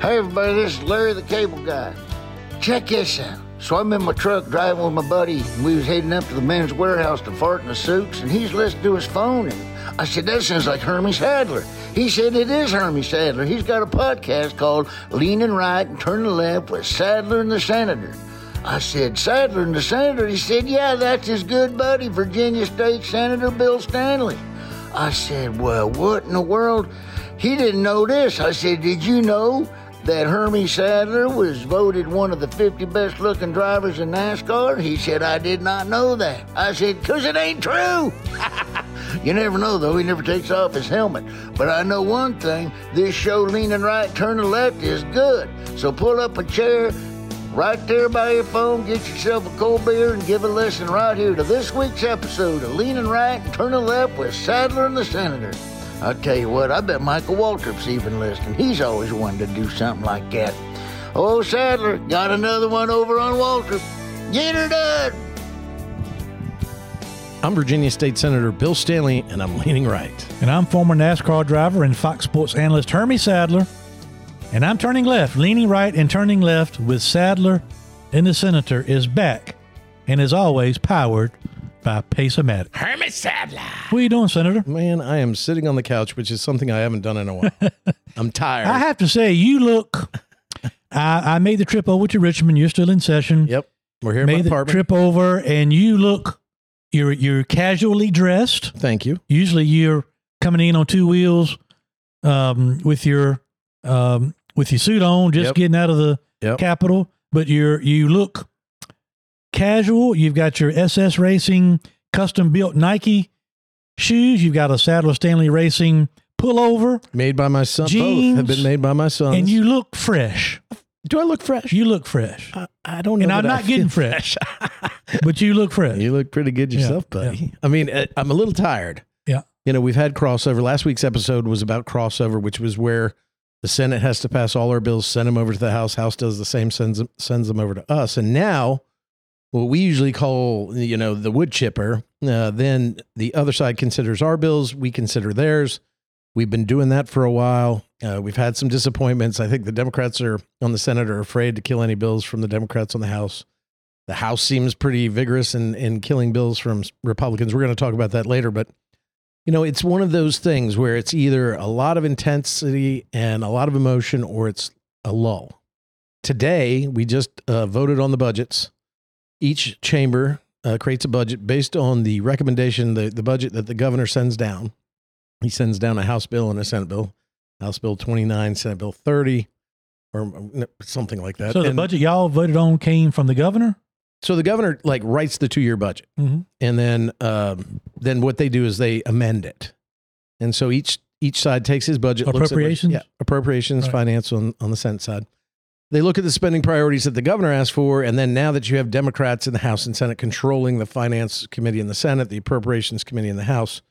Hey everybody, this is Larry the Cable Guy. Check this out. So I'm in my truck driving with my buddy, and we was heading up to the men's warehouse to fart in the suits, and he's listening to his phone. And I said, that sounds like Hermie Sadler. He said it is Hermie Sadler. He's got a podcast called Leaning Right and Turning Left with Sadler and the Senator. I said, Sadler and the Senator? He said, yeah, that's his good buddy, Virginia State Senator Bill Stanley. I said, well, what in the world? He didn't know this. I said, did you know that Hermie Sadler was voted one of the 50 best looking drivers in NASCAR? He said, I did not know that. I said, because it ain't true. you never know, though. He never takes off his helmet. But I know one thing this show, Leaning Right, Turning Left, is good. So pull up a chair right there by your phone, get yourself a cold beer, and give a listen right here to this week's episode of Leaning Right and Turning Left with Sadler and the Senator. I'll tell you what, I bet Michael Waltrip's even listening. He's always wanted to do something like that. Oh, Sadler, got another one over on Waltrip. Get her done. I'm Virginia State Senator Bill Stanley, and I'm leaning right. And I'm former NASCAR driver and Fox Sports analyst Hermie Sadler. And I'm turning left, leaning right, and turning left with Sadler and the Senator is back and is always powered by Pace-O-Matic. Hermie Sadler. What are you doing, Senator? Man, I am sitting on the couch, which is something I haven't done in a while. I'm tired. I have to say, you look. I, I made the trip over to Richmond. You're still in session. yep. We're here in my Made the apartment. trip over, and you look. You're you're casually dressed. Thank you. Usually, you're coming in on two wheels, um, with your um, with your suit on, just Yep. getting out of the Yep. Capitol. But you're you look casual. You've got your SS Racing custom built Nike shoes. You've got a Sadler Stanley Racing pullover, Made by my son. Both Jeans. have been made by my son. and you look fresh. do I look fresh? You look fresh, I, I don't know. and I'm not getting fresh, but you look fresh. You look pretty good Yeah, yourself, buddy. I mean, uh, I'm a little tired. Yeah. You know, we've had crossover. Last week's episode was about crossover, which was where the Senate has to pass all our bills, send them over to the House. House does the same, sends them, sends them over to us. And now, what we usually call, you know, the wood chipper, uh, then the other side considers our bills. We consider theirs. We've been doing that for a while. Uh, we've had some disappointments. I think the Democrats are on the Senate are afraid to kill any bills from the Democrats on the House. The House seems pretty vigorous in, in killing bills from Republicans. We're going to talk about that later, but you know, it's one of those things where it's either a lot of intensity and a lot of emotion, or it's a lull. Today, we just uh, voted on the budgets. Each chamber uh, creates a budget based on the recommendation, the, the budget that the governor sends down. He sends down a House bill and a Senate bill, House Bill 29, Senate Bill 30, or something like that. So the And budget y'all voted on came from the governor. so the governor like writes the two year budget Mm-hmm. and then um, then what they do is they amend it, and so each each side takes his budget, looks at Appropriations? yeah, appropriations, Right. finance on on the Senate side. They look at the spending priorities that the governor asked for, and then now that you have Democrats in the House and Senate controlling the Finance Committee in the Senate, the Appropriations Committee in the House,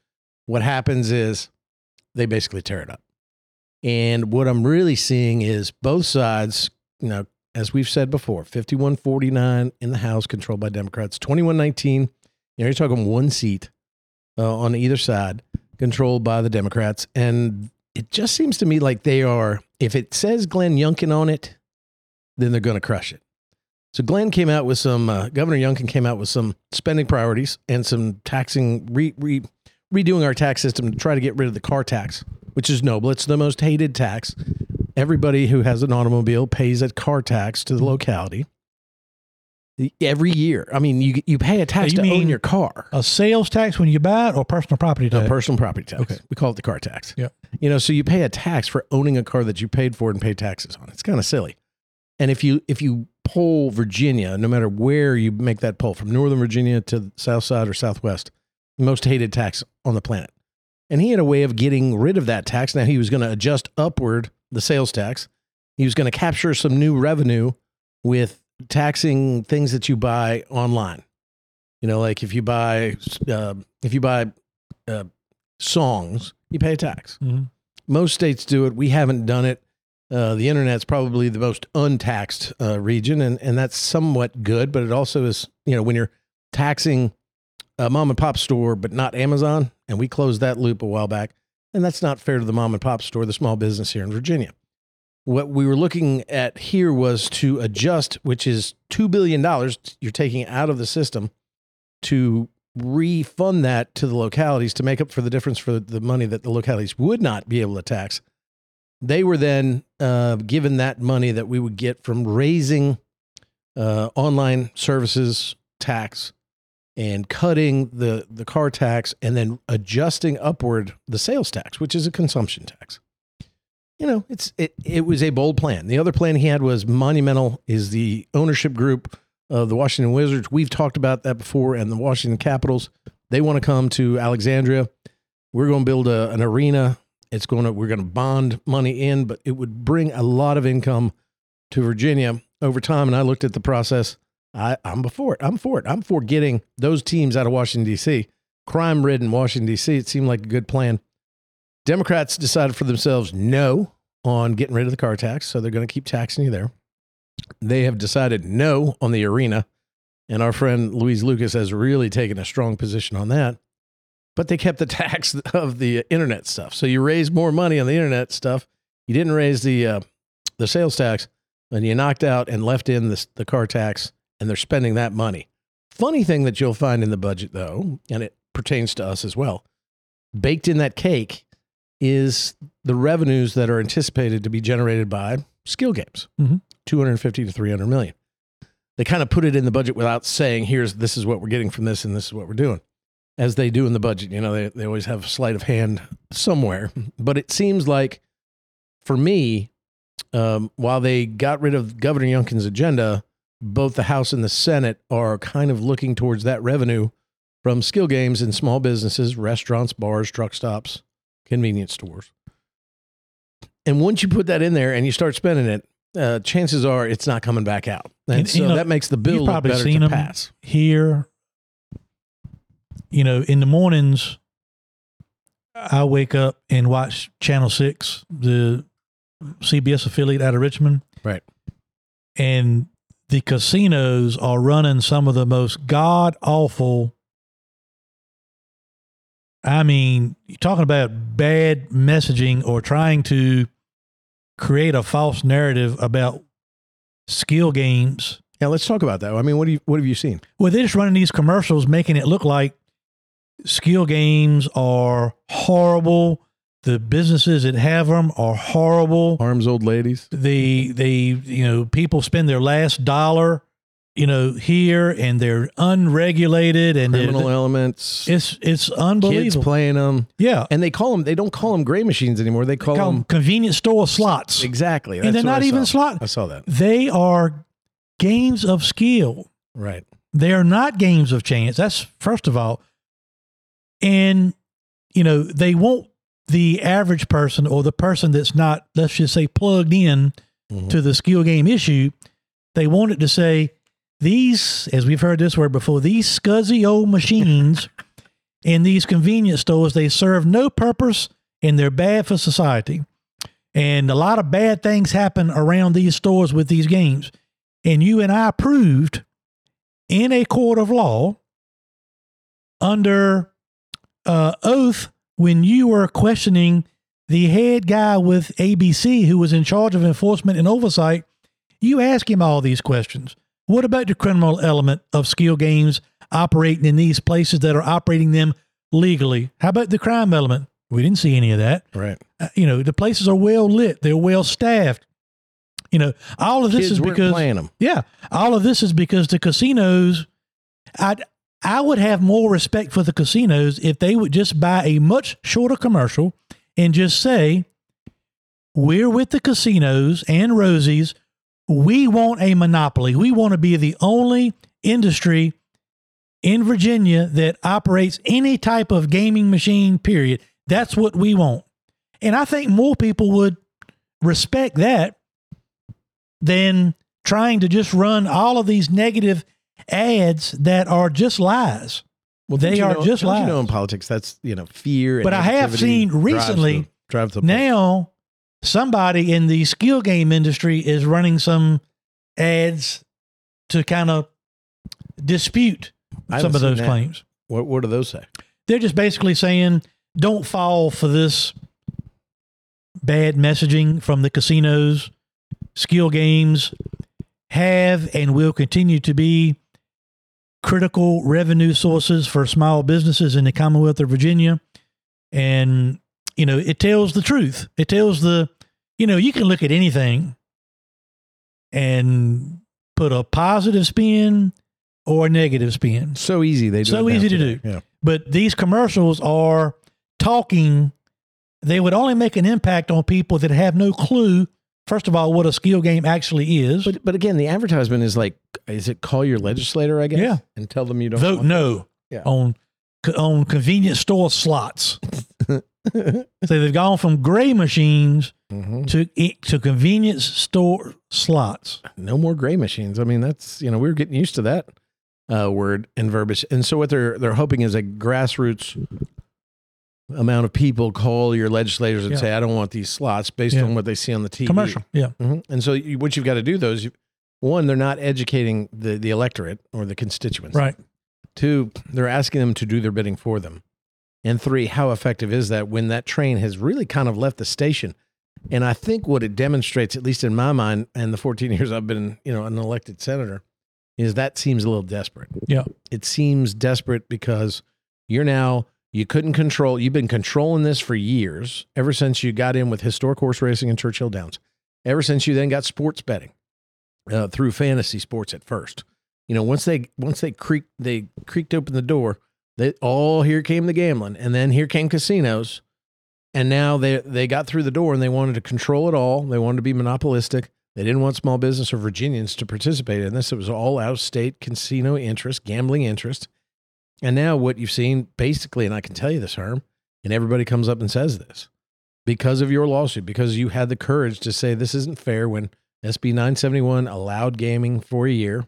what happens is they basically tear it up. And what I'm really seeing is both sides, you know, as we've said before, 5149 in the House controlled by Democrats, 2119, you know, you're talking one seat uh, on either side controlled by the Democrats. And it just seems to me like they are, if it says Glenn Youngkin on it, then they're going to crush it. So Glenn came out with some, uh, Governor Youngkin came out with some spending priorities and some taxing, re, re, redoing our tax system to try to get rid of the car tax, which is noble. It's the most hated tax. Everybody who has an automobile pays a car tax to the locality every year. I mean, you you pay a tax you to own your car. A sales tax when you buy it, or personal property A tax. personal property tax. Okay. We call it the car tax. Yep. You know, so you pay a tax for owning a car that you paid for and pay taxes on. It's kind of silly. And if you if you poll Virginia, no matter where you make that poll, from Northern Virginia to the South Side or Southwest, most hated tax on the planet. And he had a way of getting rid of that tax. Now he was going to adjust upward the sales tax. He was going to capture some new revenue with taxing things that you buy online. You know, like if you buy uh, if you buy uh, songs, you pay a tax. Mhm. Most states do it. We haven't done it. Uh, the internet's probably the most untaxed uh, region, and, and that's somewhat good. But it also is, you know, when you're taxing a mom and pop store, but not Amazon, and we closed that loop a while back, and that's not fair to the mom and pop store, the small business here in Virginia. What we were looking at here was to adjust, which is $2 billion you're taking out of the system to refund that to the localities to make up for the difference for the money that the localities would not be able to tax. They were then uh, given that money that we would get from raising uh, online services tax and cutting the, the car tax and then adjusting upward the sales tax, which is a consumption tax you know, it's it, it was a bold plan. The other plan he had was monumental is the ownership group of the Washington Wizards. We've talked about that before and the Washington Capitals. They want to come to Alexandria. We're going to build a, an arena. It's going to we're going to bond money in, but it would bring a lot of income to Virginia over time. And I looked at the process. I, I'm before it. I'm for it. I'm for getting those teams out of Washington D.C. Crime ridden Washington D.C. It seemed like a good plan. Democrats decided for themselves no on getting rid of the car tax, so they're going to keep taxing you there. They have decided no on the arena, and our friend Louise Lucas has really taken a strong position on that. But they kept the tax of the internet stuff. So you raise more money on the internet stuff. You didn't raise the uh, the sales tax, and you knocked out and left in the, the car tax, and they're spending that money. Funny thing that you'll find in the budget, though, and it pertains to us as well, baked in that cake is the revenues that are anticipated to be generated by skill games Mhm. 250 to 300 million they kind of put it in the budget without saying here's this is what we're getting from this and this is what we're doing as they do in the budget you know they, they always have sleight of hand somewhere but it seems like for me um, while they got rid of governor youngkin's agenda both the house and the senate are kind of looking towards that revenue from skill games in small businesses restaurants bars truck stops convenience stores. And once you put that in there and you start spending it, uh, chances are it's not coming back out. And, And, so know, that makes the bill probably better seen to them. pass. here you know in the mornings i wake up and watch channel 6 the cbs affiliate out of richmond Right. and the casinos are running some of the most god awful i mean you're talking about bad messaging or trying to create a false narrative about skill games Yeah, let's talk about that. I mean, what do you what have you seen? well, they're just running these commercials, making it look like skill games are horrible. The businesses that have them are horrible. Arms old ladies. They, they, you know, people spend their last dollar, you know, here, and they're unregulated, and Criminal elements. it's it's unbelievable. Kids playing them. yeah, And they call them they don't call them gray machines anymore. They call, call them them convenience store slots. exactly. And they're not I even saw. slot- I saw that. They are games of skill. Right. They are not games of chance. That's first of all. And, you know, they want the average person or the person that's not, let's just say, plugged in Mhm. to the skill game issue. They want it to say, these, as we've heard this word before, these scuzzy old machines in these convenience stores, they serve no purpose and they're bad for society. And a lot of bad things happen around these stores with these games. And you and I proved in a court of law under uh, oath when you were questioning the head guy with ABC who was in charge of enforcement and oversight. You ask him all these questions. What about the criminal element of skill games operating in these places that are operating them legally? How about the crime element? We didn't see any of that. Right. Uh, you know, the places are well lit, they're well staffed. You know, all of this Kids is because playing them. yeah, all of this is because the casinos. I I would have more respect for the casinos if they would just buy a much shorter commercial and just say, "We're with the casinos and Rosie's. We want a monopoly. We want to be the only industry in Virginia that operates any type of gaming machine. Period. That's what we want." And I think more people would respect that than trying to just run all of these negative ads that are just lies. Well, They are know- just don't You know, in politics, that's you know fear. And But I have seen drives recently- the- drives the. Now, somebody in the skill game industry is running some ads to kind of dispute some of those claims. What what do those say? They're just basically saying, don't fall for this bad messaging from the casinos. skill games have and will continue to be critical revenue sources for small businesses in the Commonwealth of Virginia. And, you know, it tells the truth. It tells the, you know, you can look at anything and put a positive spin or a negative spin. So easy. They do So easy to today. do. Yeah. But these commercials are talking, they would only make an impact on people that have no clue, first of all, what a skill game actually is. But but again, the advertisement is like, is it call your legislator? I guess. Yeah. And tell them you don't Vote no Yeah. on on convenience store slots. so they've gone from gray machines Mhm. to to convenience store slots. No more gray machines. I mean, that's you know we were getting used to that uh, word and verbiage. And so what they're they're hoping is a grassroots amount of people call your legislators and Yeah. say, I don't want these slots based Yeah. on what they see on the TV. Commercial, yeah. Mhm. And so you, what you've got to do though is you, one, they're not educating the the electorate or the constituents. Right. Two, they're asking them to do their bidding for them. And three, how effective is that when that train has really kind of left the station? And I think what it demonstrates, at least in my mind, and the 14 years I've been, you know, an elected senator, is that seems a little desperate. Yeah. It seems desperate because you're now you couldn't control. You've been controlling this for years, ever since you got in with historic horse racing in Churchill Downs. Ever since you then got sports betting uh, through fantasy sports at first. You know, once they once they creaked they creaked open the door, they all here came the gambling, and then here came casinos, and now they they got through the door and they wanted to control it all. They wanted to be monopolistic. They didn't want small business or Virginians to participate in this. It was all out of state casino interest, gambling interest. And now what you've seen basically, and I can tell you this, Herm, and everybody comes up and says this because of your lawsuit, because you had the courage to say this isn't fair when SB 971 allowed gaming for a year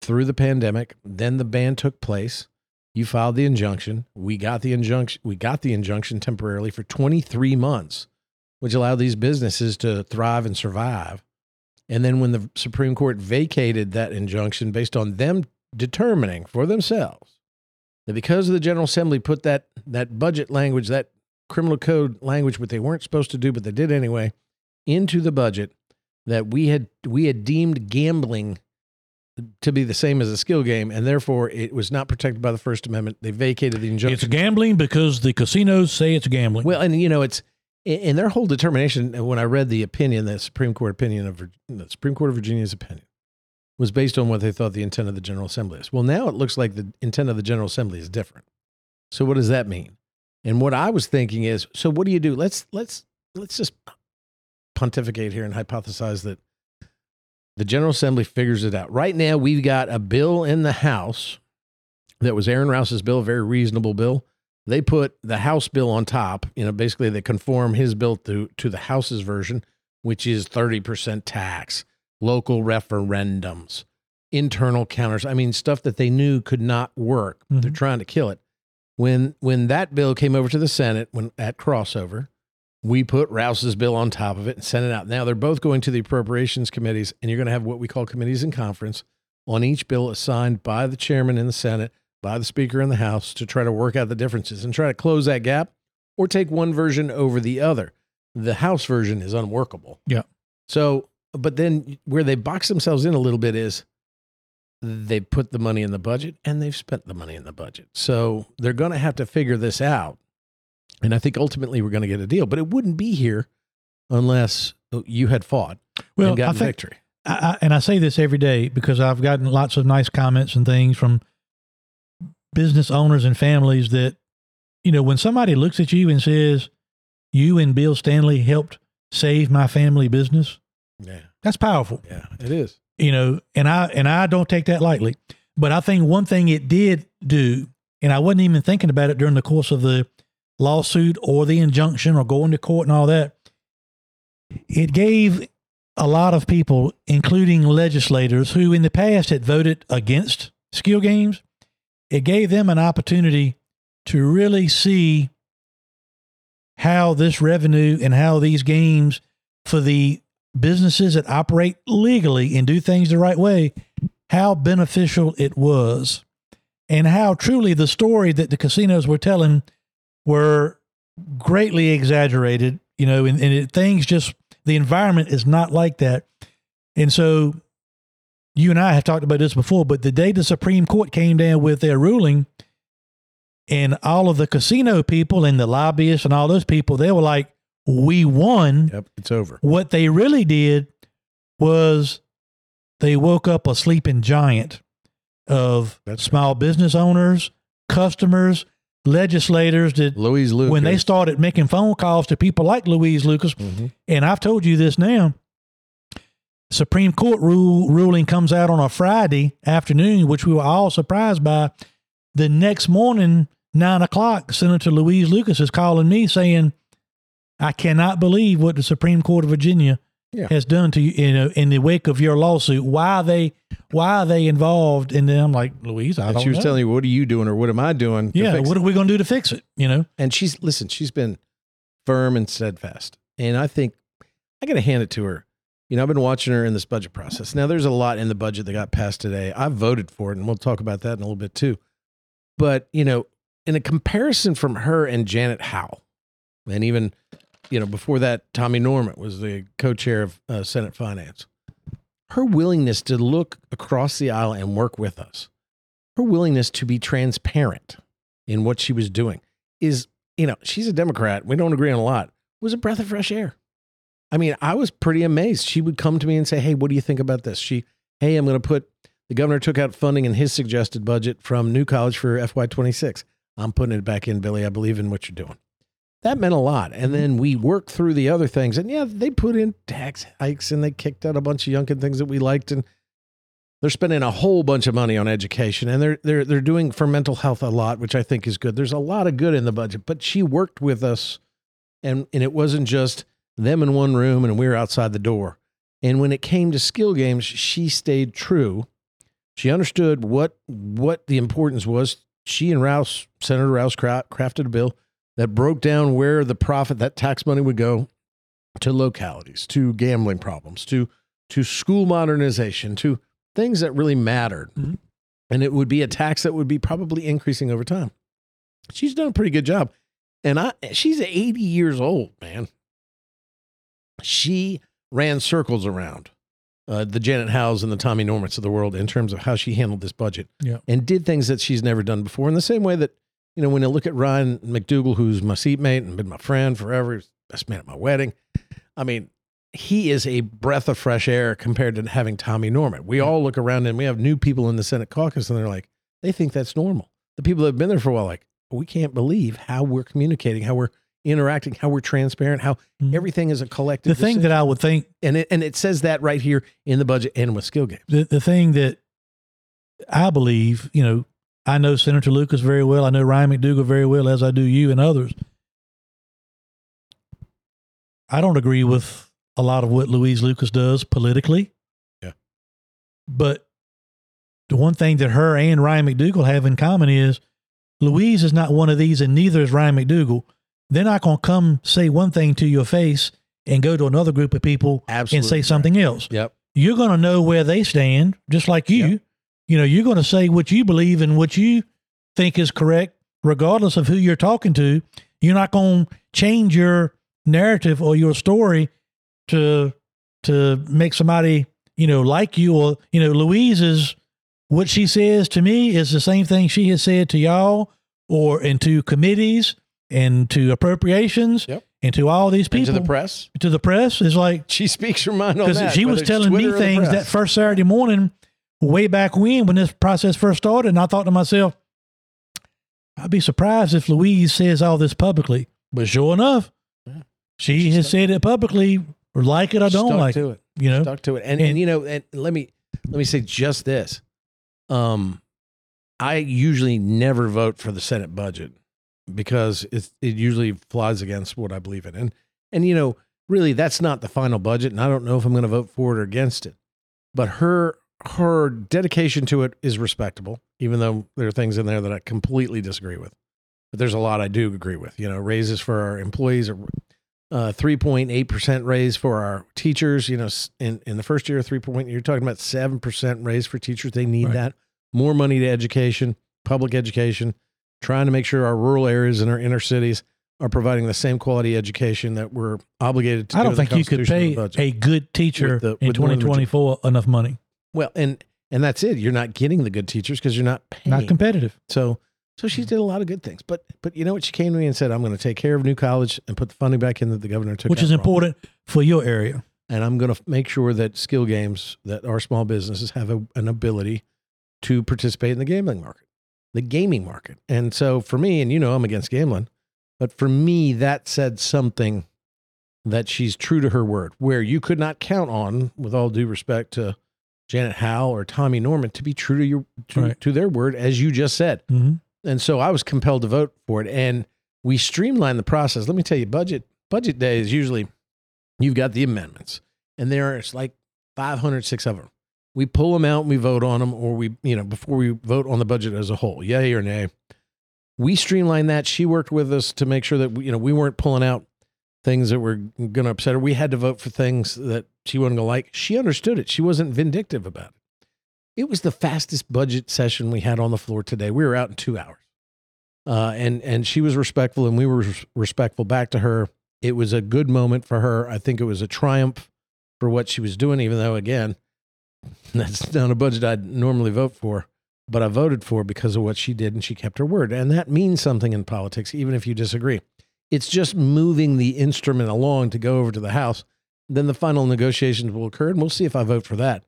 through the pandemic. Then the ban took place. You filed the injunction. We got the injunction. We got the injunction temporarily for 23 months, which allowed these businesses to thrive and survive. And then when the Supreme Court vacated that injunction based on them determining for themselves that because the General Assembly put that that budget language, that criminal code language, what they weren't supposed to do, but they did anyway, into the budget, that we had we had deemed gambling to be the same as a skill game, and therefore it was not protected by the First Amendment. They vacated the injunction. It's gambling because the casinos say it's gambling. Well, and you know, it's in their whole determination. When I read the opinion, the Supreme Court opinion of the Supreme Court of Virginia's opinion was based on what they thought the intent of the General Assembly is. Well, now it looks like the intent of the General Assembly is different. So what does that mean? And what I was thinking is, so what do you do? Let's let's let's just pontificate here and hypothesize that the General Assembly figures it out. Right now, we've got a bill in the House that was Aaron Rouse's bill, a very reasonable bill they put the House bill on top. You know, basically they conform his bill to to the House's version, which is thirty percent tax, local referendums, internal counters. I mean, stuff that they knew could not work. They're Mhm. trying to kill it. When when that bill came over to the Senate, when at crossover, we put Rouse's bill on top of it and sent it out. Now they're both going to the appropriations committees, and you're going to have what we call committees in conference on each bill assigned by the chairman in the Senate by the Speaker in the House to try to work out the differences and try to close that gap or take one version over the other. The House version is unworkable. Yeah. So, but then where they box themselves in a little bit is they put the money in the budget and they've spent the money in the budget. So they're going to have to figure this out. And I think ultimately we're going to get a deal, but it wouldn't be here unless oh, you had fought well, and I gotten think, victory. I, I, and I say this every day because I've gotten lots of nice comments and things from business owners and families that, you know, when somebody looks at you and says, you and Bill Stanley helped save my family business, Yeah. That's powerful. Yeah, it is. you know, and I and I don't take that lightly. But I think one thing it did do, and I wasn't even thinking about it during the course of the lawsuit or the injunction or going to court and all that. It gave a lot of people, including legislators who in the past had voted against skill games, it gave them an opportunity to really see how this revenue and how these games for the businesses that operate legally and do things the right way, how beneficial it was, and how truly the story that the casinos were telling were greatly exaggerated. You know, and, and it, things just the environment is not like that. And so you and I have talked about this before, but the day the Supreme Court came down with their ruling, and all of the casino people and the lobbyists and all those people, they were like, we won. Yep, it's over. What they really did was they woke up a sleeping giant of That's small business owners, customers, legislators that Louise Lucas. when they started making phone calls to people like Louise Lucas, Mhm. and I've told you this now. Supreme Court rule ruling comes out on a Friday afternoon, which we were all surprised by. The next morning, nine o'clock, Senator Louise Lucas is calling me saying, "I cannot believe what the Supreme Court of Virginia Yeah. has done to you in, uh, in the wake of your lawsuit. Why are they why are they involved?" And then I'm like, "Louise, I And don't she was know. telling you, what are you doing or what am I doing? yeah, what it?" are we going to do to fix it? You know." and she's listen, she's been firm and steadfast. And I think I got to hand it to her. You know, I've been watching her in this budget process. Now, there's a lot in the budget that got passed today. I voted for it, and we'll talk about that in a little bit too. But, you know, in a comparison from her and Janet Howell, and even, you know, before that, Tommy Norment was the co chair of uh, Senate Finance, her willingness to look across the aisle and work with us, her willingness to be transparent in what she was doing is, you know, she's a Democrat. We don't agree on a lot. Was a breath of fresh air. I mean, I was pretty amazed. She would come to me and say, Hey, what do you think about this? She, hey, I'm going to put the governor took out funding in his suggested budget from New College for FY26. I'm putting it back in, Billy. I believe in what you're doing. That meant a lot. And mm-hmm. then we worked through the other things. And yeah, they put in tax hikes and they kicked out a bunch of Youngkin things that we liked. And they're spending a whole bunch of money on education. And they're they're they're doing for mental health a lot, which I think is good. There's a lot of good in the budget. But she worked with us and and it wasn't just them in one room and we were outside the door. And when it came to skill games, she stayed true. She understood what what the importance was. She and Rouse, Senator Rouse, cra- crafted a bill that broke down where the profit that tax money would go to localities, to gambling problems, to to school modernization, to things that really mattered. Mhm. And it would be a tax that would be probably increasing over time. She's done a pretty good job. And I she's 80 years old, man. She ran circles around uh, the Janet Howells and the Tommy Norments of the world in terms of how she handled this budget Yeah. and did things that she's never done before. In the same way that, you know, when I look at Ryan McDougle, who's my seatmate and been my friend forever, best man at my wedding. I mean, he is a breath of fresh air compared to having Tommy Norment. We all look around and we have new people in the Senate caucus and they're like, they think that's normal. The people that have been there for a while, like, we can't believe how we're communicating, how we're interacting, how we're transparent, how Mhm. everything is a collective. The thing that I would think and it and it says that right here in the budget and with skill games. the, the thing that I believe, you know, I know Senator Lucas very well. I know Ryan McDougle very well, as I do you and others. I don't agree with a lot of what Louise Lucas does politically. Yeah. But the one thing that her and Ryan McDougle have in common is Louise is not one of these, and neither is Ryan McDougle. They're not going to come say one thing to your face and go to another group of people Absolutely and say right. something else Yep. you're going to know where they stand, just like you. Yep. You know, you're going to say what you believe and what you think is correct, regardless of who you're talking to. You're not going to change your narrative or your story to to make somebody you know like you or you know Louise is what she says to me is the same thing she has said to y'all or into committees and to appropriations Yep. and to all these And people to the press, to the press is like she speaks her mind on because that. she was telling Twitter me things that first Saturday morning, way back when, when this process first started, and I thought to myself, I'd be surprised if Louise says all this publicly. But sure enough, Yeah. she She has said it publicly, or like it or don't like it. to it. You know, Stuck to it. And, And- and you know, and let me let me say just this. Um, I usually never vote for the Senate budget because it it usually flies against what I believe in. And and you know, really that's not the final budget, and I don't know if I'm going to vote for it or against it. But her her dedication to it is respectable, even though there are things in there that I completely disagree with. But there's a lot I do agree with. You know, raises for our employees, a uh, 3.8% raise for our teachers. You know, in, in the first year, 3 point, you're talking about 7% raise for teachers. They need Right. that. More money to education, public education, trying to make sure our rural areas and our inner cities are providing the same quality education that we're obligated to. I do don't think you could pay a good teacher With the- in with Northern 2024 enough money. Well, and and that's it. You're not getting the good teachers because you're not paying. Not competitive. So so she mm. did a lot of good things. But but you know what? She came to me and said, "I'm going to take care of New College and put the funding back in that the governor took." which is wrong. important for your area. and I'm going to make sure that skill games that our small businesses have a, an ability to participate in the gambling market, the gaming market. And so for me, and you know, I'm against gambling, but for me, that said something that she's true to her word, where you could not count on, with all due respect to Janet Howell or Tommy Norment, to be true to your to, Right. to their word, as you just said. hmm And so I was compelled to vote for it. And we streamlined the process. Let me tell you, budget budget day is usually you've got the amendments, and there's like 500, six of them. We pull them out and we vote on them, or we, you know, before we vote on the budget as a whole, yay or nay. We streamlined that. She worked with us to make sure that we, you know we weren't pulling out things that were going to upset her. We had to vote for things that she wasn't to like. She understood it. She wasn't vindictive about it. It was the fastest budget session we had on the floor today. We were out in two hours, uh, and and she was respectful, and we were res- respectful back to her. It was a good moment for her. I think it was a triumph for what she was doing, even though again, that's not a budget I'd normally vote for, but I voted for because of what she did, and she kept her word, and that means something in politics, even if you disagree. It's just moving the instrument along to go over to the House. Then the final negotiations will occur, and we'll see if I vote for that.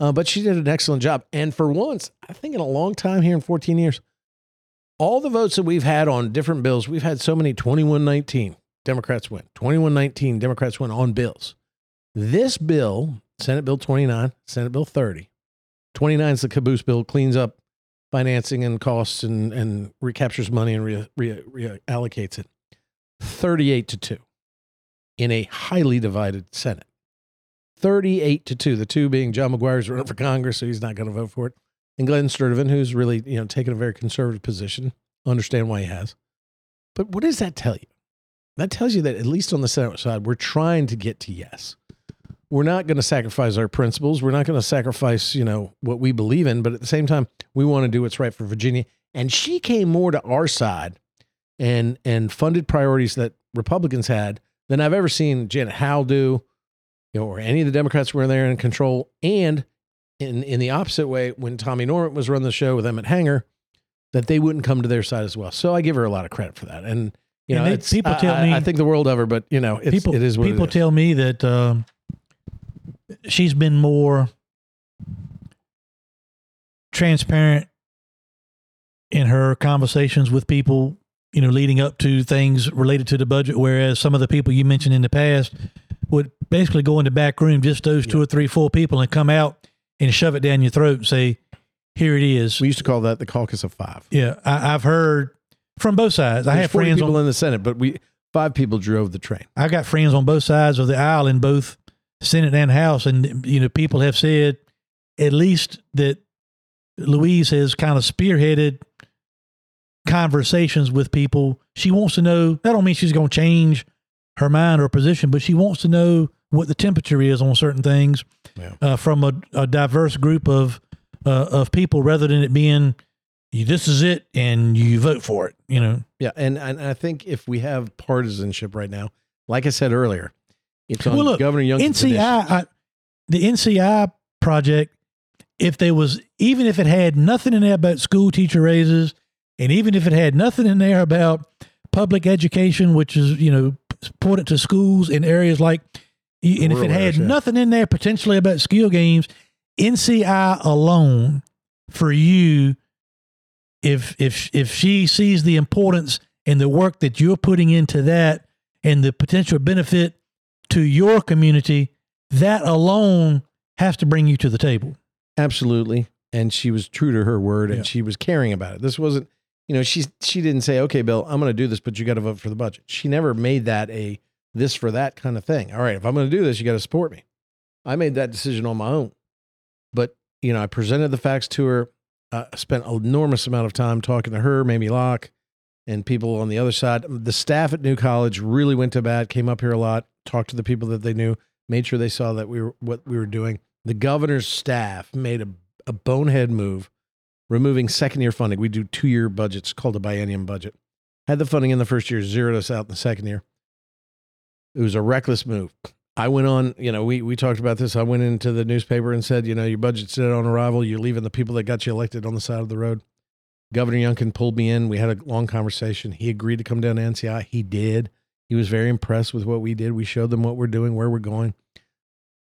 Uh, but she did an excellent job. And for once, I think in a long time here in 14 years, all the votes that we've had on different bills, we've had so many 2119 Democrats win, 2119 Democrats win on bills. This bill, Senate Bill 29, Senate Bill 30, 29 is the caboose bill, cleans up financing and costs and, and recaptures money and re, re, reallocates it. 38 to 2 in a highly divided Senate. 38 to 2, the two being John McGuire's running for Congress, so he's not going to vote for it. And Glenn Sturtevant, who's really, you know, taken a very conservative position. Understand why he has. But what does that tell you? That tells you that at least on the Senate side, we're trying to get to yes. We're not going to sacrifice our principles. We're not going to sacrifice, you know, what we believe in, but at the same time, we want to do what's right for Virginia. And she came more to our side and and funded priorities that Republicans had than I've ever seen Janet Howell do, you know, or any of the Democrats were there in control. And in in the opposite way, when Tommy Norment was running the show with Emmett Hanger, that they wouldn't come to their side as well. So I give her a lot of credit for that. And you know, they- people I- tell I, me- I think the world of her, but you know, it's, people it is what people it is. tell me that um, she's been more transparent in her conversations with people you know leading up to things related to the budget whereas some of the people you mentioned in the past would basically go in the back room just those two or three four people and come out and shove it down your throat and say here it is we used to call that the caucus of five. yeah I, i've heard from both sides i have friends people on in the Senate, but we five people drove the train. I got friends on both sides of the aisle in both Senate and House, and you know, people have said at least that Louise has kind of spearheaded conversations with people. She wants to know. That don't mean she's going to change her mind or position, but she wants to know what the temperature is on certain things Yeah. uh, from a, a diverse group of uh, of people, rather than it being this is it and you vote for it. You know, Yeah, and and I think if we have partisanship right now, like I said earlier, it's on Well, look, Governor Young's NCI, I, the NCI project, if there was, even if it had nothing in there about school teacher raises, and even if it had nothing in there about public education, which is, you know, important to schools in areas like, and if it had yeah. nothing in there potentially about skill games, NCI alone for you, if if if she sees the importance and the work that you're putting into that and the potential benefit to your community, that alone has to bring you to the table. Absolutely. And she was true to her word and she was caring about it. This wasn't, you know, she she didn't say, "Okay, Bill, I'm going to do this, but you got to vote for the budget." She never made that a this for that kind of thing. All right, if I'm going to do this, you got to support me. I made that decision on my own. But, you know, I presented the facts to her. I spent an enormous amount of time talking to her, Mamie Locke, and people on the other side. The staff at New College really went to bat, came up here a lot, talked to the people that they knew, made sure they saw that we were what we were doing. The governor's staff made a, a bonehead move, removing second year funding. We do two year budgets called a biennium budget. had the funding in the first year, zeroed us out in the second year. It was a reckless move. I went on, you know, we, we talked about this. I went into the newspaper and said, you know, your budget's dead on arrival. You're leaving the people that got you elected on the side of the road. Governor Youngkin pulled me in. We had a long conversation. He agreed to come down to NCI. He did. He was very impressed with what we did. We showed them what we're doing, where we're going.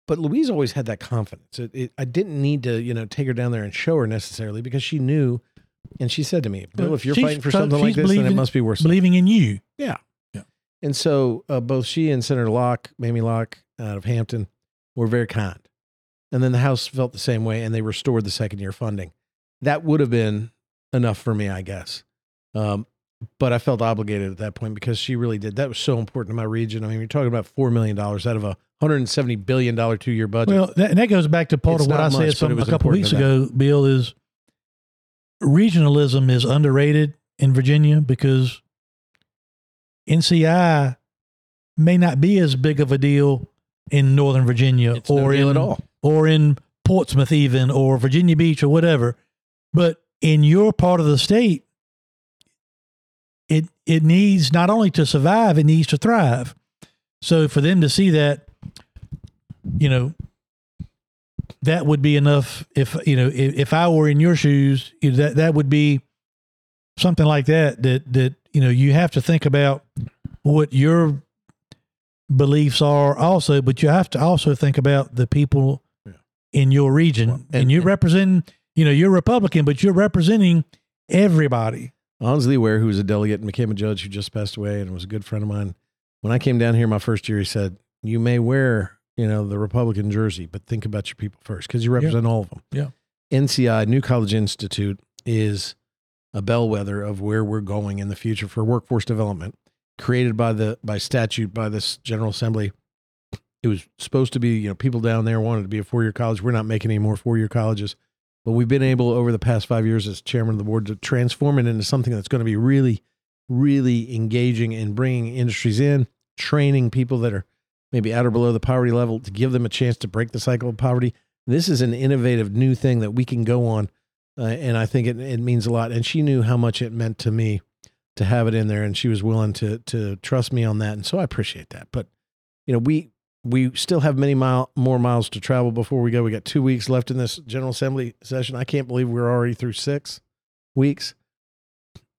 But Louise always had that confidence. It, it, I didn't need to, you know, take her down there and show her necessarily because she knew, and she said to me, "Bill, if you're She's- fighting for so something like this, then it must be worth." something." Believing in you. Yeah, yeah. And so uh, both she and Senator Locke, Mamie Locke out of Hampton, were very kind. And then the House felt the same way and they restored the second year funding. That would have been enough for me, I guess. Um, but I felt obligated at that point because she really did. That was so important to my region. I mean, you're talking about $4 million out of a $170 billion two two year budget. Well, that, and that goes back to part It's of what I much, said a couple weeks ago, Bill, is regionalism is underrated in Virginia because NCI may not be as big of a deal in Northern Virginia it's no or deal in at all. or in Portsmouth even or Virginia Beach or whatever. But in your part of the state, it it needs not only to survive, it needs to thrive. So for them to see that, you know, that would be enough. If you know, if, if I were in your shoes, you know, that that would be something like that. That that you know, you have to think about what your beliefs are also, but you have to also think about the people Yeah. in your region. Well, and, and- you're and- representing, you know, you're Republican, but you're representing everybody. Onzlee Ware, who was a delegate and became a judge who just passed away and was a good friend of mine. When I came down here my first year, he said, You may wear, you know, the Republican jersey, but think about your people first because you represent all of them. Yeah. NCI, New College Institute, is a bellwether of where we're going in the future for workforce development, created by the by statute by this General Assembly. It was supposed to be, you know, people down there wanted to be a four year college. We're not making any more four year colleges. But we've been able over the past five years as chairman of the board to transform it into something that's going to be really, really engaging in bringing industries in, training people that are maybe at or below the poverty level to give them a chance to break the cycle of poverty. This is an innovative new thing that we can go on. Uh, and I think it, it means a lot. And she knew how much it meant to me to have it in there. And she was willing to, to trust me on that. And so I appreciate that. But, you know, we, we still have many mile more miles to travel before we go. We got two weeks left in this General Assembly session. I can't believe we're already through six weeks.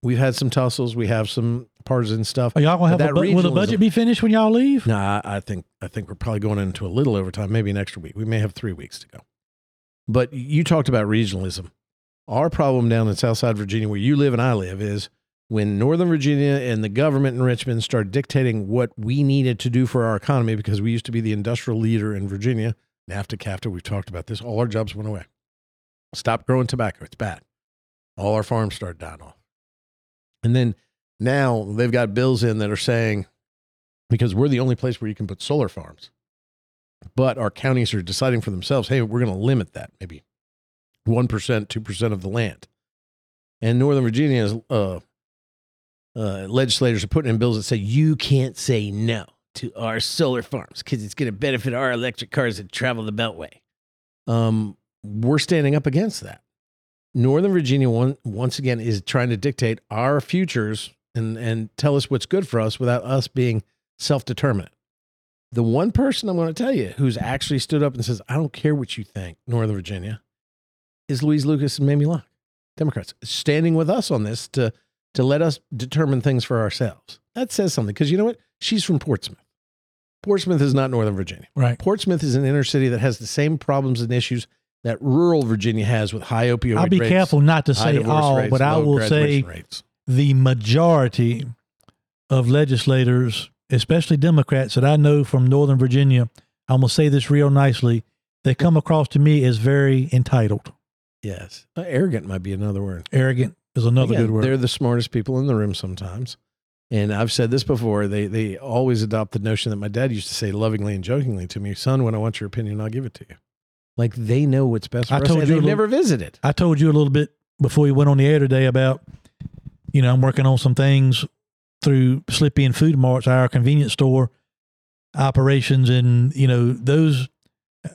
We've had some tussles. We have some partisan stuff. Are y'all gonna have that bu- will the budget be finished when y'all leave? I, I think I think we're probably going into a little overtime, maybe an extra week. We may have three weeks to go. But you talked about regionalism. Our problem down in Southside Virginia, where you live and I live, is when Northern Virginia and the government in Richmond started dictating what we needed to do for our economy, because we used to be the industrial leader in Virginia, NAFTA, CAFTA, we've talked about this, all our jobs went away. Stop growing tobacco. It's bad. All our farms started dying off. And then now they've got bills in that are saying, because we're the only place where you can put solar farms. But our counties are deciding for themselves, hey, we're going to limit that maybe 1%, 2% of the land. And Northern Virginia's uh, uh, legislators are putting in bills that say you can't say no to our solar farms because it's going to benefit our electric cars that travel the Beltway. Um, we're standing up against that. Northern Virginia, one, once again, is trying to dictate our futures and, and tell us what's good for us without us being self determinant. The one person I'm going to tell you who's actually stood up and says, I don't care what you think, Northern Virginia, is Louise Lucas and Mamie Locke, Democrats, standing with us on this to, to let us determine things for ourselves. That says something because you know what? She's from Portsmouth. Portsmouth is not Northern Virginia. Right. Portsmouth is an inner city that has the same problems and issues that rural Virginia has with high opioid I'll be rates, careful not to say all, rates, but I will say rates. The majority of legislators, especially Democrats that I know from Northern Virginia, I'm gonna say this real nicely. They come across to me as very entitled. Yes. Uh, arrogant might be another word. Arrogant is another Again, good word. They're the smartest people in the room sometimes. And I've said this before. They they always adopt the notion that my dad used to say lovingly and jokingly to me, son, when I want your opinion, I'll give it to you. Like they know what's best for I us. told and you they've little- never visited. I told you a little bit before we went on the air today about, you know, I'm working on some things through Slippy and Food Marts, our convenience store operations, and you know those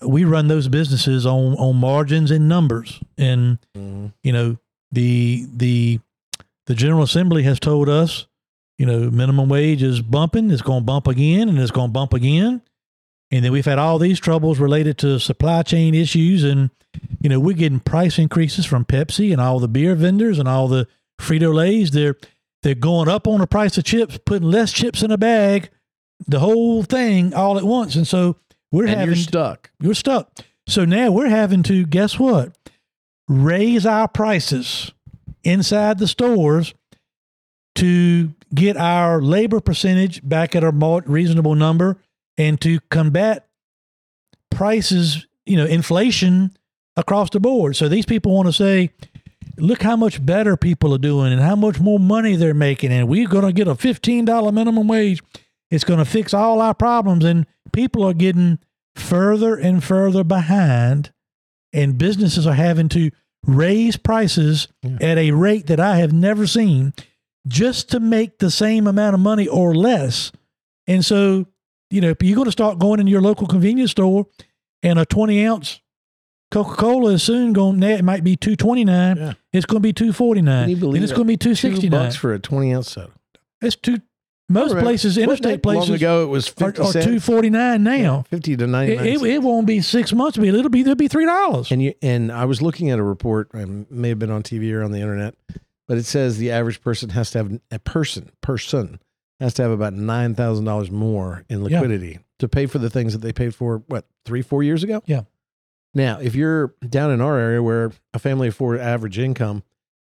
we run those businesses on on margins and numbers, and Mhm. you know the the the General Assembly has told us you know, minimum wage is bumping, it's going to bump again, and it's going to bump again. And then we've had all these troubles related to supply chain issues. And, you know, we're getting price increases from Pepsi and all the beer vendors and all the Frito Lays. They're, they're going up on the price of chips, putting less chips in a bag, the whole thing all at once. And so we're and having you're stuck. you're stuck. So now we're having to guess what? Raise our prices inside the stores to get our labor percentage back at a more reasonable number and to combat prices, you know, inflation across the board. So these people want to say, look how much better people are doing and how much more money they're making. And we're going to get a $15 minimum wage. It's going to fix all our problems. And people are getting further and further behind, and businesses are having to raise prices Yeah. at a rate that I have never seen just to make the same amount of money or less. And so, you know, you're going to start going in your local convenience store and a 20 ounce Coca Cola is soon going, it might be 229. Yeah. It's going to be 249. Can you believe and it's it? going to be Two 269. bucks for a 20 ounce soda. It's two, most places, interstate that long ago, it was 50 are cents. 249 now. 50 to It, 99 it, cents. it won't be six months, but it'll be it'll be three dollars. And you and I was looking at a report. I may have been on TV or on the internet, but it says the average person has to have a person person has to have about nine thousand dollars more in Yeah. liquidity to pay for the things that they paid for. What three four years ago? Yeah. Now, if you're down in our area where a family of four average income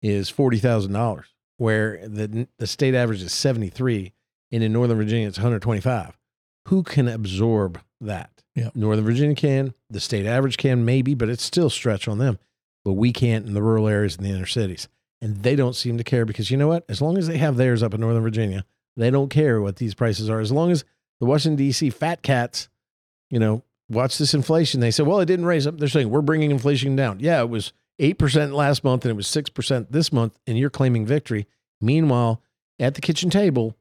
is forty thousand dollars, where the the state average is seventy three, and in Northern Virginia it's one hundred twenty five, who can absorb that? Yeah. Northern Virginia can, the state average can maybe, but it's still stretch on them. But we can't in the rural areas and the inner cities. And they don't seem to care because you know what? As long as they have theirs up in Northern Virginia, they don't care what these prices are. As long as the Washington D.C. fat cats, you know, watch this inflation. They said, well, it didn't raise up. They're saying we're bringing inflation down. Yeah, it was eight percent last month and it was six percent this month, and you're claiming victory. Meanwhile, at the kitchen table,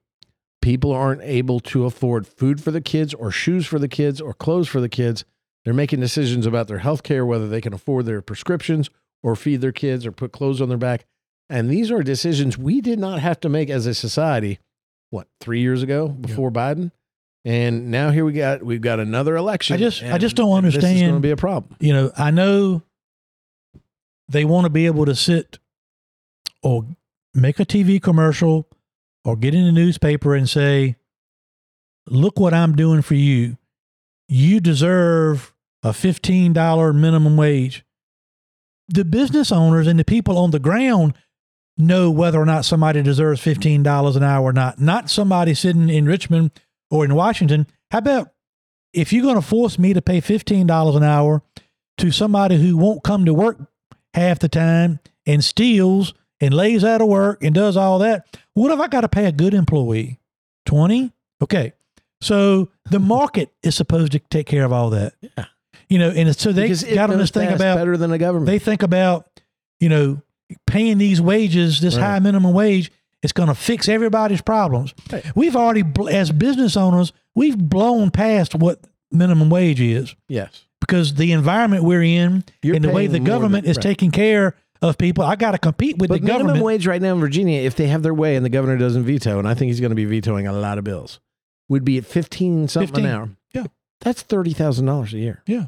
people aren't able to afford food for the kids or shoes for the kids or clothes for the kids. They're making decisions about their health care, whether they can afford their prescriptions or feed their kids or put clothes on their back. And these are decisions we did not have to make as a society, what, three years ago before Biden? And now here we got we've got another election. I just- I just don't understand. This is going to be a problem. You know, I know they want to be able to sit or make a TV commercial or get in the newspaper and say, "Look what I'm doing for you. You deserve a $15 minimum wage." The business owners and the people on the ground know whether or not somebody deserves $15 an hour or not. Not somebody sitting in Richmond or in Washington. How about if you're going to force me to pay $15 an hour to somebody who won't come to work half the time and steals and lays out of work and does all that, what if I got to pay a good employee? 20? Okay. So the market is supposed to take care of all that. Yeah. You know, and so they got on this thing about better than the government. they think about, you know, paying these wages, this Right. high minimum wage, it's going to fix everybody's problems. Right. We've already, as business owners, we've blown past what minimum wage is yes. because the environment we're in You're and the way the government than- is right. taking care of people. I got to compete with But the minimum government. wage right now in Virginia, if they have their way and the governor doesn't veto, and I think he's going to be vetoing a lot of bills, would be at fifteen something 15. an hour. Yeah. that's thirty thousand dollars a year. Yeah.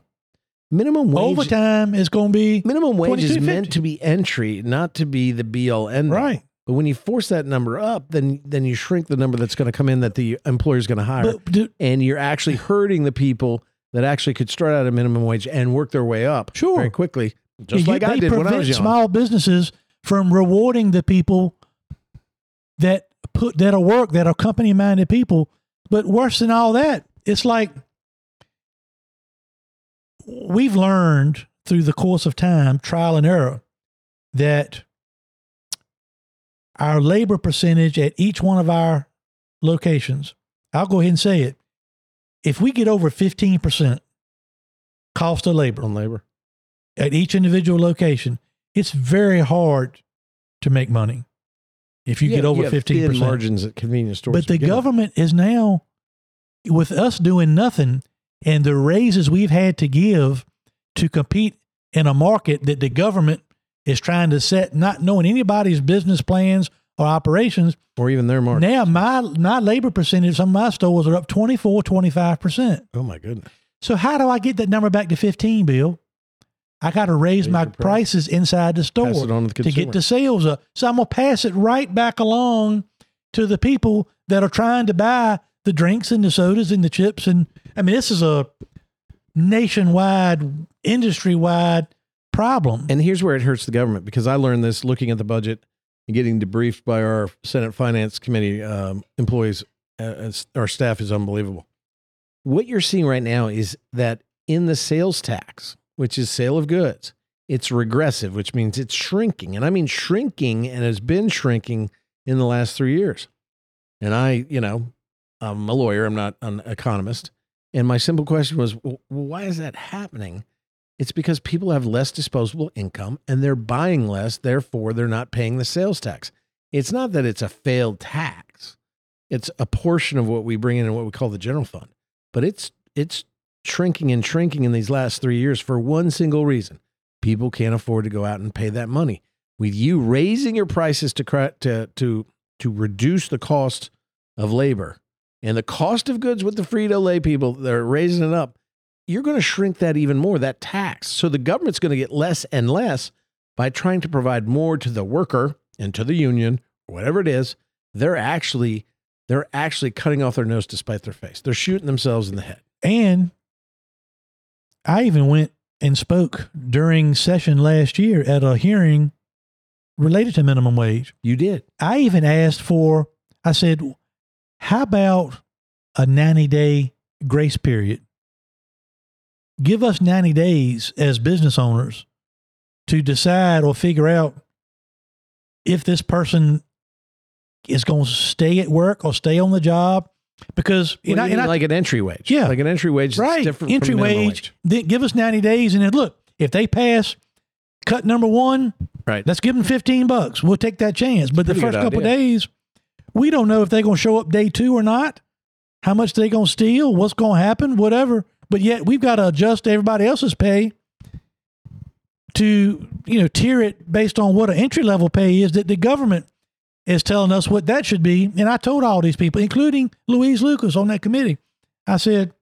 minimum wage. Overtime is going to be Minimum wage is meant to be entry, not to be the be all end. right. But when you force that number up, then then you shrink the number that's going to come in that the employer is going to hire, But do, and you're actually hurting the people that actually could start out at minimum wage and work their way up Sure. very quickly, just you- like I did when I was young. small businesses from rewarding the people that put that are work that are company minded people. But worse than all that, it's like we've learned through the course of time, trial and error, that our labor percentage at each one of our locations, I'll go ahead and say it. If we get over 15% cost of labor, on labor. at each individual location, it's very hard to make money if you Yeah, get over thin percent. margins at convenience stores. But the with. government is now, with us doing nothing, and the raises we've had to give to compete in a market that the government is trying to set, not knowing anybody's business plans or operations. or even their market. Now my my labor percentage, some of my stores are up 24, 25%. oh my goodness. So how do I get that number back to 15, Bill? I got to raise, Raise my price. prices inside the store Pass it on to the to get the sales up. So I'm going to pass it right back along to the people that are trying to buy the drinks and the sodas and the chips. And I mean, this is a nationwide, industry wide problem. And here's where it hurts the government because I learned this looking at the budget and getting debriefed by our Senate Finance Committee um, employees. Uh, our staff is unbelievable. What you're seeing right now is that in the sales tax, which is sale of goods, it's regressive, which means it's shrinking. And I mean shrinking and has been shrinking in the last three years. And I, you know, I'm a lawyer, I'm not an economist. And my simple question was, well, why is that happening? It's because people have less disposable income and they're buying less, therefore they're not paying the sales tax. It's not that it's a failed tax. It's a portion of what we bring in in what we call the general fund. But it's it's shrinking and shrinking in these last 3 years for one single reason. People can't afford to go out and pay that money. With you raising your prices to to to to reduce the cost of labor and the cost of goods with the Frito Lay people, they're raising it up you're going to shrink that even more, that tax. So the government's going to get less and less by trying to provide more to the worker and to the union, whatever it is. They're actually they're actually cutting off their nose to spite their face. They're shooting themselves in the head. And I even went and spoke during session last year at a hearing related to minimum wage. You did. I even asked for, I said, how about a 90 day grace period? Give us 90 days as business owners to decide or figure out if this person is going to stay at work or stay on the job. Because, You and I- and I- like an entry wage. Yeah. Like an entry wage right, different entry wage, Then give us 90 days. And then look, if they pass cut number one, Right. let's give them 15 bucks. We'll take that chance. But the Pretty first couple days, we don't know if they're going to show up day two or not, how much they're going to steal, what's going to happen, whatever. But yet we've got to adjust everybody else's pay to, you know, tier it based on what an entry level pay is that the government is telling us what that should be. And I told all these people, including Louise Lucas on that committee, I said,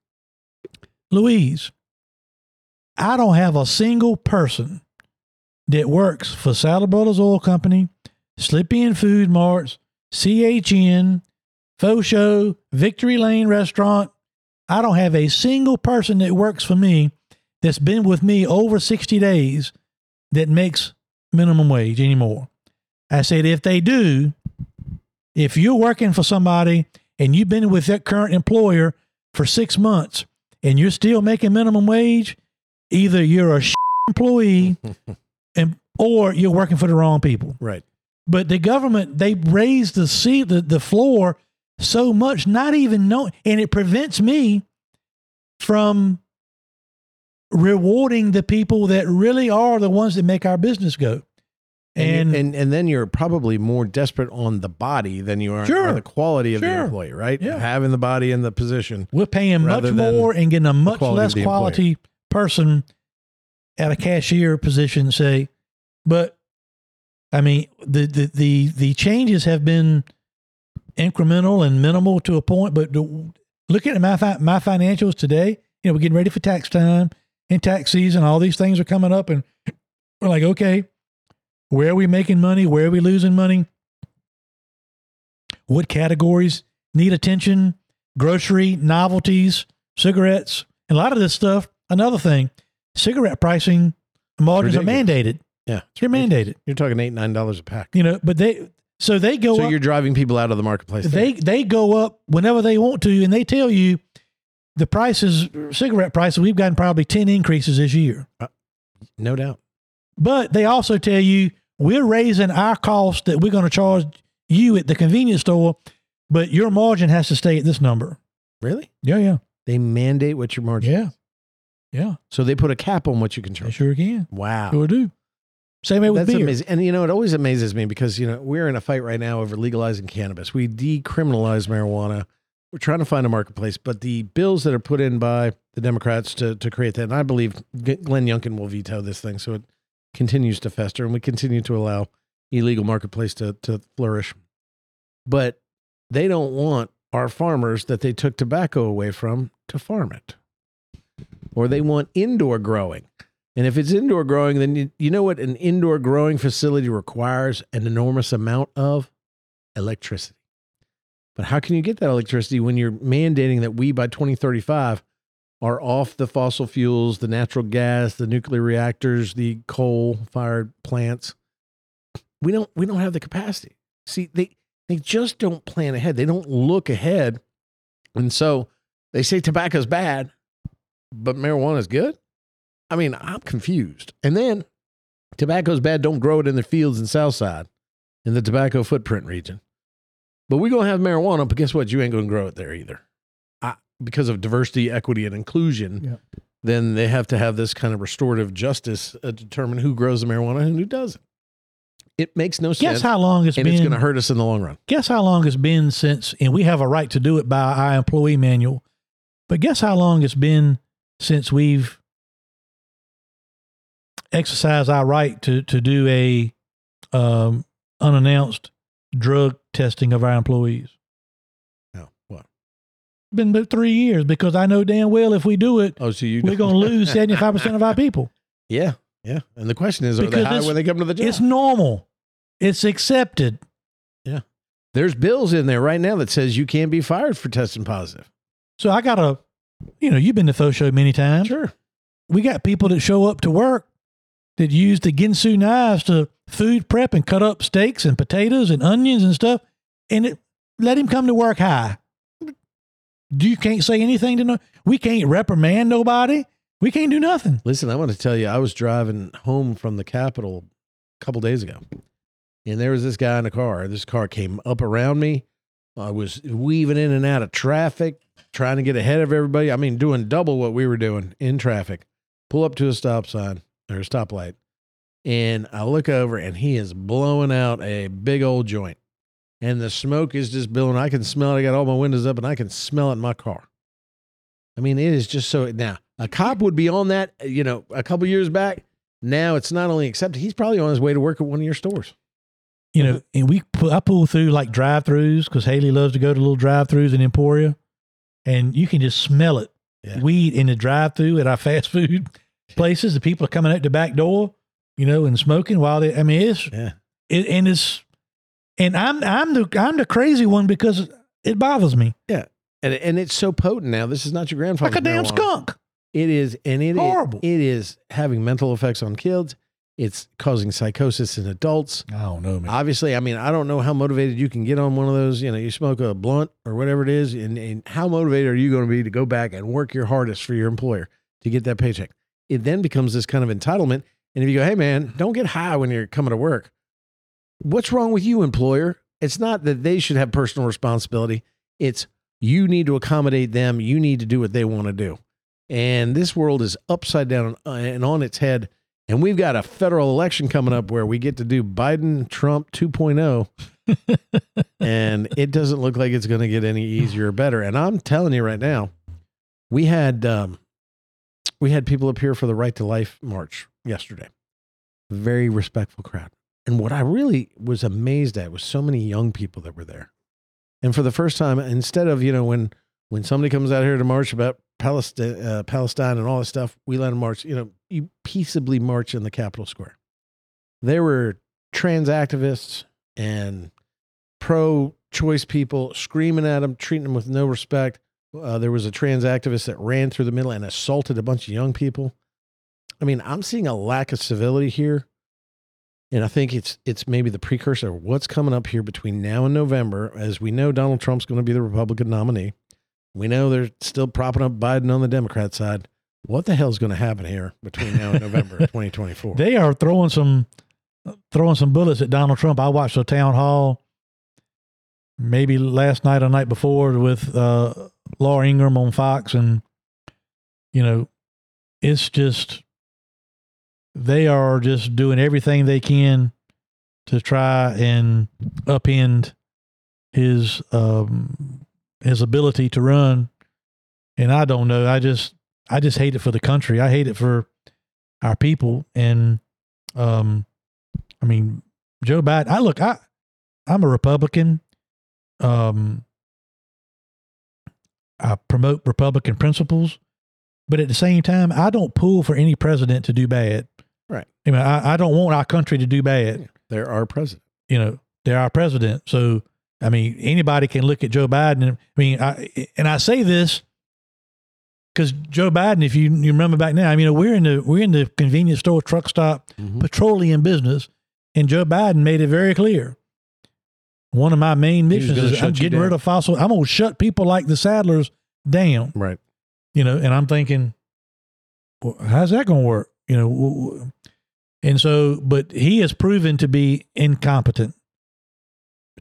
Louise, I don't have a single person that works for Sadler Brothers Oil Company, Slip-In Food Marts, CHN, Faux Show, Victory Lane Restaurant. I don't have a single person that works for me that's been with me over 60 days that makes minimum wage anymore. I said, if they do, if you're working for somebody and you've been with that current employer for six months and you're still making minimum wage, either you're a employee and or you're working for the wrong people. Right. But the government they raised the seat the, the floor so much, not even knowing, and it prevents me from rewarding the people that really are the ones that make our business go. And, And, and and then you're probably more desperate on the body than you are Sure. on the quality of the employee, right? Yeah. Having the body in the position. we're paying much more and getting a much quality less quality person at a cashier position, say. But I mean, the, the, the, the changes have been incremental and minimal to a point. But the, looking at my fi- my financials today, you know, we're getting ready for tax time and tax season. All these things are coming up, and we're like, okay, where are we making money? Where are we losing money? What categories need attention? Grocery, novelties, cigarettes, and a lot of this stuff. Another thing, cigarette pricing margins are mandated. Yeah. They're mandated. You're talking eight, nine dollars a pack. You know, but they so they go So up. you're driving people out of the marketplace. there. They they go up whenever they want to, and they tell you the prices, cigarette prices. We've gotten probably ten increases this year, uh, no doubt. but they also tell you we're raising our cost that we're going to charge you at the convenience store, but your margin has to stay at this number. Really? Yeah, yeah, They mandate what your margin. yeah, is. yeah. So they put a cap on what you can They charge. sure can. Wow. Sure do. Same way with That's beer. amazing. And you know, it always amazes me because, you know, we're in a fight right now over legalizing cannabis. We decriminalize marijuana. We're trying to find a marketplace, but the bills that are put in by the Democrats to, to create that, and I believe Glenn Youngkin will veto this thing. So it continues to fester and we continue to allow illegal marketplace to, to flourish. but they don't want our farmers that they took tobacco away from to farm it. Or they want indoor growing. And if it's indoor growing, then you, you know what an indoor growing facility requires an enormous amount of electricity. But how can you get that electricity when you're mandating that we by 2035 are off the fossil fuels, the natural gas, the nuclear reactors, the coal fired plants? We don't we don't have the capacity. See, they they just don't plan ahead. They don't look ahead. And so they say tobacco's bad, but marijuana's good. I mean, I'm confused. And then tobacco's bad, don't grow it in the fields in Southside in the tobacco footprint region. But we're going to have marijuana, but guess what? You ain't going to grow it there either. I, because of diversity, equity, and inclusion, Yeah. then they have to have this kind of restorative justice uh, determine who grows the marijuana and who doesn't. It makes no Guess sense. Guess how long it's and been. it's going to hurt us in the long run. guess how long it's been since, and we have a right to do it by our employee manual, but guess how long it's been since we've exercised our right to, to do a um, unannounced drug testing of our employees? No. What? Been about three years because I know damn well if we do it, Oh, so you we're going to lose 75% of our people. Yeah. Yeah. And the question is, are Because they high when they come to the job? It's normal. It's accepted. Yeah. There's bills in there right now that says you can't be fired for testing positive. So I got a, you know, you've been to Faux Show many times. Sure. we got people that show up to work that use the Ginsu knives to food prep and cut up steaks and potatoes and onions and stuff, and it, let him come to work high. You can't say anything to no. We can't reprimand nobody. We can't do nothing. Listen, I want to tell you, I was driving home from the Capitol a couple days ago, and there was this guy in a car. This car came up around me. I was weaving in and out of traffic, trying to get ahead of everybody. I mean, doing double what we were doing in traffic. Pull up to a stop sign or a stoplight, and I look over, and he is blowing out a big old joint, and the smoke is just billowing. I can smell it. I got all my windows up, and I can smell it in my car. I mean, it is just so. Now, a cop would be on that, uh, you know, a couple years back. Now it's not only accepted; he's probably on his way to work at one of your stores. You know, uh-huh. and we I pull through like drive-throughs because Haley loves to go to little drive-throughs in Emporia, and you can just smell it. Yeah. Weed in the drive-through at our fast food places. The people are coming out the back door, you know, and smoking while they. I mean, it's Yeah, it, and it's and I'm I'm the I'm the crazy one because it bothers me Yeah, and and it's so potent now. This is not your grandfather. like a damn marijuana. skunk. It is, and it Horrible. it is having mental effects on kids. It's causing psychosis in adults. I don't know, man. Obviously, I mean, I don't know how motivated you can get on one of those. You know, you smoke a blunt or whatever it is, and, and how motivated are you going to be to go back and work your hardest for your employer to get that paycheck? It then becomes this kind of entitlement. And if you go, hey, man, don't get high when you're coming to work, what's wrong with you, employer? It's not that they should have personal responsibility. It's you need to accommodate them. You need to do what they want to do. And this world is upside down and on its head. And we've got a federal election coming up where we get to do Biden Trump 2.0. and it doesn't look like it's going to get any easier or better. And I'm telling you right now, we had um, we had people up here for the Right to Life march yesterday. Very respectful crowd. And what I really was amazed at was so many young people that were there. And for the first time, instead of you know when when somebody comes out here to march about Palestine, uh, Palestine and all this stuff, we let them march. You know, you peaceably march in the Capitol Square. There were trans activists and pro-choice people screaming at them, treating them with no respect. Uh, there was a trans activist that ran through the middle and assaulted a bunch of young people. I mean, I'm seeing a lack of civility here, and I think it's it's maybe the precursor of what's coming up here between now and November. As we know, Donald Trump's going to be the Republican nominee. We know they're still propping up Biden on the Democrat side. What the hell's going to happen here between now and November 2024? They are throwing some throwing some bullets at Donald Trump. I watched a town hall maybe last night or night before with uh, Laura Ingraham on Fox, and you know, it's just they are just doing everything they can to try and upend his um, his ability to run. And I don't know. I just I just hate it for the country. I hate it for our people. And um, I mean, Joe Biden. I look. I I'm a Republican, um, I promote Republican principles, but at the same time, I don't pull for any president to do bad. Right. I mean, I, I don't want our country to do bad. They're our president. You know, they're our president. So, I mean, anybody can look at Joe Biden. And, I mean, I, and I say this because Joe Biden, if you, you remember back now, I mean, we're in the we're in the convenience store, truck stop, Mhm. petroleum business, and Joe Biden made it very clear. One of my main missions is I'm getting rid of fossil. I'm gonna shut people like the Sadlers down. Right. You know, and I'm thinking, well, how's that gonna work? You know, and so, but he has proven to be incompetent,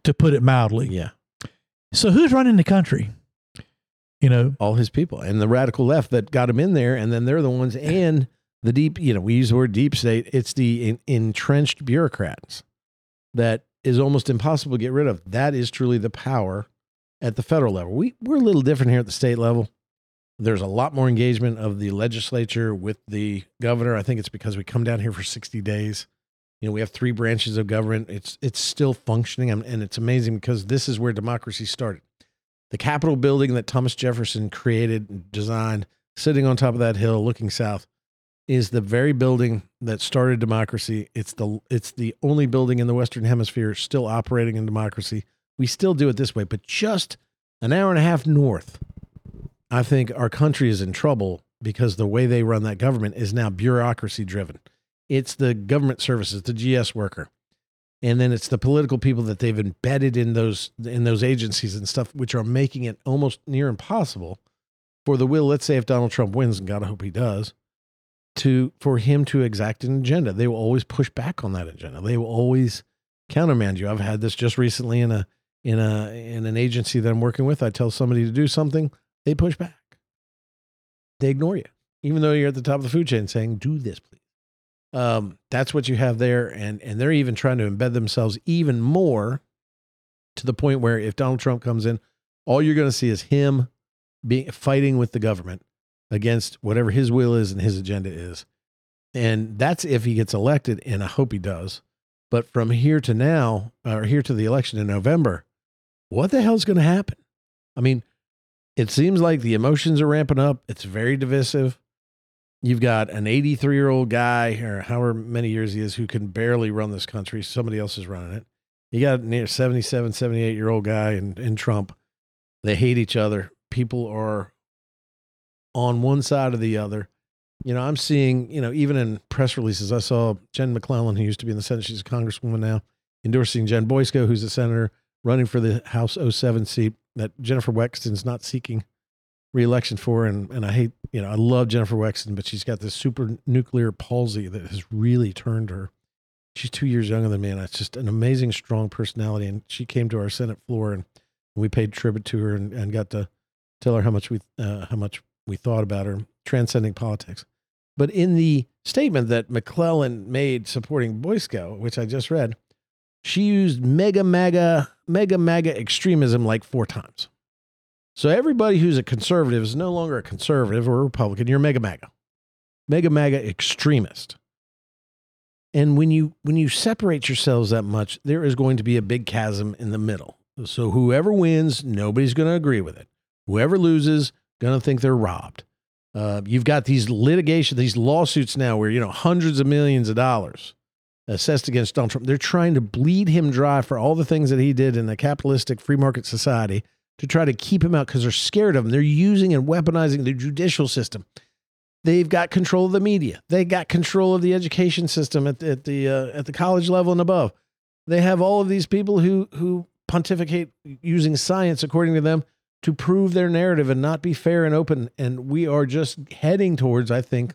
to put it mildly. Yeah. So who's running the country? You know, All his people and the radical left that got him in there. And then they're the ones and the deep, you know, we use the word deep state. It's the en- entrenched bureaucrats that is almost impossible to get rid of. That is truly the power at the federal level. We, we're a little different here at the state level. There's a lot more engagement of the legislature with the governor. I think it's because we come down here for 60 days. You know, we have three branches of government. It's it's still functioning, and and it's amazing because this is where democracy started. The Capitol building that Thomas Jefferson created and designed, sitting on top of that hill, looking south, is the very building that started democracy. It's the it's the only building in the Western Hemisphere still operating in democracy. We still do it this way, but just an hour and a half north, I think our country is in trouble because the way they run that government is now bureaucracy driven. It's the government services, the GS worker. And then it's the political people that they've embedded in those in those agencies and stuff, which are making it almost near impossible for the will. Let's say if Donald Trump wins, and God I hope he does, to for him to exact an agenda. They will always push back on that agenda. They will always countermand you. I've had this just recently in a in a in an agency that I'm working with. I tell somebody to do something, they push back. They ignore you, even though you're at the top of the food chain saying, "Do this, please." Um, that's what you have there, and and they're even trying to embed themselves even more to the point where if Donald Trump comes in, all you're going to see is him being fighting with the government against whatever his will is and his agenda is, and that's if he gets elected, and I hope he does. But from here to now, or here to the election in November, what the hell's going to happen? I mean, it seems like the emotions are ramping up. It's very divisive. You've got an 83 year old guy, or however many years he is, who can barely run this country. Somebody else is running it. You got a near 77, 78 year old guy in, in Trump. They hate each other. People are on one side or the other. You know, I'm seeing, you know, even in press releases, I saw Jen McClellan, who used to be in the Senate, she's a congresswoman now, endorsing Jen Boysko, who's a senator running for the House 07 seat that Jennifer Wexton's not seeking reelection for. And, and I hate, you know, I love Jennifer Wexton, but she's got this super nuclear palsy that has really turned her. She's two years younger than me, and it's just an amazing, strong personality. And she came to our Senate floor, and we paid tribute to her and, and got to tell her how much we uh, how much we thought about her, transcending politics. But in the statement that McClellan made supporting Boysko, which I just read, she used MAGA, MAGA, MAGA, MAGA extremism like four times. So everybody who's a conservative is no longer a conservative or a Republican. You're MAGA, MAGA, MAGA, MAGA extremist. And when you when you separate yourselves that much, there is going to be a big chasm in the middle. So whoever wins, nobody's going to agree with it. Whoever loses, going to think they're robbed. Uh, you've got these litigation, these lawsuits now where, you know, hundreds of millions of dollars assessed against Donald Trump. They're trying to bleed him dry for all the things that he did in a capitalistic free market society to try to keep him out because they're scared of him. They're using and weaponizing the judicial system. They've got control of the media. They got control of the education system at at the uh, at the college level and above. They have all of these people who who pontificate using science, according to them, to prove their narrative and not be fair and open. And we are just heading towards, I think,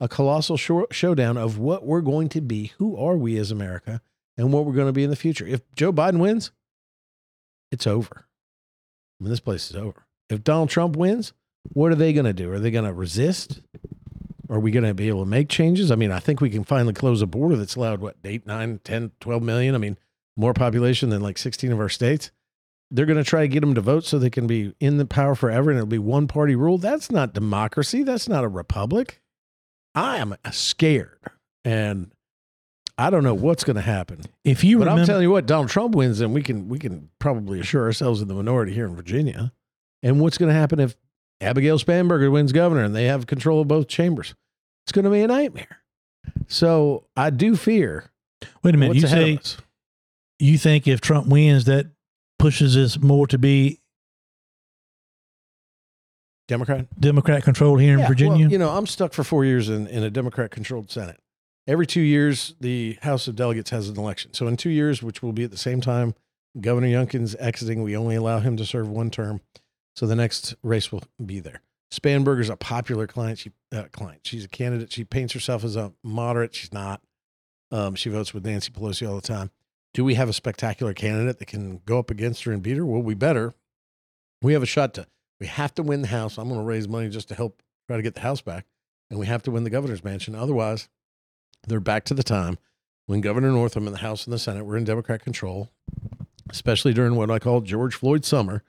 a colossal show- showdown of what we're going to be, who are we as America, and what we're going to be in the future. If Joe Biden wins, it's over. I mean, this place is over. If Donald Trump wins, what are they going to do? Are they going to resist? Are we going to be able to make changes? I mean, I think we can finally close a border that's allowed, what, 8, 9, 10, 12 million? I mean, more population than like 16 of our states. They're going to try to get them to vote so they can be in the power forever and it'll be one party rule. That's not democracy. That's not a republic. I am uh, scared. And I don't know what's going to happen. If you But remember, I'm telling you what, Donald Trump wins, and we can we can probably assure ourselves in the minority here in Virginia. And what's going to happen if Abigail Spanberger wins governor and they have control of both chambers? It's going to be a nightmare. So I do fear wait a minute, you say you think if Trump wins, that pushes us more to be Democrat Democrat controlled here in Yeah, Virginia? Well, you know, I'm stuck for four years in, in a Democrat controlled Senate. Every two years, the House of Delegates has an election. So in two years, which will be at the same time, Governor Youngkin's exiting. We only allow him to serve one term. So the next race will be there. Spanberger's a popular client. She uh, client. She's a candidate. She paints herself as a moderate. She's not. Um, she votes with Nancy Pelosi all the time. Do we have a spectacular candidate that can go up against her and beat her? Well, we better. We have a shot to. We have to win the House. I'm going to raise money just to help try to get the House back, and we have to win the governor's mansion. Otherwise, they're back to the time when Governor Northam and the House and the Senate were in Democrat control, especially during what I call George Floyd summer,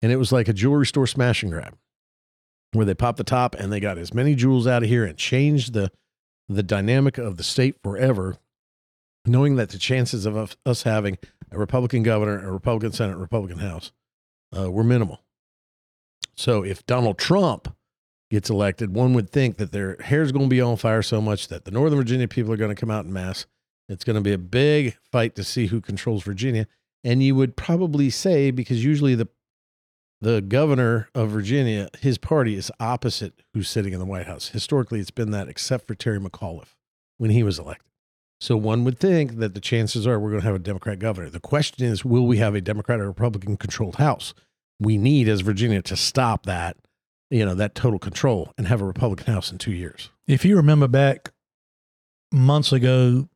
and it was like a jewelry store smash and grab, where they popped the top and they got as many jewels out of here and changed the the dynamic of the state forever, knowing that the chances of us- having a Republican governor, a Republican Senate, Republican House uh, were minimal. So if Donald Trump gets elected, one would think that their hair's going to be on fire so much that the Northern Virginia people are going to come out in mass. It's going to be a big fight to see who controls Virginia. And you would probably say, because usually the the governor of Virginia, his party is opposite who's sitting in the White House. Historically, it's been that, except for Terry McAuliffe when he was elected. So one would think that the chances are we're going to have a Democrat governor. The question is, will we have a Democrat or Republican controlled House? We need, as Virginia, to stop that, you know, that total control and have a Republican House in two years. if you remember back months ago,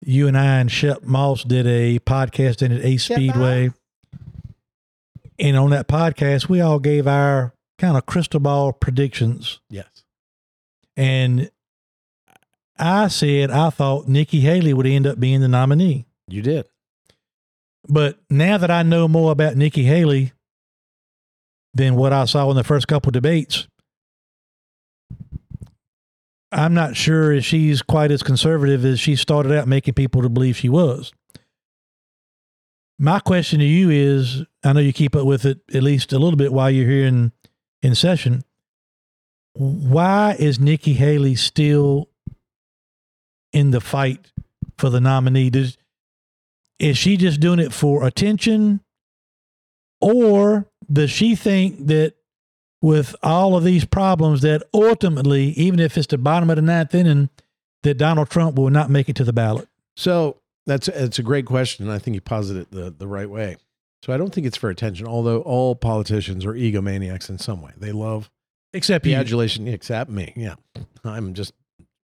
you and I and Shep Moss did a podcast in at Ace Shep Speedway. And on that podcast, we all gave our kind of crystal ball predictions. Yes. And I said I thought Nikki Haley would end up being the nominee. You did. But now that I know more about Nikki Haley than what I saw in the first couple debates, I'm not sure if she's quite as conservative as she started out making people to believe she was. My question to you is I know you keep up with it at least a little bit while you're here in, in session. Why is Nikki Haley still in the fight for the nominee? Does, is she just doing it for attention or does she think that with all of these problems that ultimately even if it's the bottom of the ninth inning that donald trump will not make it to the ballot So that's it's a great question, and I think you posited it the, the right way. So I don't think it's for attention, although all politicians are egomaniacs in some way. They love except adulation, except me. Yeah, I'm just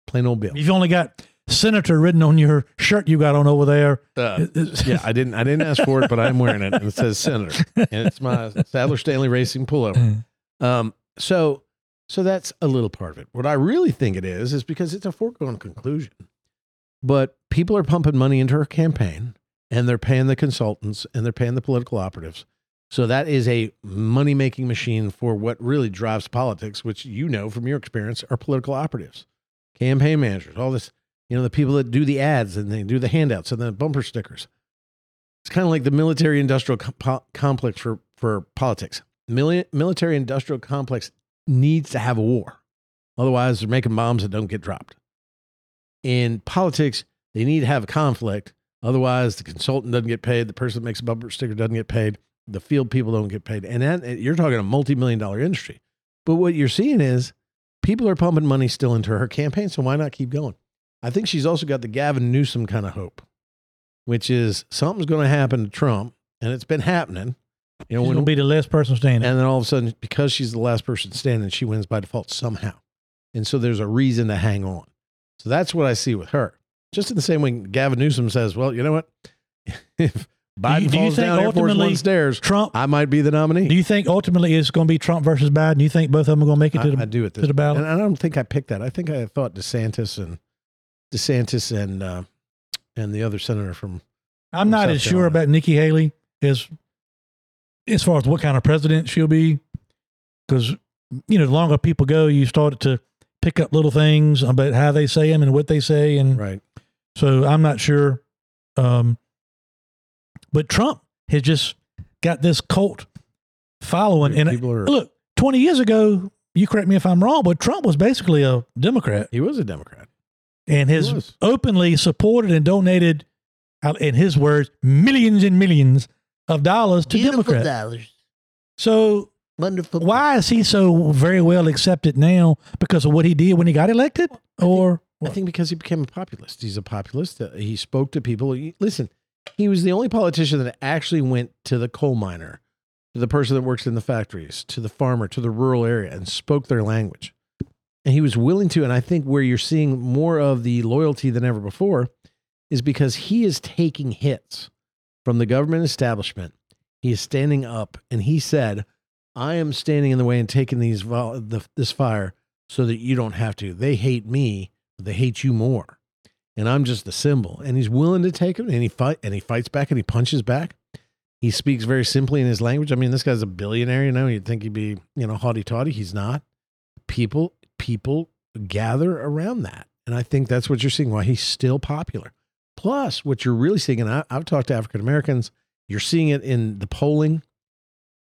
plain old Bill. you've only got senator written on your shirt you got on over there Uh, yeah, I didn't I didn't ask for it, but I'm wearing it, and it says Senator, and it's my Sadler Stanley Racing pullover. Um, so so that's a little part of it. What I really think it is is because it's a foregone conclusion. But people are pumping money into her campaign and they're paying the consultants and they're paying the political operatives. So that is a money making machine for what really drives politics, which you know from your experience are political operatives, campaign managers, all this, you know, the people that do the ads and they do the handouts and the bumper stickers. It's kind of like the military industrial com- complex for, for politics. Mili- military industrial complex needs to have a war. Otherwise, they're making bombs that don't get dropped. In politics, they need to have a conflict. Otherwise, the consultant doesn't get paid. The person that makes a bumper sticker doesn't get paid. The field people don't get paid. And that, you're talking a multi million dollar industry. But what you're seeing is people are pumping money still into her campaign. So why not keep going? I think she's also got the Gavin Newsom kind of hope, which is something's going to happen to Trump. And it's been happening. You know, She's when, going to be the last person standing. and then all of a sudden, because she's the last person standing, she wins by default somehow. And so there's a reason to hang on. So that's what I see with her. Just in the same way Gavin Newsom says, well, you know what? if Biden do you falls think down Air Force One stairs, Trump, I might be the nominee. do you think ultimately it's going to be Trump versus Biden? Do you think both of them are going to make it to I, the I do it this to the ballot? And I don't think I picked that. I think I thought DeSantis and DeSantis and uh, and the other senator from I'm not South as sure about Nikki Haley as as far as what kind of president she'll be, because you know the longer people go, you start to pick up little things about how they say them and what they say, and right. So I'm not sure. Um, but Trump has just got this cult following. And are- look, 20 years ago, you correct me if I'm wrong, but Trump was basically a Democrat He was a Democrat. And has openly supported and donated, in his words, millions and millions of dollars to Beautiful Democrats. dollars. So Wonderful. why is he so very well accepted now? Because of what he did when he got elected, or I think because he became a populist. He's a populist. Uh, He spoke to people. He- Listen, he was the only politician that actually went to the coal miner, to the person that works in the factories, to the farmer, to the rural area, and spoke their language. And he was willing to. And I think where you're seeing more of the loyalty than ever before is because he is taking hits from the government establishment. He is standing up, and he said, "I am standing in the way and taking these the, this fire so that you don't have to. They hate me." they hate you more. And I'm just the symbol. And he's willing to take it and he fight and he fights back and he punches back. He speaks very simply in his language. I mean, this guy's a billionaire, you know, you'd think he'd be, you know, haughty toddy. He's not. People, people gather around that. And I think that's what you're seeing, why he's still popular. Plus, what you're really seeing, and I, I've talked to African Americans, you're seeing it in the polling.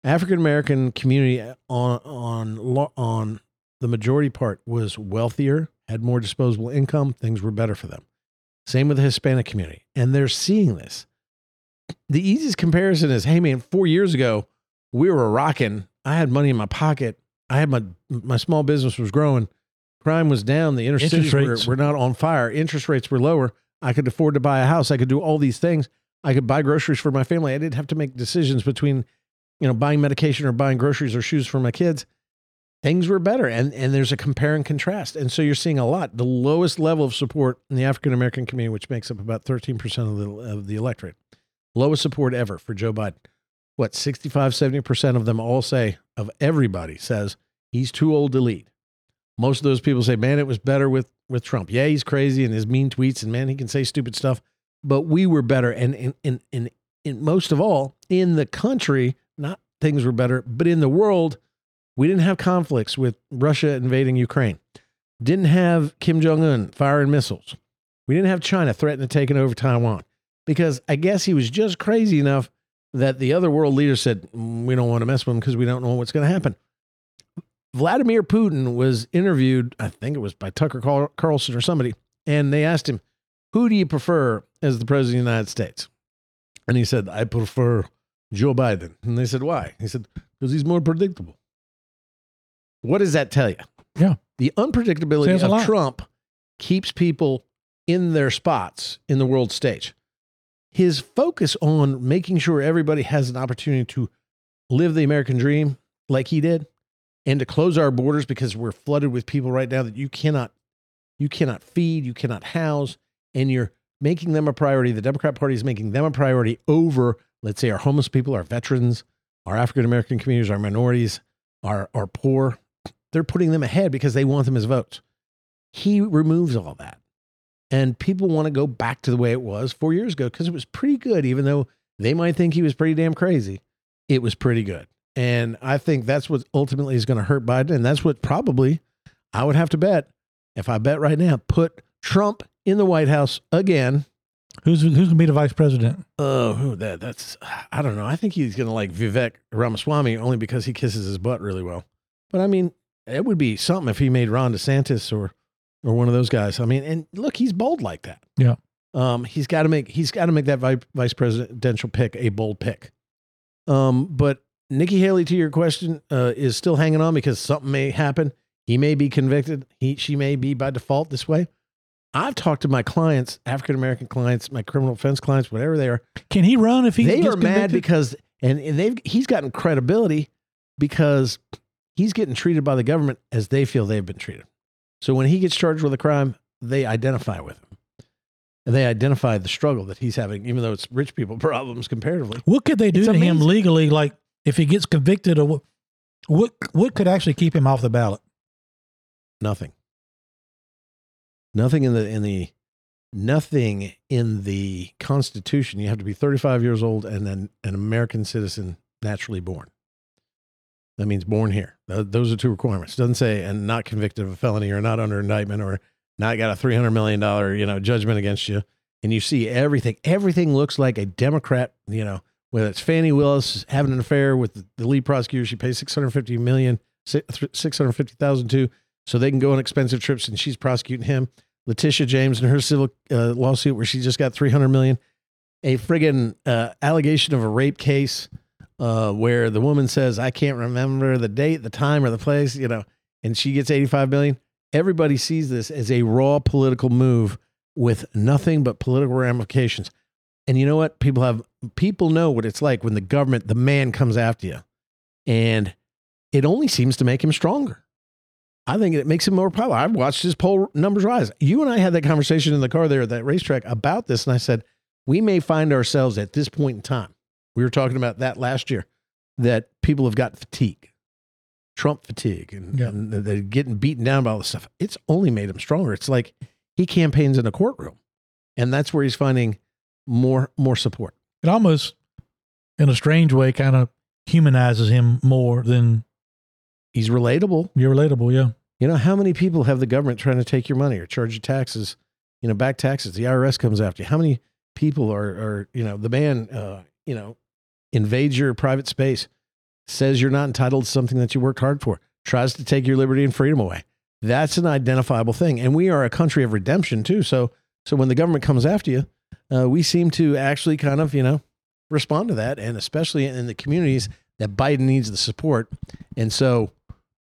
African American community uh, on on on the majority part was wealthier, had more disposable income, things were better for them. Same with the Hispanic community. And they're seeing this. The easiest comparison is hey, man, four years ago, we were rocking. I had money in my pocket. I had my, my small business was growing. Crime was down. The inner Interest cities were, rates. were not on fire. Interest rates were lower. I could afford to buy a house. I could do all these things. I could buy groceries for my family. I didn't have to make decisions between, you know, buying medication or buying groceries or shoes for my kids things were better and and there's a compare and contrast and so you're seeing a lot the lowest level of support in the african american community which makes up about 13% of the of the electorate lowest support ever for joe biden what 65 70% of them all say of everybody says he's too old to lead most of those people say man it was better with with trump yeah he's crazy and his mean tweets and man he can say stupid stuff but we were better and and and, and, and most of all in the country not things were better but in the world we didn't have conflicts with Russia invading Ukraine. Didn't have Kim Jong un firing missiles. We didn't have China threatening to take over Taiwan because I guess he was just crazy enough that the other world leaders said, "Mm, we don't want to mess with him because we don't know what's going to happen. Vladimir Putin was interviewed, I think it was by Tucker Carl- Carlson or somebody, and they asked him, Who do you prefer as the president of the United States? And he said, I prefer Joe Biden. And they said, Why? He said, Because he's more predictable. What does that tell you? Yeah. The unpredictability of. Trump keeps people in their spots in the world stage. His focus on making sure everybody has an opportunity to live the American dream like he did and to close our borders because we're flooded with people right now that you cannot you cannot feed, you cannot house and you're making them a priority. The Democrat Party is making them a priority over let's say our homeless people, our veterans, our African American communities, our minorities, our our poor. They're putting them ahead because they want them as votes. He removes all that. And people want to go back to the way it was four years ago because it was pretty good, even though they might think he was pretty damn crazy. It was pretty good. And I think that's what ultimately is going to hurt Biden. And that's what probably I would have to bet, if I bet right now, put Trump in the White House again. who's who's going to be the vice president? Oh, who that? That's, I don't know. I think he's going to like Vivek Ramaswamy only because he kisses his butt really well. But I mean, it would be something if he made Ron DeSantis or or one of those guys. I mean, and look, he's bold like that. Yeah. Um, he's got to make he's got to make that vice presidential pick a bold pick. Um, but Nikki Haley, to your question, uh, is still hanging on because something may happen. He may be convicted. He she may be by default this way. I've talked to my clients, African American clients, my criminal defense clients, whatever they are. Can he run if he they are mad because and, and they've he's gotten credibility because he's getting treated by the government as they feel they've been treated. So when he gets charged with a crime, they identify with him. And they identify the struggle that he's having, even though it's rich people problems comparatively. What could they do It's to him legally? Like if he gets convicted, or what? What what could actually keep him off the ballot? Nothing. Nothing in the in the nothing in the Constitution. You have to be 35 years old and then an American citizen naturally born. That means born here. Th- Those are two requirements. It doesn't say and not convicted of a felony or not under indictment or not got a $300 million, you know, judgment against you and you see everything. Everything looks like a Democrat, you know, whether it's Fani Willis having an affair with the, lead prosecutor, she pays 650 million, 650,000 to, so they can go on expensive trips and she's prosecuting him. Letitia James and her civil uh, lawsuit where she just got 300 million. A friggin' uh, allegation of a rape case uh, where the woman says, I can't remember the date, the time, or the place, you know, and she gets 85 million. Everybody sees this as a raw political move with nothing but political ramifications. And you know what? People have people know what it's like when the government, the man comes after you. And it only seems to make him stronger. I think it makes him more powerful. I've watched his poll numbers rise. You and I had that conversation in the car there at that racetrack about this. And I said, we may find ourselves at this point in time. We were talking about that last year, that people have got fatigue, Trump fatigue, and, Yeah. and they're getting beaten down by all this stuff. It's only made him stronger. It's like he campaigns in a courtroom, and that's where he's finding more more support. It almost, in a strange way, kind of humanizes him more than He's relatable. you're relatable. Yeah. You know, how many people have the government trying to take your money or charge you taxes, you know, back taxes? The IRS comes after you. How many people are, are you know, the man, uh, you know, invades your private space, says you're not entitled to something that you worked hard for, tries to take your liberty and freedom away. That's an identifiable thing. And we are a country of redemption too. So, so when the government comes after you, uh, we seem to actually kind of, you know, respond to that. And especially in the communities that Biden needs the support. And so,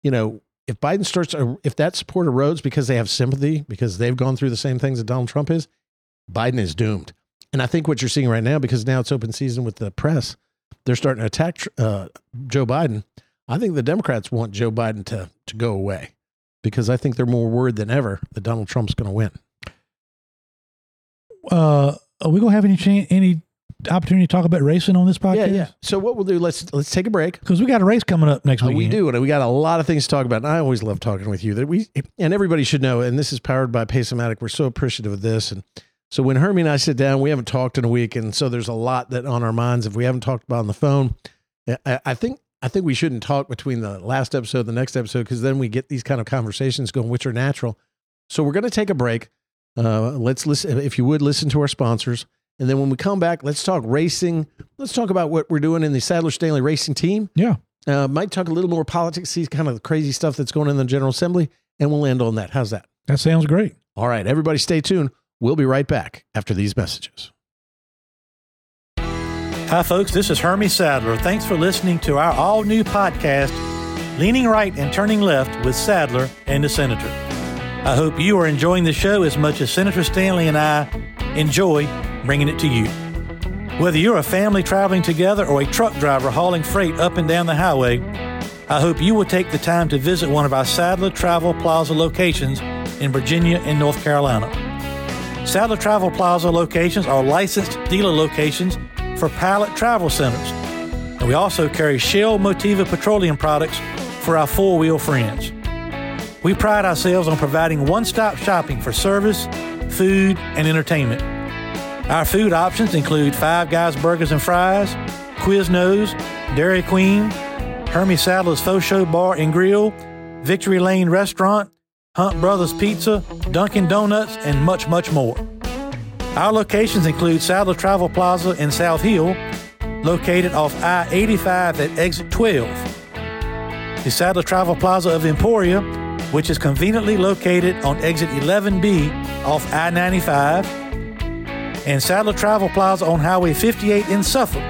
you know, if Biden starts, if that support erodes because they have sympathy, because they've gone through the same things that Donald Trump is, Biden is doomed. And I think what you're seeing right now, because now it's open season with the press, they're starting to attack uh, Joe Biden. I think the Democrats want Joe Biden to to go away because I think they're more worried than ever that Donald Trump's going to win. Uh, are we gonna have any chan any opportunity to talk about racing on this podcast? Yeah, yeah. So what we'll do? Let's let's take a break. Because we got a race coming up next Uh, week. we do, and we got a lot of things to talk about. And I always love talking with you. That we and everybody should know. And this is powered by Pace-O-Matic. We're so appreciative of this. And so when Hermie and I sit down, we haven't talked in a week, and so there's a lot that on our minds. If we haven't talked about on the phone, I, I think I think we shouldn't talk between the last episode and the next episode because then we get these kind of conversations going, which are natural. So we're going to take a break. Uh, let's listen. If you would listen to our sponsors. And then when we come back, let's talk racing. Let's talk about what we're doing in the Sadler Stanley racing team. Yeah. Uh, might talk a little more politics, see kind of the crazy stuff that's going on in the General Assembly, and we'll end on that. How's that? That sounds great. All right, everybody stay tuned. We'll be right back after these messages. Hi, folks. This is Hermie Sadler. Thanks for listening to our all new podcast, Leaning Right and Turning Left with Sadler and the Senator. I hope you are enjoying the show as much as Senator Stanley and I enjoy bringing it to you. Whether you're a family traveling together or a truck driver hauling freight up and down the highway, I hope you will take the time to visit one of our Sadler Travel Plaza locations in Virginia and North Carolina. Sadler Travel Plaza locations are licensed dealer locations for Pilot Travel Centers. And we also carry Shell Motiva petroleum products for our four wheel friends. We pride ourselves on providing one stop shopping for service, food, and entertainment. Our food options include Five Guys Burgers and Fries, Quiznos, Dairy Queen, Hermie Sadler's Faux Show Bar and Grill, Victory Lane Restaurant, Hunt Brothers Pizza, Dunkin' Donuts, and much, much more. Our locations include Sadler Travel Plaza in South Hill, located off I 85 at exit 12. The Sadler Travel Plaza of Emporia, which is conveniently located on exit 11B off I 95, and Sadler Travel Plaza on Highway 58 in Suffolk.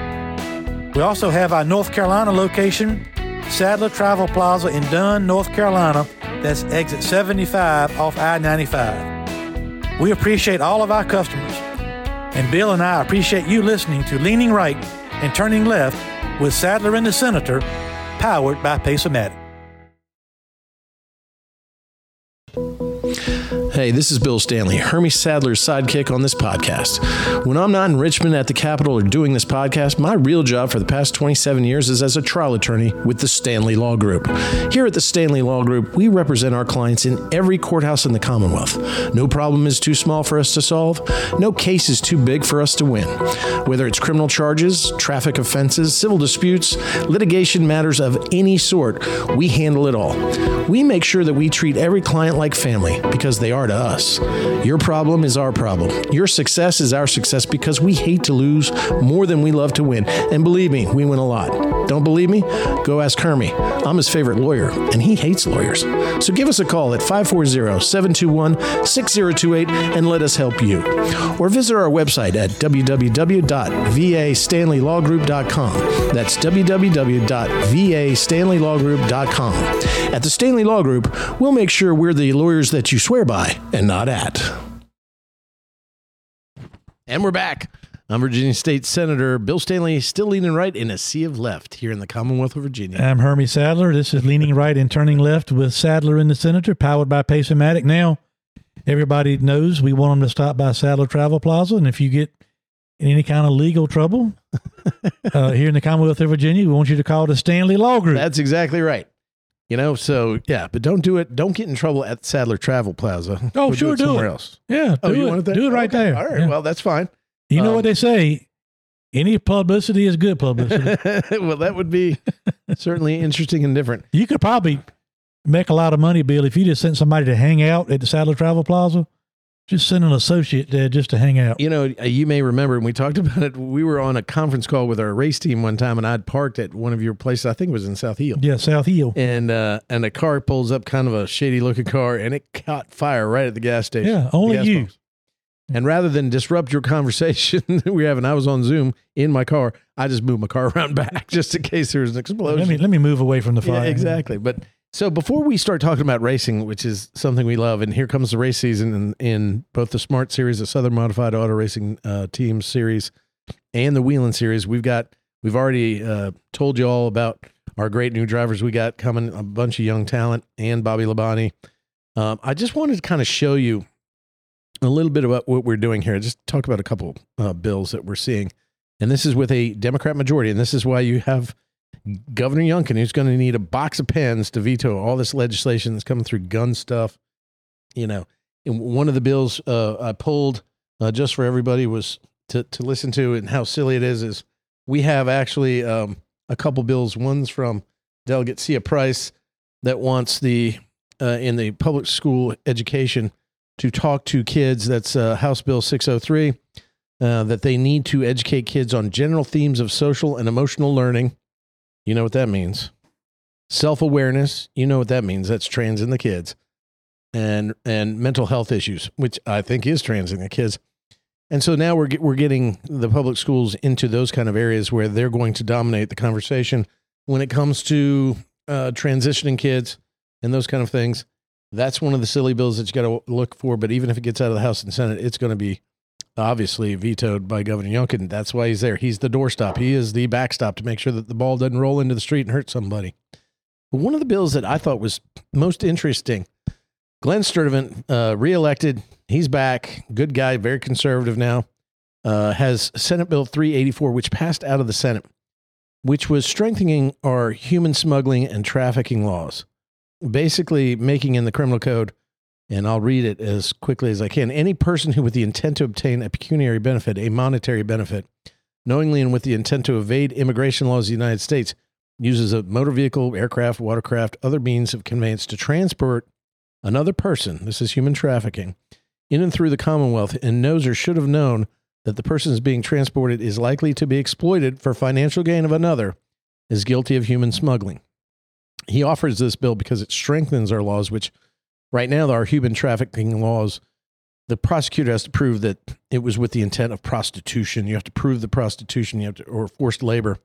We also have our North Carolina location, Sadler Travel Plaza in Dunn, North Carolina, that's exit 75 off I 95. We appreciate all of our customers. And Bill and I appreciate you listening to Leaning Right and Turning Left with Sadler and the Senator, powered by Pace-O-Matic. Hey, this is Bill Stanley, Hermie Sadler's sidekick on this podcast. When I'm not in Richmond at the Capitol or doing this podcast, my real job for the past 27 years is as a trial attorney with the Stanley Law Group. Here at the Stanley Law Group, we represent our clients in every courthouse in the Commonwealth. No problem is too small for us to solve, no case is too big for us to win. Whether it's criminal charges, traffic offenses, civil disputes, litigation matters of any sort, we handle it all. We make sure that we treat every client like family because they are are to us. Your problem is our problem. Your success is our success because we hate to lose more than we love to win. And believe me, we win a lot. Don't believe me? Go ask Hermie. I'm his favorite lawyer, and he hates lawyers. So give us a call at 540 721 6028 and let us help you. Or visit our website at www.vastanleylawgroup.com. That's www.vastanleylawgroup.com. At the Stanley Law Group, we'll make sure we're the lawyers that you swear by and not at. And we're back. I'm Virginia State Senator Bill Stanley, still leaning right in a sea of left here in the Commonwealth of Virginia. I'm Hermie Sadler. This is Leaning Right and Turning Left with Sadler and the Senator, powered by Pace-O-Matic. Now, everybody knows we want them to stop by Sadler Travel Plaza. And if you get in any kind of legal trouble uh, here in the Commonwealth of Virginia, we want you to call the Stanley Law Group. That's exactly right. You know, so yeah, but don't do it. Don't get in trouble at Sadler Travel Plaza. Oh, We'll sure, it do somewhere it. else. yeah, Oh, do, you it. want that? do it right Okay. there. All right. Yeah. Well, that's fine. you know um, what they say any publicity is good publicity. well, that would be certainly interesting and different. you could probably make a lot of money, Bill, if you just sent somebody to hang out at the Sadler Travel Plaza. Just send an associate there just to hang out. You know, uh, you may remember, and we talked about it. We were on a conference call with our race team one time, and I'd parked at one of your places. I think it was in South Heel. Yeah, South Hill. And uh, and a car pulls up, kind of a shady looking car, and it caught fire right at the gas station. Yeah, only you. pumps. And rather than disrupt your conversation that we were having, I was on Zoom in my car. I just moved my car around back just in case there was an explosion. Let me let me move away from the Yeah, fire. exactly. But so before we start talking about racing, which is something we love, and here comes the race season in, in both the Smart Series, the Southern Modified Auto Racing uh, Team Series, and the Whelen Series. We've got we've already uh, told you all about our great new drivers we got coming, a bunch of young talent, and Bobby Labonte. Um, I just wanted to kind of show you a little bit about what we're doing here. Just talk about a couple uh, bills that we're seeing, and this is with a Democrat majority, and this is why you have Governor Youngkin, who's going to need a box of pens to veto all this legislation that's coming through gun stuff. You know, and one of the bills uh, I pulled uh, just for everybody was to to listen to, and how silly it is. Is we have actually um, a couple bills. One's from Delegate Cia Price that wants the uh, in the public school education to talk to kids. That's uh, House Bill six hundred three. Uh, that they need to educate kids on general themes of social and emotional learning. You know what that means. Self awareness. You know what that means. That's trans in the kids, and and mental health issues, which I think is trans in the kids. And so now we're we're getting the public schools into those kind of areas where they're going to dominate the conversation when it comes to uh, transitioning kids and those kind of things. That's one of the silly bills that you got to look for. But even if it gets out of the House and Senate, it's going to be obviously vetoed by Governor Youngkin. That's why he's there. He's the doorstop. He is the backstop to make sure that the ball doesn't roll into the street and hurt somebody. One of the bills that I thought was most interesting, Glenn Sturtevant, uh, reelected. He's back. Good guy, very conservative now. Uh, has Senate Bill 384, which passed out of the Senate, which was strengthening our human smuggling and trafficking laws, basically making in the criminal code and I'll read it as quickly as I can. Any person who, with the intent to obtain a pecuniary benefit, a monetary benefit, knowingly and with the intent to evade immigration laws of the United States, uses a motor vehicle, aircraft, watercraft, other means of conveyance to transport another person, this is human trafficking, in and through the Commonwealth, and knows or should have known that the person is being transported is likely to be exploited for financial gain of another, is guilty of human smuggling. He offers this bill because it strengthens our laws, which right now our human trafficking laws the prosecutor has to prove that it was with the intent of prostitution. You have to prove the prostitution you have to or forced labor.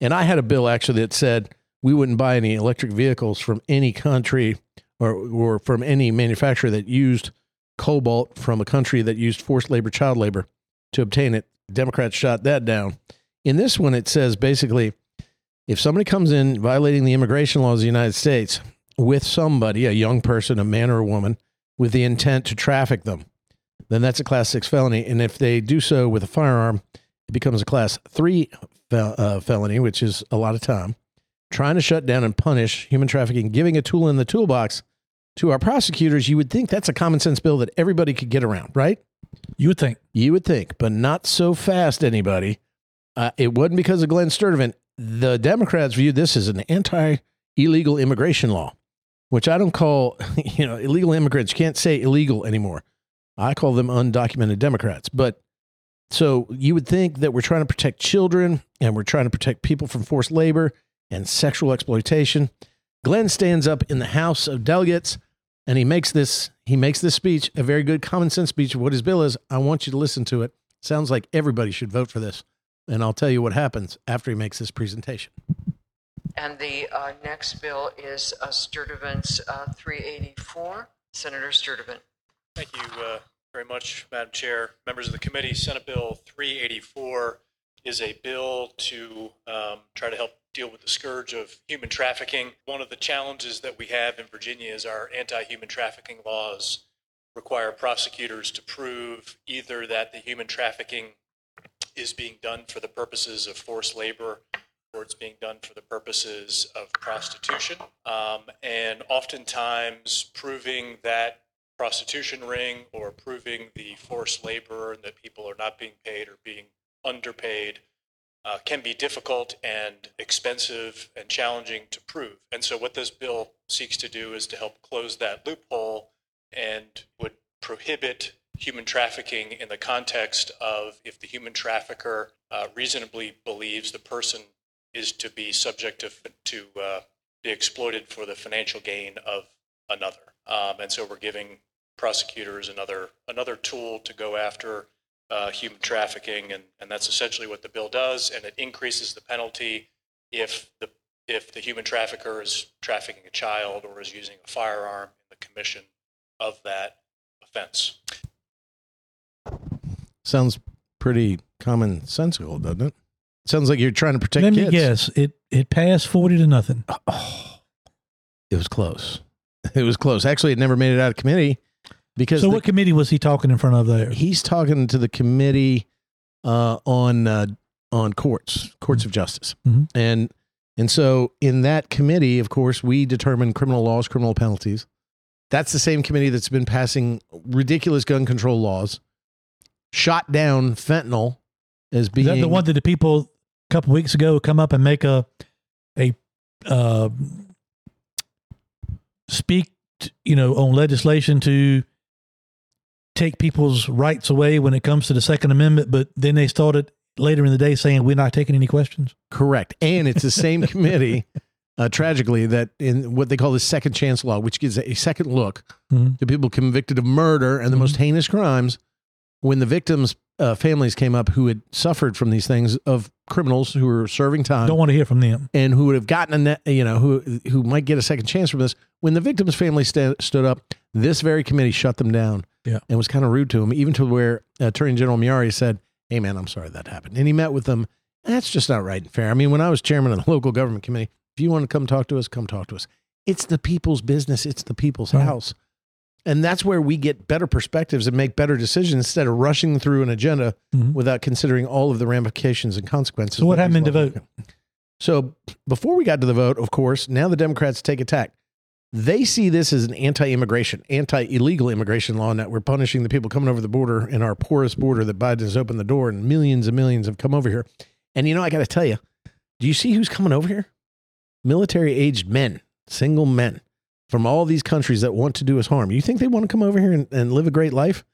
And i had a bill actually that said we wouldn't buy any electric vehicles from any country or, or from any manufacturer that used cobalt from a country that used forced labor child labor to obtain it. Democrats shot that down. In this one it says basically if somebody comes in violating the immigration laws of the united states with somebody, a young person, a man or a woman, with the intent to traffic them, then that's a class six felony. And if they do so with a firearm, it becomes a class three fel- uh, felony, which is a lot of time. Trying to shut down and punish human trafficking, giving a tool in the toolbox to our prosecutors, you would think that's a common sense bill that everybody could get around, right? You would think. You would think, but not so fast, anybody. Uh, it wasn't because of Glenn Sturtevant. The Democrats viewed this as an anti illegal immigration law which I don't call, you know, illegal immigrants. You can't say illegal anymore. I call them undocumented Democrats. But so you would think that we're trying to protect children and we're trying to protect people from forced labor and sexual exploitation. Glenn stands up in the House of Delegates and he makes this he makes this speech, a very good common sense speech of what his bill is. I want you to listen to it. Sounds like everybody should vote for this. And I'll tell you what happens after he makes this presentation. And the uh, next bill is uh, uh, 384. Senator Sturtevant. Thank you uh, very much, Madam Chair. Members of the committee, Senate Bill 384 is a bill to um, try to help deal with the scourge of human trafficking. One of the challenges that we have in Virginia is our anti-human trafficking laws require prosecutors to prove either that the human trafficking is being done for the purposes of forced labor or it's being done for the purposes of prostitution. Um, and oftentimes proving that prostitution ring or proving the forced labor and that people are not being paid or being underpaid uh, can be difficult and expensive and challenging to prove. And so, what this bill seeks to do is to help close that loophole and would prohibit human trafficking in the context of if the human trafficker uh, reasonably believes the person is to be subject to, to uh, be exploited for the financial gain of another. Um, and so we're giving prosecutors another another tool to go after uh, human trafficking, and, and that's essentially what the bill does. And it increases the penalty if the if the human trafficker is trafficking a child or is using a firearm in the commission of that offense. Sounds pretty commonsensical, doesn't it? Sounds like you're trying to protect Let me guess. It it passed forty to nothing. Oh, it was close. It was close. Actually, it never made it out of committee because So the- what committee was he talking in front of there? he's talking to the committee uh, on uh, on courts, courts of justice, Mhm. and and so in that committee, of course, we determine criminal laws, criminal penalties. That's the same committee that's been passing ridiculous gun control laws, shot down fentanyl as Is being that the one that the people couple weeks ago come up and make a a uh, speak, you know, on legislation to take people's rights away when it comes to the Second Amendment, but then they started later in the day saying we're not taking any questions. Correct. And it's the same committee, uh, tragically, that in what they call the second chance law, which gives a second look Mhm. to people convicted of murder and the most heinous crimes. When the victims' uh, families came up who had suffered from these things of criminals who were serving time Don't want to hear from them. and who would have gotten a net, you know, who who might get a second chance from this. When the victims' family sta- stood up, this very committee shut them down. Yeah. and was kind of rude to them, even to where Attorney General Miyares said, "Hey, man, I'm sorry that happened." And he met with them. That's just not right and fair. I mean, when I was chairman of the local government committee, if you want to come talk to us, come talk to us. It's the people's business. It's the people's Right. house. And that's where we get better perspectives and make better decisions instead of rushing through an agenda Mhm. without considering all of the ramifications and consequences. So what happened in the vote? so before we got to the vote, of course, now the Democrats take attack. They see this as an anti-immigration, anti-illegal immigration law, and that we're punishing the people coming over the border in our poorest border that Biden has opened the door, and millions and millions have come over here. And you know, I got to tell you, do you see who's coming over here? Military-aged men, single men from all these countries that want to do us harm. You think they want to come over here and, and live a great life?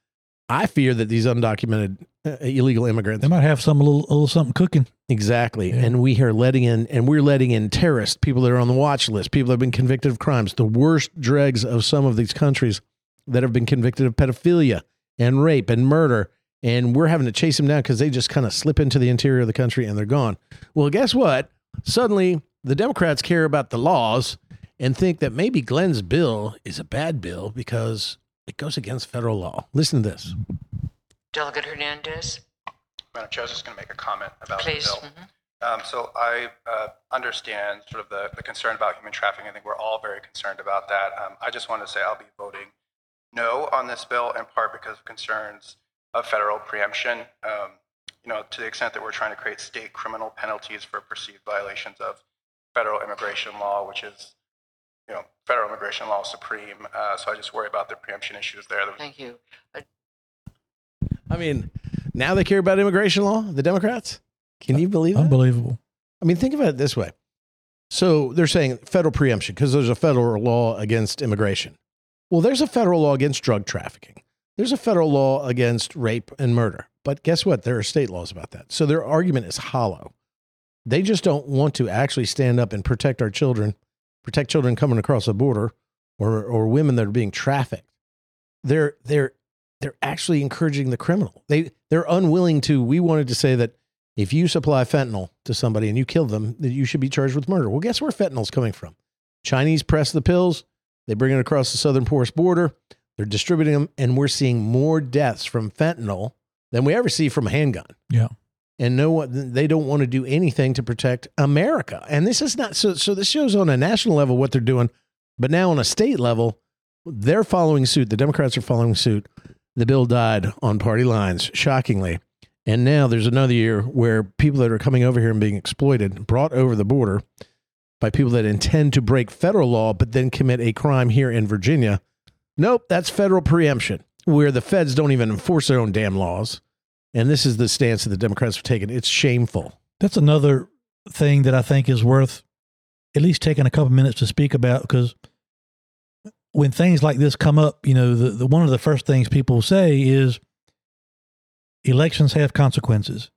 I fear that these undocumented uh, illegal immigrants They might have some a little, a little something cooking. Exactly. Yeah. And we are letting in, and we're letting in terrorists, people that are on the watch list, people that have been convicted of crimes, the worst dregs of some of these countries that have been convicted of pedophilia and rape and murder. And we're having to chase them down because they just kind of slip into the interior of the country and they're gone. Well, guess what? Suddenly, the Democrats care about the laws and think that maybe Glenn's bill is a bad bill because it goes against federal law. Listen to this. Delegate Hernandez, Madam Chair, I was just going to make a comment about please. the bill. Mhm. Um, so I uh, understand sort of the, the concern about human trafficking. I think we're all very concerned about that. Um, I just wanted to say I'll be voting no on this bill in part because of concerns of federal preemption. Um, you know, to the extent that we're trying to create state criminal penalties for perceived violations of federal immigration law, which is, you know, federal immigration law is supreme. Uh, so I just worry about the preemption issues there. Thank you. I mean, now they care about immigration law, the Democrats. Can you believe it? Unbelievable. I mean, think about it this way. So they're saying federal preemption because there's a federal law against immigration. Well, there's a federal law against drug trafficking. There's a federal law against rape and murder. But guess what? There are state laws about that. So their argument is hollow. They just don't want to actually stand up and protect our children, protect children coming across the border or or women that are being trafficked. They're they're they're actually encouraging the criminal. They they're unwilling to. We wanted to say that if you supply fentanyl to somebody and you kill them, that you should be charged with murder. Well, guess where fentanyl's coming from? Chinese press the pills. They bring it across the southern porous border. They're distributing them, and we're seeing more deaths from fentanyl than we ever see from a handgun. Yeah. And no one, they don't want to do anything to protect America. And this is not so. So this shows on a national level what they're doing, but now on a state level, they're following suit. The Democrats are following suit. The bill died on party lines, shockingly. And now there's another year where people that are coming over here and being exploited, brought over the border by people that intend to break federal law, but then commit a crime here in Virginia. Nope, that's federal preemption, where the feds don't even enforce their own damn laws. And this is the stance that the Democrats have taken. It's shameful. That's another thing that I think is worth at least taking a couple minutes to speak about because when things like this come up, you know, the, the one of the first things people say is elections have consequences.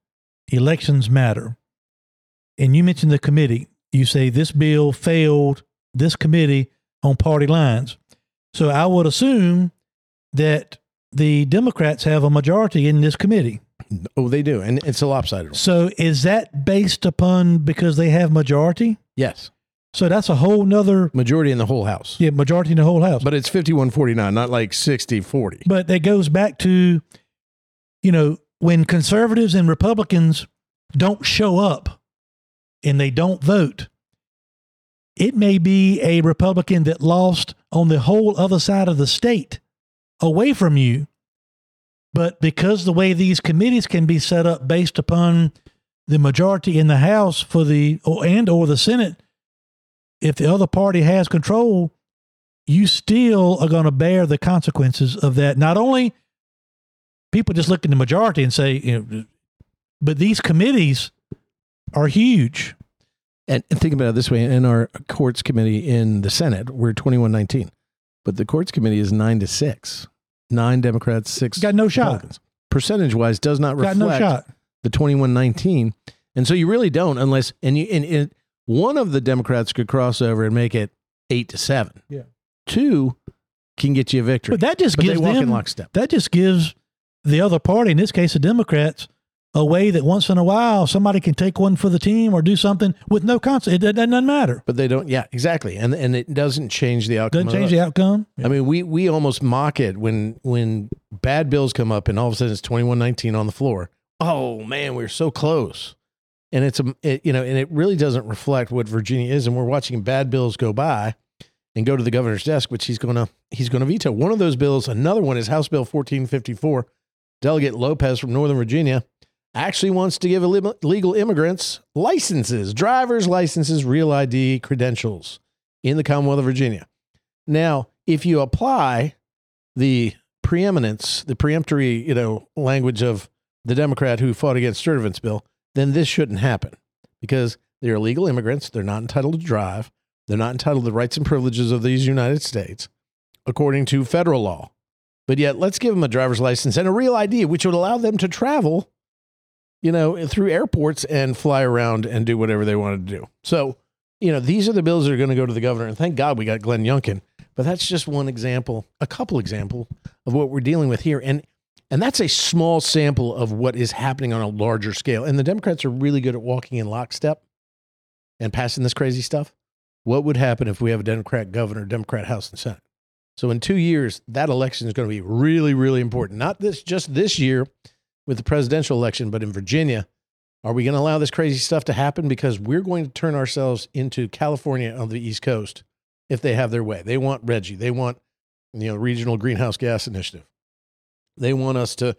Elections matter. And you mentioned the committee. You say this bill failed this committee on party lines. So I would assume that the Democrats have a majority in this committee. Oh, they do. And it's a lopsided. So is that based upon because they have majority? Yes. So that's a whole nother Majority in the whole House. yeah, majority in the whole house. But it's 51 49, not like 60 40. But that goes back to, you know, when conservatives and Republicans don't show up and they don't vote, it may be a Republican that lost on the whole other side of the state away from you. But because the way these committees can be set up based upon the majority in the House for the or, and or the Senate, if the other party has control, you still are going to bear the consequences of that. Not only people just look at the majority and say, you know, but these committees are huge. And, and think about it this way in our courts committee in the Senate, we're 21 19, but the courts committee is nine to six. Nine Democrats, six Got no shot. Percentage wise, does not Got reflect no shot. the 21 19. And so you really don't unless, and you, and it, one of the Democrats could cross over and make it eight to seven. Yeah. Two can get you a victory. But that just But gives them lockstep. that just gives the other party, in this case the Democrats, a way that once in a while somebody can take one for the team or do something with no consequence. It, doesn't matter. But they don't, yeah, exactly. And and it doesn't change the outcome. Doesn't change the outcome. I mean, we we almost mock it when when bad bills come up and all of a sudden it's twenty one nineteen on the floor. Oh man, we are so close, and it's a it, you know, and it really doesn't reflect what Virginia is. And we're watching bad bills go by and go to the governor's desk, which he's gonna he's gonna veto. One of those bills, another one is House Bill fourteen fifty four. Delegate Lopez from Northern Virginia actually wants to give illegal legal immigrants licenses, driver's licenses, real ID, credentials in the Commonwealth of Virginia. Now, if you apply the preeminence, the preemptory, you know, language of the Democrat who fought against Sturtevant's bill, then this shouldn't happen because they're illegal immigrants. They're not entitled to drive. They're not entitled to the rights and privileges of these United States, according to federal law. But yet, let's give them a driver's license and a real ID, which would allow them to travel, you know, through airports and fly around and do whatever they wanted to do. So, you know, these are the bills that are going to go to the governor. And thank God we got Glenn Youngkin. But that's just one example, a couple example of what we're dealing with here. And and that's a small sample of what is happening on a larger scale. And the Democrats are really good at walking in lockstep and passing this crazy stuff. What would happen if we have a Democrat governor, Democrat House and Senate? So in two years, that election is going to be really, really important. Not this just this year with the presidential election, but in Virginia. Are we going to allow this crazy stuff to happen? Because we're going to turn ourselves into California on the East Coast if they have their way. They want RGGI. They want you know regional greenhouse gas initiative. They want us to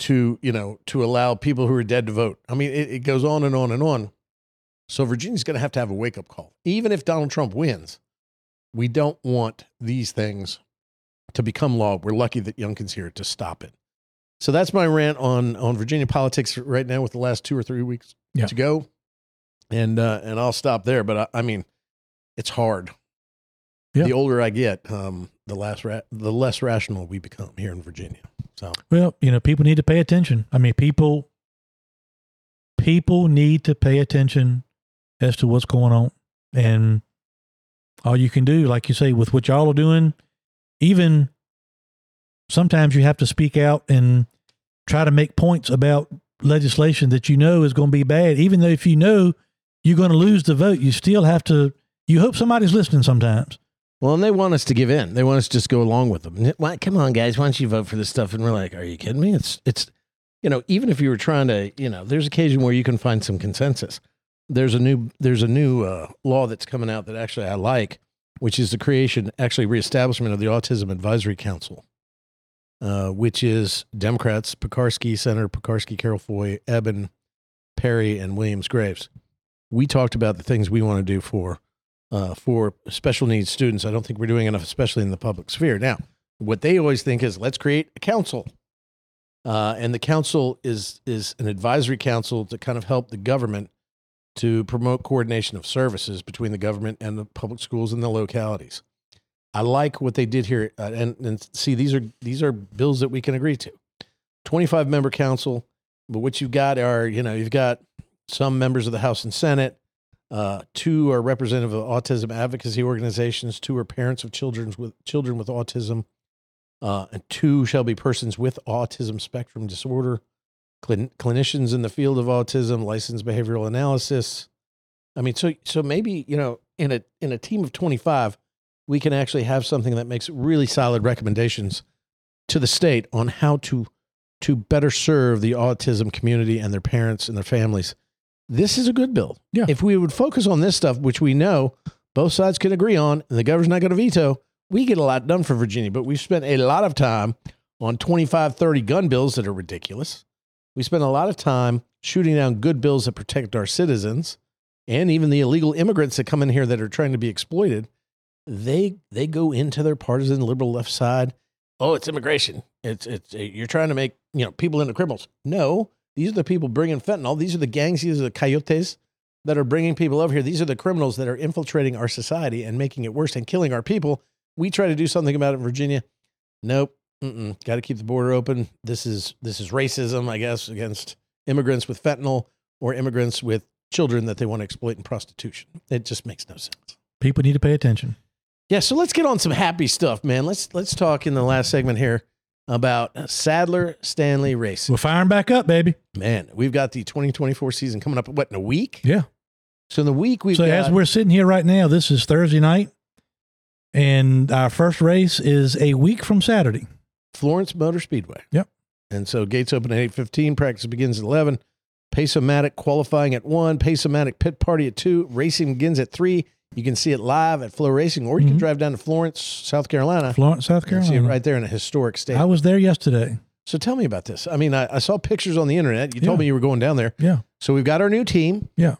to you know to allow people who are dead to vote. I mean, it, it goes on and on and on. So Virginia's going to have to have a wake up call, even if Donald Trump wins. We don't want these things to become law. We're lucky that Youngkin's here to stop it. So that's my rant on on Virginia politics right now with the last two or three weeks Yeah. to go, and uh, and I'll stop there. But I, I mean, it's hard. Yeah. The older I get, um, the less ra- the less rational we become here in Virginia. So Well, you know, people need to pay attention. I mean, people people need to pay attention as to what's going on. And all you can do, like you say, with what y'all are doing, even sometimes you have to speak out and try to make points about legislation that you know is going to be bad. Even though if you know you're going to lose the vote, you still have to you hope somebody's listening sometimes. Well, and they want us to give in. They want us to just go along with them. Why, come on, guys, why don't you vote for this stuff? And we're like, are you kidding me? It's it's you know, even if you were trying to, you know, there's occasion where you can find some consensus. There's a new there's a new uh, law that's coming out that actually I like, which is the creation, actually reestablishment of the Autism Advisory Council, uh, which is Democrats Pekarsky, Senator Pekarsky, Carroll Foy, Ebbin, Perry, and Williams Graves. We talked about the things we want to do for uh, for special needs students. I don't think we're doing enough, especially in the public sphere. Now, what they always think is let's create a council, uh, and the council is is an advisory council to kind of help the government to promote coordination of services between the government and the public schools in the localities. I like what they did here, uh, and and see these are these are bills that we can agree to. Twenty five member council, but what you've got are you know you've got some members of the House and Senate. Uh, two are representative of autism advocacy organizations. Two are parents of children with children with autism. Uh, and two shall be persons with autism spectrum disorder, clin- clinicians in the field of autism, licensed behavioral analysis. I mean, so so maybe you know, in a in a team of twenty five, we can actually have something that makes really solid recommendations to the state on how to to better serve the autism community and their parents and their families this is a good bill. Yeah. If we would focus on this stuff, which we know both sides can agree on, and the governor's not going to veto, we get a lot done for Virginia. But we've spent a lot of time on 25, 30 gun bills that are ridiculous. We spend a lot of time shooting down good bills that protect our citizens and even the illegal immigrants that come in here that are trying to be exploited. They they go into their partisan liberal left side. Oh, it's immigration. It's it's uh, you're trying to make you know people into criminals. No, these are the people bringing fentanyl. These are the gangs. These are the coyotes that are bringing people over here. These are the criminals that are infiltrating our society and making it worse and killing our people. We try to do something about it in Virginia. Nope. Got to keep the border open. This is this is racism, I guess, against immigrants with fentanyl or immigrants with children that they want to exploit in prostitution. It just makes no sense. People need to pay attention. Yeah, so let's get on some happy stuff, man. Let's let's talk in the last segment here about Sadler Stanley Racing. We're firing back up, baby. Man, we've got the 2024 season coming up. What in a week? Yeah. So in the week we've so got as we're sitting here right now, this is Thursday night, and our first race is a week from Saturday. Florence Motor Speedway. Yep. And so gates open at 8:15, practice begins at 11. Pace-O-Matic qualifying at 1, Pace-O-Matic pit party at 2, racing begins at 3. You can see it live at FloRacing or you can Mhm. drive down to Florence, South Carolina. Florence, South and see it Carolina. right there in a historic state. I was there yesterday. so tell me about this. I mean, I, I saw pictures on the internet. You told Yeah. me you were going down there. Yeah. So we've got our new team. Yeah.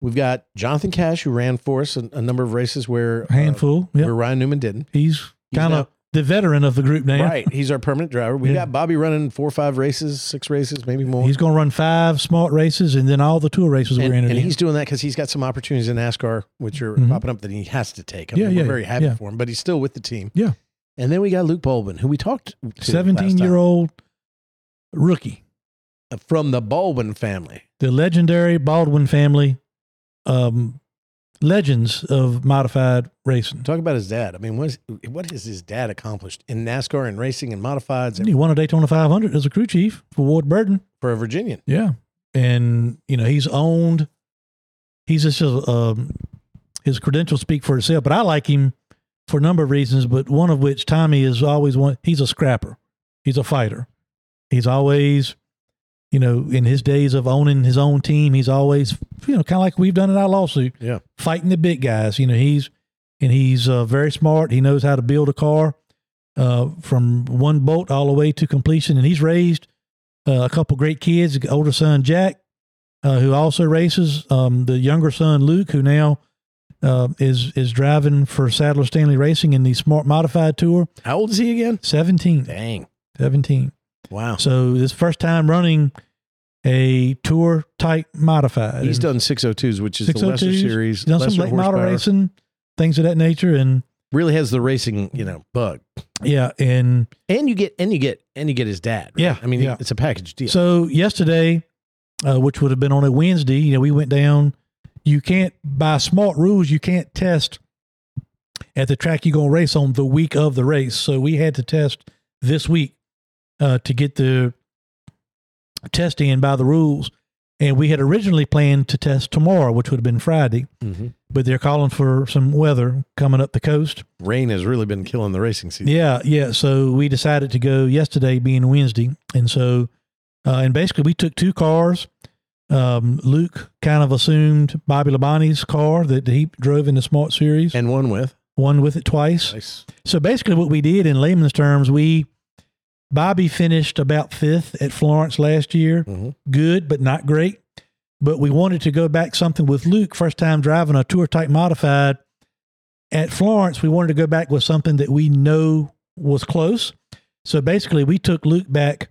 We've got Jonathan Cash, who ran for us a, a number of races where A handful. uh, yeah. where Ryan Newman didn't. He's kind of the veteran of the group now. Right. He's our permanent driver. We Yeah. got Bobby running four or five races, six races, maybe more. He's going to run five smart races and then all the tour races and, we're in. and he's doing that because he's got some opportunities in NASCAR, which are Mhm. popping up that he has to take. I Yeah, mean, we're very happy yeah. for him, but he's still with the team. Yeah. And then we got Luke Baldwin, who we talked to 17 year old rookie, from the Baldwin family. the legendary Baldwin family, um, legends of modified racing. Talk about his dad. I mean, what, is, what has his dad accomplished in NASCAR and racing and modifieds He won a Daytona 500 as a crew chief for Ward Burton. for a Virginian? Yeah. And, you know, he's owned, he's just, a, um, his credentials speak for itself, but I like him for a number of reasons, but one of which Tommy is always one, he's a scrapper. He's a fighter. He's always, you know, in his days of owning his own team, he's always, you know, kind of like we've done in our lawsuit, Yeah. fighting the big guys. You know, he's, and he's uh, very smart. He knows how to build a car uh, from one bolt all the way to completion. And he's raised uh, a couple great kids. Older son Jack, uh, who also races. Um, the younger son Luke, who now uh, is is driving for Sadler Stanley Racing in the Smart Modified Tour. How old is he again? 17. Dang. 17. Wow. So this first time running a tour type modified. He's done 602s, which is the Lesser Series. He's done some late model racing. Things of that nature. And Really has the racing, you know, bug. yeah, and And you get and you get and you get his dad. right? Yeah, I mean, yeah. it's a package deal. So yesterday, uh, which would have been on a Wednesday, you know, we went down. You can't by smart rules, you can't test at the track you're gonna race on the week of the race. So we had to test this week uh, to get the test in by the rules. And we had originally planned to test tomorrow, which would have been Friday, Mhm. but they're calling for some weather coming up the coast. Rain has really been killing the racing season. Yeah, yeah. So we decided to go yesterday, being Wednesday, and so uh, and basically we took two cars. Um, Luke kind of assumed Bobby Labonte's car that he drove in the Smart Series, And one with. won with it twice. Nice. So basically, what we did in layman's terms, we Bobby finished about fifth at Florence last year. Mhm. Good, but not great. But we wanted to go back something with Luke, first time driving a tour type modified at Florence. We wanted to go back with something that we know was close. So basically, we took Luke back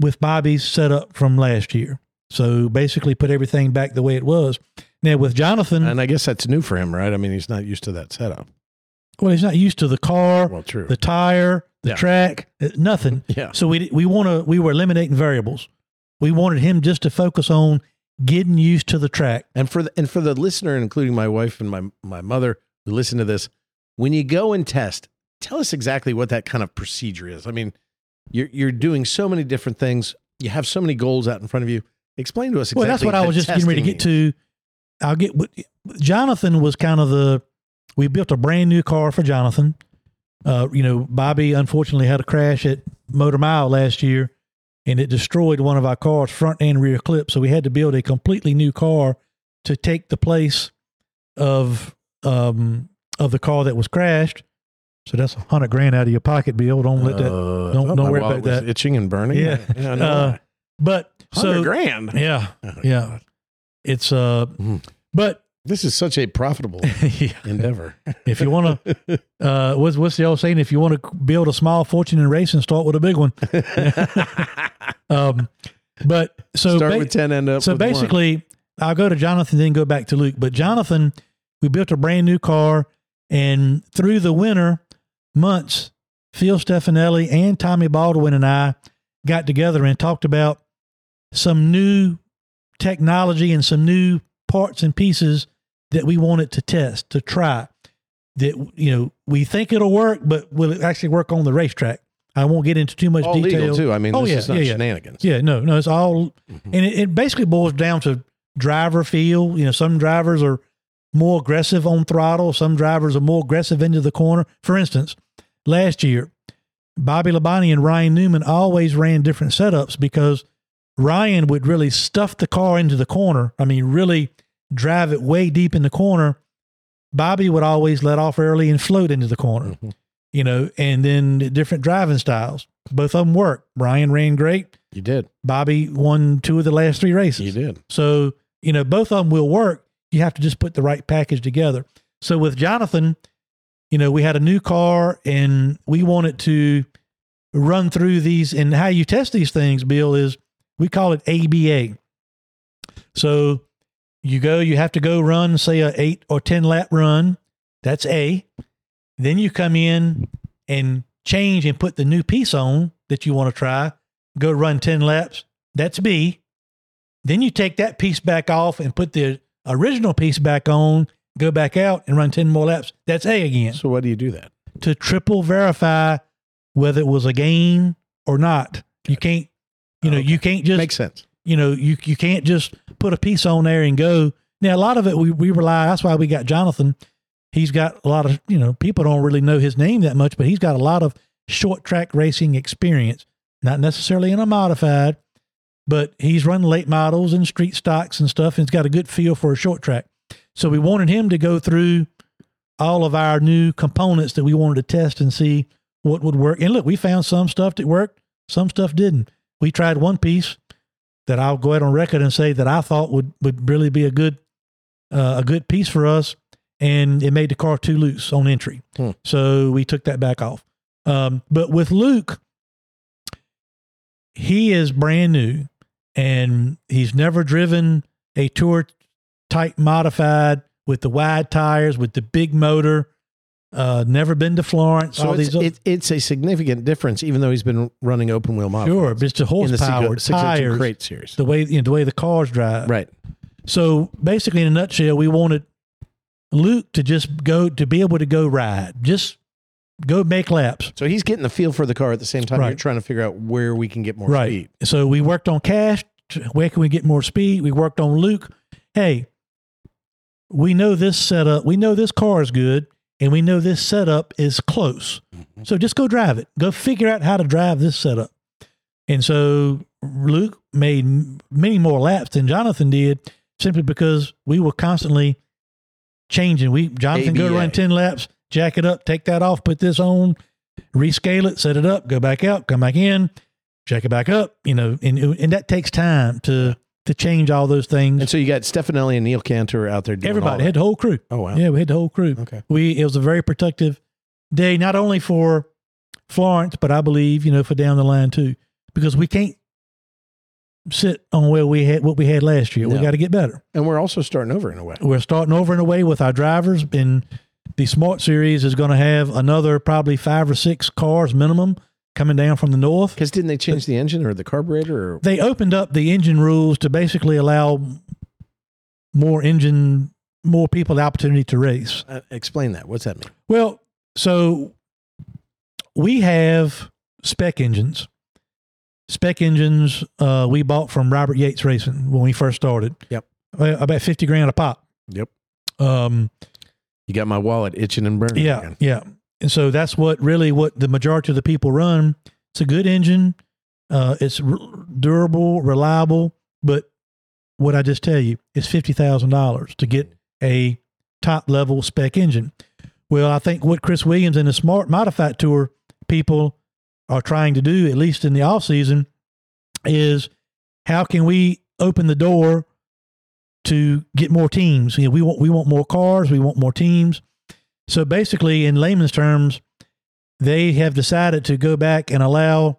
with Bobby's setup from last year. So basically, put everything back the way it was. Now with Jonathan, And I guess that's new for him, right? I mean, he's not used to that setup. well, he's not used to the car, Well, true. the tire, the Yeah. track, uh, nothing. yeah. So we we want to we were eliminating variables. We wanted him just to focus on getting used to the track. And for the, and for the listener, including my wife and my my mother who listen to this, when you go and test, tell us exactly what that kind of procedure is. I mean, you're you're doing so many different things. You have so many goals out in front of you. Explain to us exactly. well, that's what I was just getting ready to get to. I'll get. Jonathan was kind of the. We built a brand new car for Jonathan. Uh, you know, Bobby unfortunately had a crash at Motor Mile last year, and it destroyed one of our cars, front and rear clip. So we had to build a completely new car to take the place of um of the car that was crashed. So that's a hundred grand out of your pocket, Bill. Don't let that. Uh, don't- oh, don't worry about that. Itching and burning. Yeah. yeah no, Uh, But so grand. yeah, Oh, yeah. God. it's uh, Mhm. but This is such a profitable yeah. endeavor. if you want to, uh, what's what's the old saying? If you want to build a small fortune in racing, start with a big one. Um, but so Start ba- with ten, end up. so with one. basically, I'll go to Jonathan, then go back to Luke. But Jonathan, we built a brand new car, and through the winter months, Phil Stefanelli and Tommy Baldwin and I got together and talked about some new technology and some new parts and pieces that we wanted to test to try. That you know we think it'll work, but will it actually work on the racetrack? I won't get into too much all detail. legal too. I mean, Oh, this yeah, is not yeah, yeah. shenanigans. Yeah, no, no, it's all, Mhm. and it, it basically boils down to driver feel. You know, some drivers are more aggressive on throttle. Some drivers are more aggressive into the corner. For instance, last year, Bobby Labonte and Ryan Newman always ran different setups because Ryan would really stuff the car into the corner. I mean, really drive it way deep in the corner. Bobby would always let off early and float into the corner Mhm. you know, and then different driving styles. Both of them work. Ryan ran great. You did. Bobby won two of the last three races. You did. So, you know, both of them will work. You have to just put the right package together. So with Jonathan, you know, we had a new car and we wanted to run through these and how you test these things, Bill, is we call it ABA. So you go, you have to go run, say a eight or 10 lap run. That's A. Then you come in and change and put the new piece on that you want to try. Go run 10 laps. That's B. Then you take that piece back off and put the original piece back on, go back out and run 10 more laps. That's A again So why do you do that? to triple verify whether it was a gain or not. You can't, you know, oh, you can't just Makes sense. you know, you you can't just put a piece on there and go. Now, a lot of it we, we rely. That's why we got Jonathan. He's got a lot of you know people don't really know his name that much, but he's got a lot of short track racing experience. Not necessarily in a modified, but he's run late models and street stocks and stuff, and he's got a good feel for a short track. So we wanted him to go through all of our new components that we wanted to test and see what would work. And look, we found some stuff that worked, some stuff didn't. We tried one piece that I'll go ahead on record and say that I thought would would really be a good uh, a good piece for us, and it made the car too loose on entry, Hmm. so we took that back off. Um, but with Luke, he is brand new, and he's never driven a tour type modified with the wide tires, with the big motor. Uh, never been to Florence. So all it's, these, it, it's a significant difference, even though he's been running open wheel models. sure, but it's the in the horsepower, tires, crate series. the way you know, the way the cars drive. Right. So basically, in a nutshell, we wanted Luke to just go to be able to go ride, just go make laps. So he's getting the feel for the car at the same time. You're trying to figure out where we can get more right. speed. So we worked on Cash. Where can we get more speed? We worked on Luke. Hey, we know this setup. We know this car is good, and we know this setup is close. Mm-hmm. So just go drive it. Go figure out how to drive this setup. And so Luke made many more laps than Jonathan did, simply because we were constantly changing. We Jonathan go ABA. run ten laps, jack it up, take that off, put this on, rescale it, set it up, go back out, come back in, jack it back up. You know, and and that takes time to to change all those things. And so you got Stefanelli and Neil Cantor out there doing all Everybody had the whole crew. Oh, wow. Yeah, we had the whole crew. Okay. We it was a very productive day, not only for Florence, but I believe you know for down the line too, because we can't sit on where we had what we had last year. We got to get better. And we're also starting over in a way. We're starting over in a way with our drivers. And the Smart Series is going to have another probably five or six cars minimum coming down from the north. Because didn't they change the engine or the carburetor? Or, They opened up the engine rules to basically allow more engine, more people the opportunity to race. uh, explain that. What's that mean? Well, so we have spec engines. Spec engines uh, we bought from Robert Yates Racing when we first started. Yep. Uh, about 50 grand a pop. Yep. Um, You got my wallet itching and burning. yeah, again. yeah. And so that's what really what the majority of the people run. It's a good engine. Uh, it's r- durable, reliable, but what I just tell you is fifty thousand dollars to get a top level spec engine. Well, I think what Chris Williams and the Smart Modified Tour people are trying to do, at least in the off season, is how can we open the door to get more teams? You know, we want we want more cars, we want more teams. So basically, in layman's terms, they have decided to go back and allow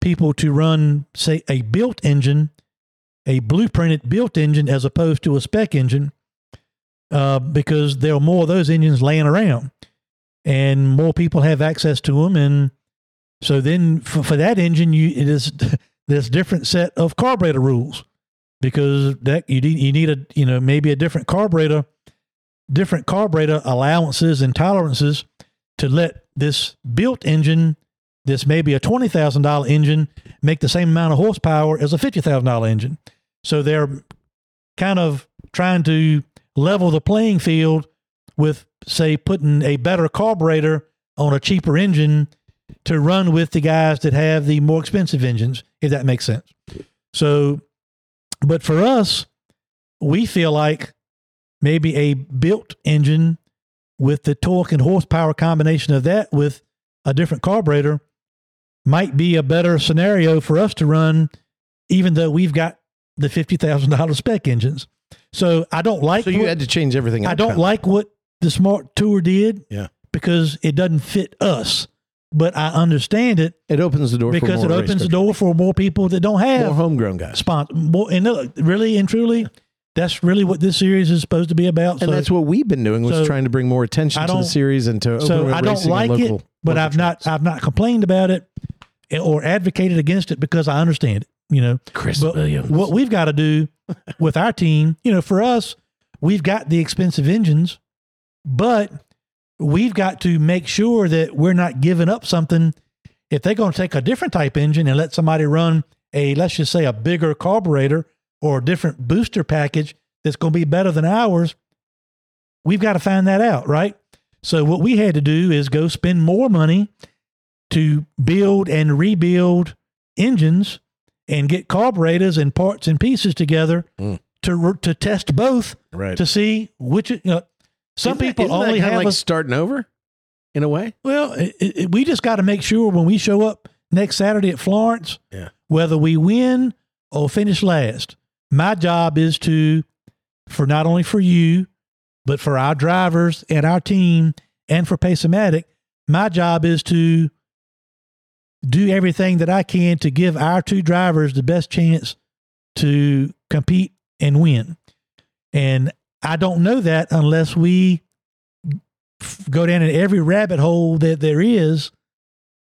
people to run, say, a built engine, a blueprinted built engine, as opposed to a spec engine, uh, because there are more of those engines laying around, and more people have access to them. And so then, for, for that engine, you it is this different set of carburetor rules because that you need you need a you know maybe a different carburetor different carburetor allowances and tolerances to let this built engine, this maybe a twenty thousand dollar engine, make the same amount of horsepower as a fifty thousand dollar engine. So they're kind of trying to level the playing field with, say, putting a better carburetor on a cheaper engine to run with the guys that have the more expensive engines, if that makes sense. So, but for us, we feel like maybe a built engine with the torque and horsepower combination of that with a different carburetor might be a better scenario for us to run, even though we've got the fifty thousand dollar spec engines. So I don't like. So you what- had to change everything. I don't kinda. like what the Smart Tour did. Yeah. Because it doesn't fit us, but I understand it It opens the door because for it opens the door for more people that don't have more homegrown guys. sponsor. More, and look, really and truly, that's really what this series is supposed to be about. And so, that's what we've been doing was so trying to bring more attention to the series and to so I don't like and it, but I've not. I've not complained about it eh, or advocated against it because I understand it. You know, Chris but Williams. what we've got to do with our team, you know, for us, we've got the expensive engines, but we've got to make sure that we're not giving up something. If they're going to take a different type engine and let somebody run a, let's just say, a bigger carburetor or a different booster package that's going to be better than ours, we've got to find that out, right? So what we had to do is go spend more money to build and rebuild engines and get carburetors and parts and pieces together Mm. to to test both right. to see which you know, some Isn't people isn't that only have like a, starting over in a way. well it, it- we just got to make sure when we show up next Saturday at Florence Yeah. whether we win or finish last my job is to for not only for you but for our drivers and our team and for Pace-O-Matic my job is to do everything that I can to give our two drivers the best chance to compete and win. And I don't know that unless we go down in every rabbit hole that there is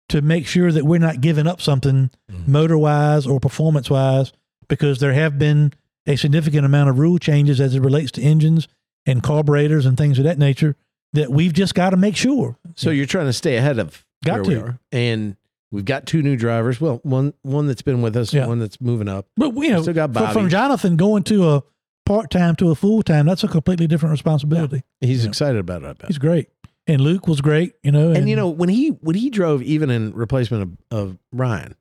to make sure that we're not giving up something Mhm. motor wise or performance wise, because there have been a significant amount of rule changes as it relates to engines and carburetors and things of that nature that we've just got to make sure. So you're trying to stay ahead of Got where we to. are, and we've got two new drivers. Well, one one that's been with us, Yeah. one that's moving up. But you know, Still got Bobby. from Jonathan going to a part time to a full time, that's a completely different responsibility. He's Yeah. excited about it. I bet. He's great, and Luke was great. You know, and you know when he when he drove even in replacement of, of Ryan,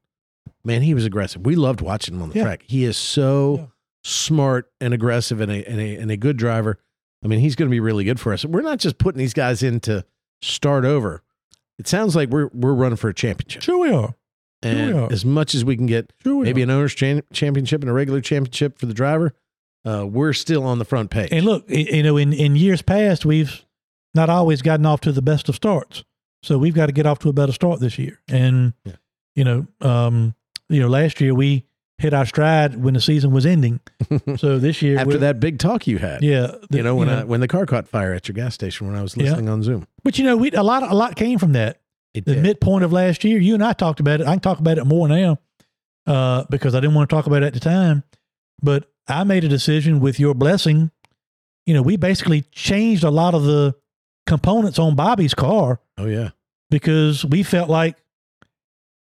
man, he was aggressive. We loved watching him on the Yeah. track. He is so Yeah. smart and aggressive and a, and a and a good driver. I mean, he's going to be really good for us. We're not just putting these guys in to start over. It sounds like we're we're running for a championship, sure we are. and we are. as much as we can get, Sure we maybe are. an owners chan- championship and a regular championship for the driver, uh, we're still on the front page. And look, you know, in, in years past, we've not always gotten off to the best of starts. So we've got to get off to a better start this year. And, Yeah. You know, um, you know, last year we hit our stride when the season was ending. So this year, After that big talk you had, yeah, the- you know when I, when the car caught fire at your gas station when I was Yeah. listening on Zoom. but you know, we a lot, a lot came from that. It the did. midpoint of last year. You and I talked about it. I can talk about it more now uh, because I didn't want to talk about it at the time. But I made a decision with your blessing. You know, we basically changed a lot of the components on Bobby's car oh yeah. because we felt like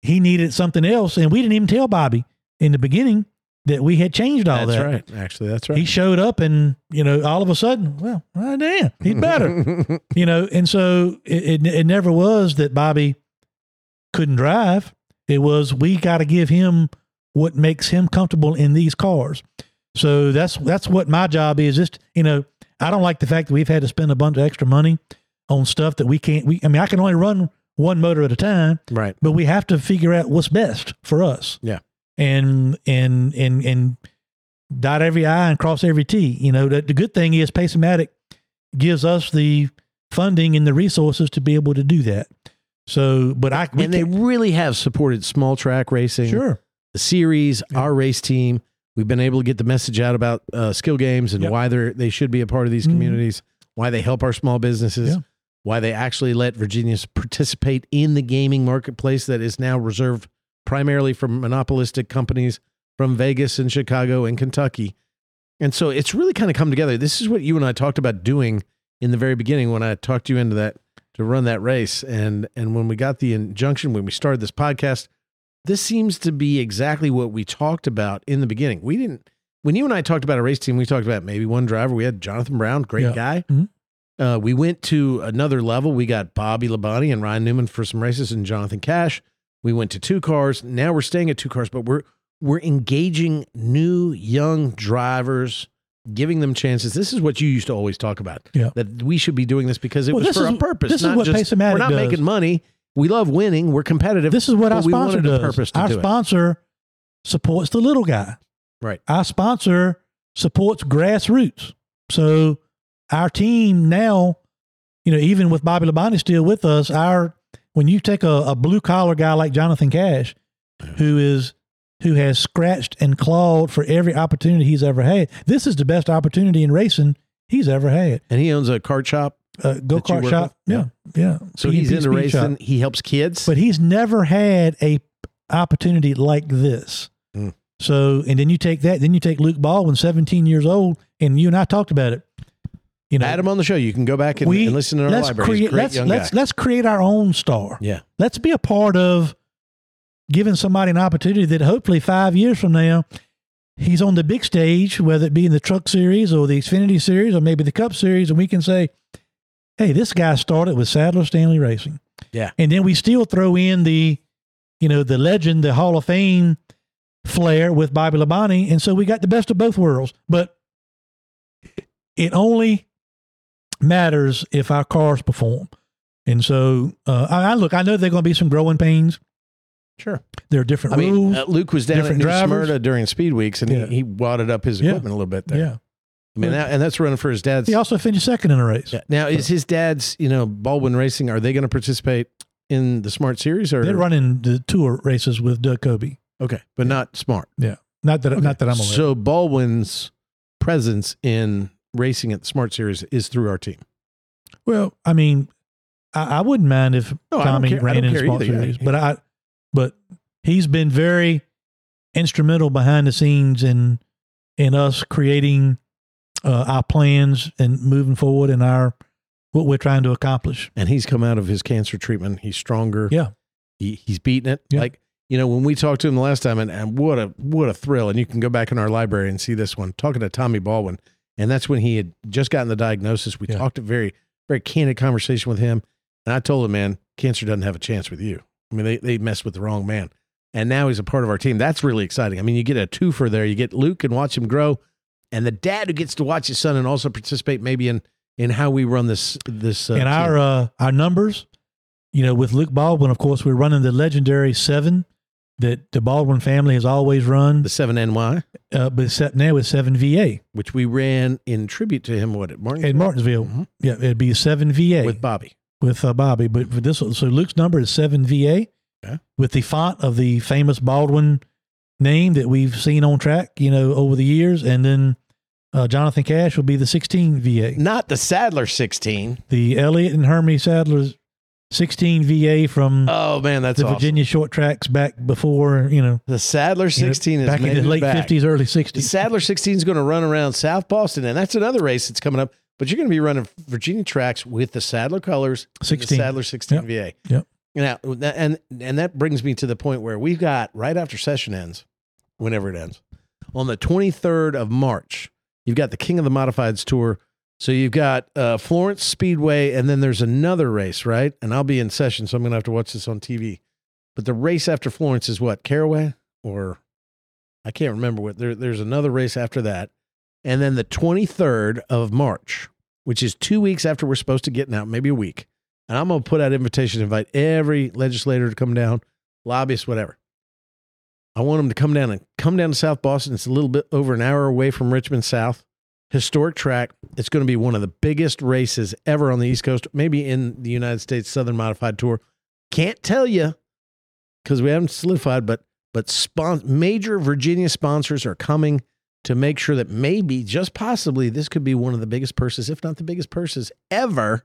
he needed something else, and we didn't even tell Bobby in the beginning that we had changed all That's that. right. Actually, that's right. He showed up, and you know, all of a sudden, well, ah, damn, he's better you know, and so it, it, it never was that Bobby couldn't drive. It was we got to give him what makes him comfortable in these cars. So that's that's what my job is. Just you know, I don't like the fact that we've had to spend a bunch of extra money on stuff that we can't. We I mean, I can only run one motor at a time, right. but we have to figure out what's best for us. Yeah. And and and and dot every I and cross every T. You know, the, the good thing is Pace-O-Matic gives us the funding and the resources to be able to do that. So, but I And they really have supported small track racing, sure the series, Yeah. our race team. We've been able to get the message out about uh, skill games and Yep. why they're they should be a part of these Mhm. communities, why they help our small businesses, Yeah. Why they actually let Virginians participate in the gaming marketplace that is now reserved primarily for monopolistic companies from Vegas and Chicago and Kentucky. And so it's really kind of come together. This is what you and I talked about doing in the very beginning when I talked you into that to run that race. And and when we got the injunction, when we started this podcast, this seems to be exactly what we talked about in the beginning. We didn't when you and I talked about a race team, we talked about maybe one driver. We had Jonathan Brown, great Yeah. guy. Mhm. Uh, we went to another level. We got Bobby Labonte and Ryan Newman for some races and Jonathan Cash. We went to two cars. Now we're staying at two cars, but we're we're engaging new young drivers, giving them chances. This is what you used to always talk about. Yeah. That we should be doing this because it Well, was this for is- a purpose. this is what just, We're not does. making money. We love winning. We're competitive. this is what our sponsor does. purpose to our do it. sponsor supports the little guy. Right. Our sponsor supports grassroots. So our team now, you know, even with Bobby Labonte still with us, our when you take a, a blue collar guy like Jonathan Cash, who is who has scratched and clawed for every opportunity he's ever had. This is the best opportunity in racing he's ever had. and he owns a kart shop. Uh, Go kart shop, with? yeah, yeah. So P&P he's into racing. shop. He helps kids. but he's never had a opportunity like this. Mm. So, and then you take that, then you take Luke Baldwin, 17 years old, and you and I talked about it. You know, Had him on the show. You can go back and, we and listen to our library. Create let's let's let's create our own star. Yeah. Let's be a part of giving somebody an opportunity that hopefully five years from now he's on the big stage, whether it be in the Truck Series or the Xfinity Series or maybe the Cup Series, and we can say, "Hey, this guy started with Sadler Stanley Racing." Yeah. and then we still throw in the, you know, the legend, the Hall of Fame flair with Bobby Labonte, and so we got the best of both worlds. But it only matters if our cars perform. And so, uh, I, I look. I know there are going to be some growing pains. Sure. There are different I mean, rules. uh, Luke was down at New drivers. Smyrna during Speed Weeks, and Yeah. he, he wadded up his Yeah. equipment a little bit there. yeah. I mean, that, and that's running for his dad's. He also finished second in a race. Yeah. Now, is his dad's, you know, Baldwin Racing? Are they going to participate in the Smart Series or They're running the tour races with Doug Coby. Okay, but not Smart. Yeah. Not that not that I'm aware. So Baldwin's presence in racing at the Smart Series is through our team. Well, I mean, I, I wouldn't mind if No, Tommy ran in small either, series, but I, but he's been very instrumental behind the scenes in in us creating uh, our plans and moving forward in our what we're trying to accomplish. And he's come out of his cancer treatment. He's stronger. Yeah. He, he's beaten it. Yeah. Like, you know, when we talked to him the last time, and, and what a what a thrill. And you can go back in our library and see this one, talking to Tommy Baldwin. And that's when he had just gotten the diagnosis. We Yeah. talked a very, very candid conversation with him. And I told him, man, cancer doesn't have a chance with you. I mean, they, they messed with the wrong man. And now he's a part of our team. That's really exciting. I mean, you get a twofer there. You get Luke and watch him grow, and the dad who gets to watch his son and also participate maybe in in how we run this this. Uh, and our uh, our numbers, you know, with Luke Baldwin, of course, we're running the legendary seven that the Baldwin family has always run, the seven NY, uh, but except now with seven VA which we ran in tribute to him. What at Martin in Martinsville. Mhm. Yeah, it'd be seven VA with Bobby. with uh, Bobby. But for this, so Luke's number is seven VA Okay. with the font of the famous Baldwin name that we've seen on track, you know, over the years, and then uh, Jonathan Cash will be the sixteen VA. Not the Sadler sixteen. The Elliott and Hermie Sadler's sixteen VA from Oh man, that's the awesome. Virginia short tracks back before, you know, The Sadler you know, sixteen is back in the late back. fifties, early 60s. The sixties. Sadler 16 is going to run around South Boston, and that's another race that's coming up. But you're going to be running Virginia tracks with the Sadler colors, and the 16. Sadler 16 Yep. VA. Yep. Now, and and that brings me to the point where we've got right after session ends, whenever it ends, on the 23rd of March, you've got the King of the Modifieds tour. So you've got uh, Florence Speedway, and then there's another race, right? And I'll be in session, so I'm going to have to watch this on TV. But the race after Florence is what Caraway or I can't remember what. There, there's another race after that, and then the 23rd of March, which is two weeks after we're supposed to get out, maybe a week. And I'm gonna put out invitation, to invite every legislator to come down, lobbyists, whatever. I want them to come down and come down to South Boston. It's a little bit over an hour away from Richmond South. Historic track. It's going to be one of the biggest races ever on the East Coast, maybe in the United States Southern Modified Tour. Can't tell you because we haven't solidified, but but spon- major Virginia sponsors are coming to make sure that maybe, just possibly, this could be one of the biggest purses, if not the biggest purses ever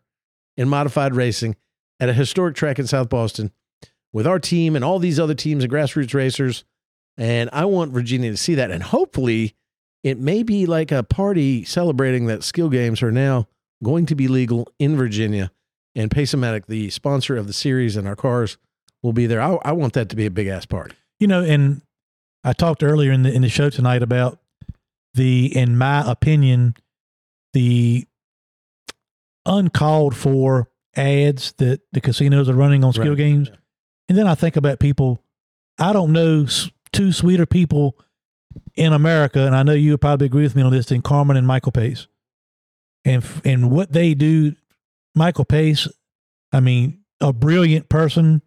in modified racing at a historic track in South Boston with our team and all these other teams and grassroots racers. And I want Virginia to see that. And hopefully, it may be like a party celebrating that skill games are now going to be legal in Virginia. And Pace-O-Matic, the sponsor of the series and our cars, will be there. I, I want that to be a big ass party. You know, and I talked earlier in the in the show tonight about the, in my opinion, the uncalled for ads that the casinos are running on skill Right. games. And then I think about people, I don't know two sweeter people in America, and I know you would probably agree with me on this, than Carmen and Michael Pace. And, and what they do, Michael Pace, I mean, a brilliant person,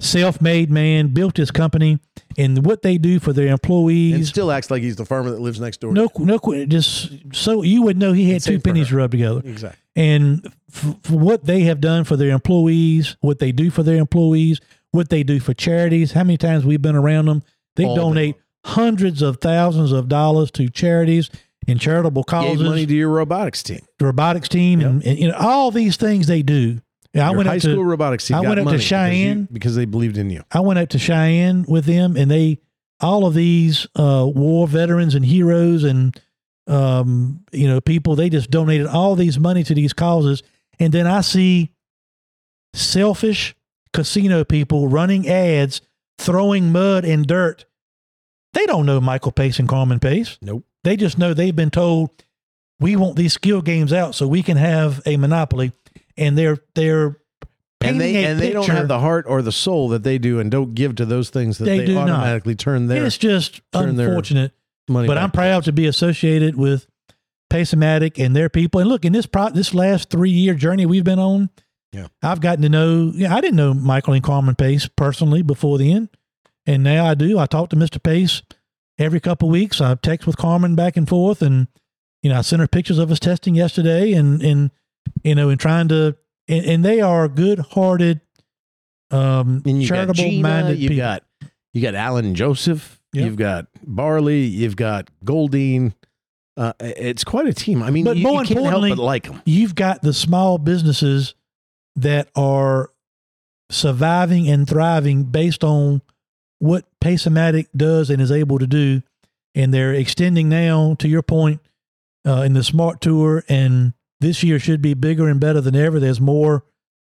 self made man, built his company, and what they do for their And employees. still acts like he's the farmer that lives next door. No, no, just so you would know he had two pennies rubbed together Exactly. and f- for what they have done for their employees, what they do for their employees, what they do for charities. How many times we've been around them? They All donate hundreds of thousands of dollars to charities and charitable Gave causes, money to your robotics team. the robotics team, and, and you know all these things they do. And I went high up school to robotics team. I got went up to money because you- Cheyenne. because they believed in you. I went up to Cheyenne with them, and they all of these uh, war veterans and heroes and um, you know people they just donated all these money to these causes, and then I see selfish casino people running ads, throwing mud and dirt. They don't know Michael Pace and Carmen Pace. Nope. They just know they've been told we want these skill games out so we can have a monopoly, and they're they're And they and they don't have the heart or the soul that they do, and don't give to those things that They they, do not. automatically turn their it's just unfortunate. money. but I'm proud to be associated with Pace-O-Matic and their people. And look, in this pro- this last three year journey we've been on, Yeah. I've gotten to know. Yeah, I didn't know Michael and Carmen Pace personally before then, and now I do. I talk to Mister Pace every couple of weeks. I text with Carmen back and forth, and you know, I sent her pictures of us testing yesterday, and and you know, and trying to, and, and they are good hearted, um, And you got charitable Gina, minded you people. got you got Alan and Joseph. Yep. You've got Barley. You've got Goldine. Uh, it's quite a team. I mean, But you, more you can't help but like them. You've got the small businesses that are surviving and thriving based on what Pace-O-Matic does and is able to do. And they're extending now, to your point, uh, in the Smart Tour. And this year should be bigger and better than ever. There's more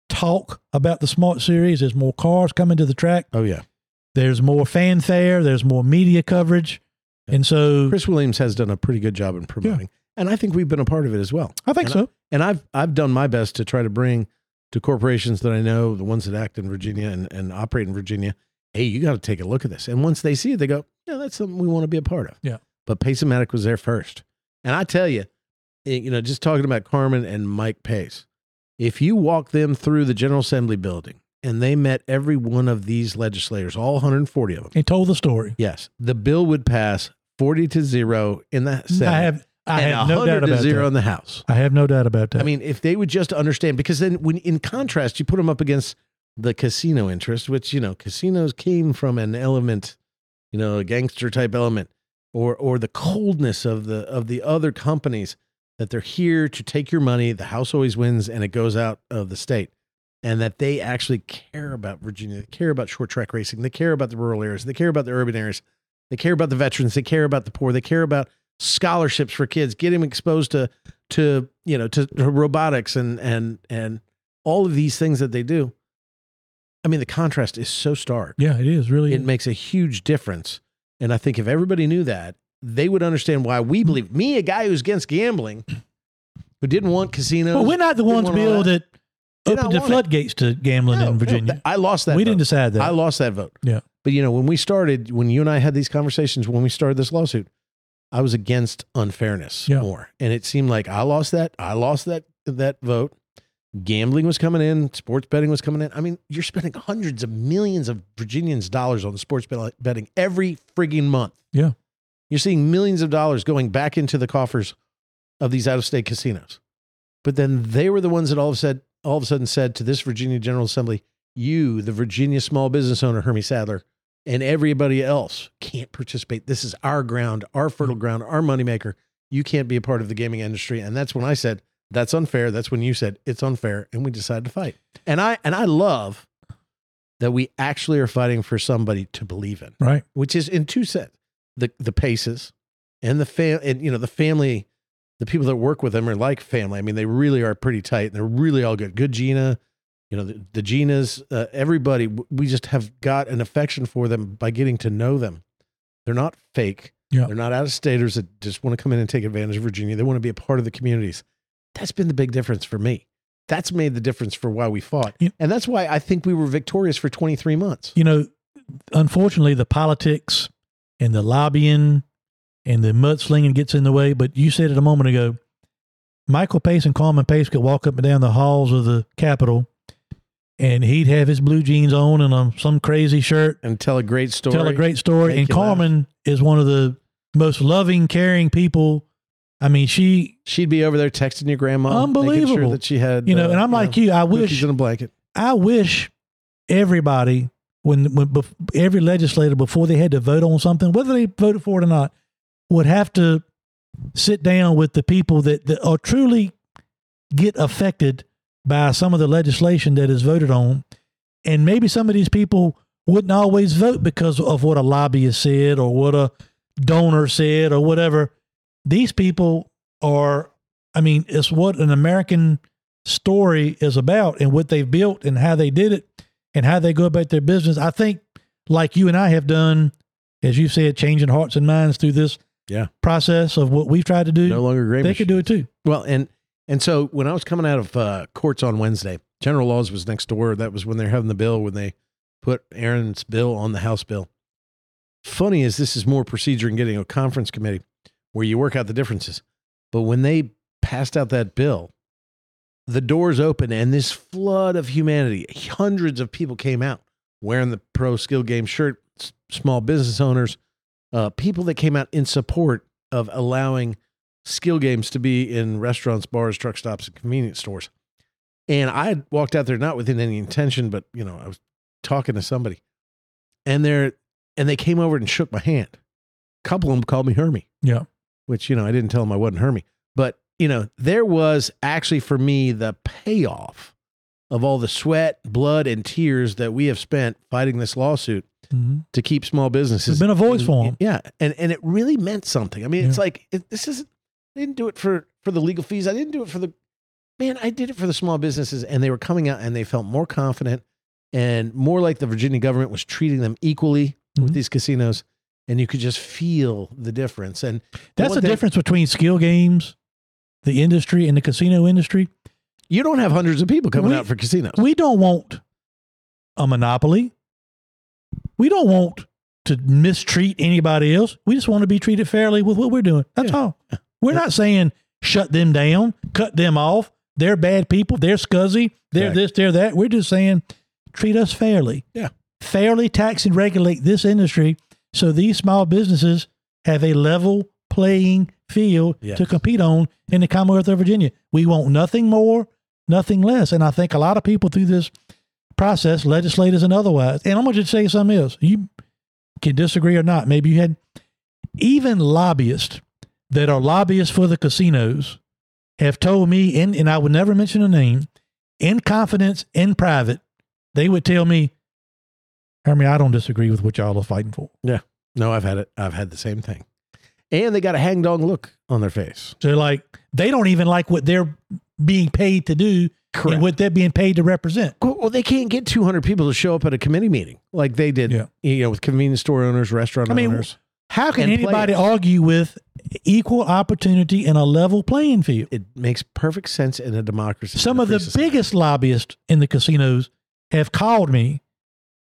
talk about the Smart Series. There's more cars coming to the track. Oh yeah, There's more fanfare. There's more media coverage. And so Chris Williams has done a pretty good job in promoting, and I think we've been a part of it as well. I think and so. And I've I've done my best to try to bring to corporations that I know, the ones that act in Virginia and, and operate in Virginia, hey, you got to take a look at this. And once they see it, they go, yeah, that's something we want to be a part of. Yeah. But Pace-O-Matic was there first. And I tell you, eh, you know, just talking about Carmen and Mike Pace, if you walk them through the General Assembly building and they met every one of these legislators, all 140 of them, He told the story. yes, the bill would pass 40 to 0 in the Senate. I have, I have no 100 doubt to about 0 that. in the House. I have no doubt about that. I mean, if they would just understand, because then when in contrast, you put them up against the casino interest, which you know, casinos came from an element, you know, a gangster type element, or or the coldness of the of the other companies that they're here to take your money. The house always wins, and it goes out of the state, and that they actually care about Virginia, they care about short track racing, they care about the rural areas, they care about the urban areas, they care about the veterans, they care about the poor, they care about scholarships for kids, get them exposed to to you know to, to robotics and and and all of these things that they do. I mean, the contrast is so stark. yeah, it is really. It makes a huge difference. And I think if everybody knew that, they would understand why we believe me, a guy who's against gambling, who didn't want casinos. well, we're not the ones, Bill, that. that opened the want it. floodgates to gambling No, in no, Virginia. I lost that. we vote. didn't decide that. I lost that vote. Yeah. But you know, when we started, when you and I had these conversations, when we started this lawsuit, I was against unfairness Yeah. more. And it seemed like I lost that. I lost that that vote. Gambling was coming in, sports betting was coming in. I mean, you're spending hundreds of millions of Virginians' dollars on sports betting every frigging month. Yeah. You're seeing millions of dollars going back into the coffers of these out of state casinos. But then they were the ones that all of a sudden all of a sudden said to this Virginia General Assembly, you, the Virginia small business owner, Hermie Sadler, and everybody else can't participate. This is our ground, our fertile mm-hmm. ground, our moneymaker. You can't be a part of the gaming industry. And that's when I said, that's unfair. That's when you said it's unfair. And we decided to fight. And I and I love that we actually are fighting for somebody to believe in, right. which is in two sets. The the paces and the fam and you know, the family, the people that work with them are like family. I mean, they really are pretty tight and they're really all good. Good Gina, you know, the, the Ginas, uh, everybody, we just have got an affection for them by getting to know them. They're not fake. Yeah. They're not out of staters that just want to come in and take advantage of Virginia. They want to be a part of the communities. That's been the big difference for me. That's made the difference for why we fought. Yeah. And that's why I think we were victorious for 23 months. You know, unfortunately, the politics and the lobbying and the mudslinging gets in the way. But you said it a moment ago. Michael Pace and Carmen Pace could walk up and down the halls of the Capitol, and he'd have his blue jeans on and um, some crazy shirt, And tell a great story. tell a great story. Make And you laugh. Carmen is one of the most loving, caring people. I mean, she, She'd be over there texting your grandma. Making sure that she had, you know, uh, and I'm like you. I wish in a blanket. I wish everybody, when when bef- every legislator before they had to vote on something, whether they voted for it or not, would have to sit down with the people that, that are truly get affected by some of the legislation that is voted on, and maybe some of these people wouldn't always vote because of what a lobbyist said or what a donor said or whatever. These people are, I mean, it's what an American story is about and what they've built and how they did it and how they go about their business. I think, like you and I have done, as you said, changing hearts and minds through this Yeah. process of what we've tried to do. No longer great. they could do it too. Well, and and so when I was coming out of uh, courts on Wednesday, General Laws was next door. That was when they're having the bill when they put Aaron's bill on the House bill. Funny is this is more procedure in getting a conference committee where you work out the differences. But when they passed out that bill, the doors opened and this flood of humanity, hundreds of people came out wearing the pro skill game shirt, s- small business owners, uh, people that came out in support of allowing skill games to be in restaurants, bars, truck stops, and convenience stores. And I walked out there not with any intention, but you know, I was talking to somebody, and they're and they came over and shook my hand. A couple of them called me Hermie, Yeah. Which you know I didn't tell him I wasn't Hermie, but you know there was actually for me the payoff of all the sweat, blood, and tears that we have spent fighting this lawsuit Mhm. to keep small businesses. There's been a voice for 'em. Yeah, and and it really meant something. I mean, it's like it, this isn't, I didn't do it for for the legal fees. I didn't do it for the man. I did it for the small businesses, and they were coming out and they felt more confident and more like the Virginia government was treating them equally with Mhm. these casinos, and you could just feel the difference. And That's the thing- difference between skill games, the industry, and the casino industry. you don't have hundreds of people coming We- out for casinos. We don't want a monopoly. We don't want to mistreat anybody else. We just want to be treated fairly with what we're doing. That's Yeah. all. We're not saying shut them down, cut them off. They're bad people. They're scuzzy. They're Correct. this, they're that. We're just saying treat us fairly. Yeah. Fairly tax and regulate this industry so these small businesses have a level playing field Yes. to compete on in the Commonwealth of Virginia. We want nothing more, nothing less. And I think a lot of people through this process, legislators and otherwise, and I'm going to say something else. You can disagree or not. Maybe you had even lobbyists that are lobbyists for the casinos have told me, in, and I would never mention a name, in confidence, in private, they would tell me, I mean, I don't disagree with what y'all are fighting for. Yeah. No, I've had it. I've had the same thing, and they got a hang dog look on their face. So, like, they don't even like what they're being paid to do and what they're being paid to represent. Well, well, they can't get 200 people to show up at a committee meeting like they did, Yeah. you know, with convenience store owners, restaurant I mean, owners. How can anybody players. argue with equal opportunity and a level playing field? It makes perfect sense in a democracy. Some of the society. biggest lobbyists in the casinos have called me,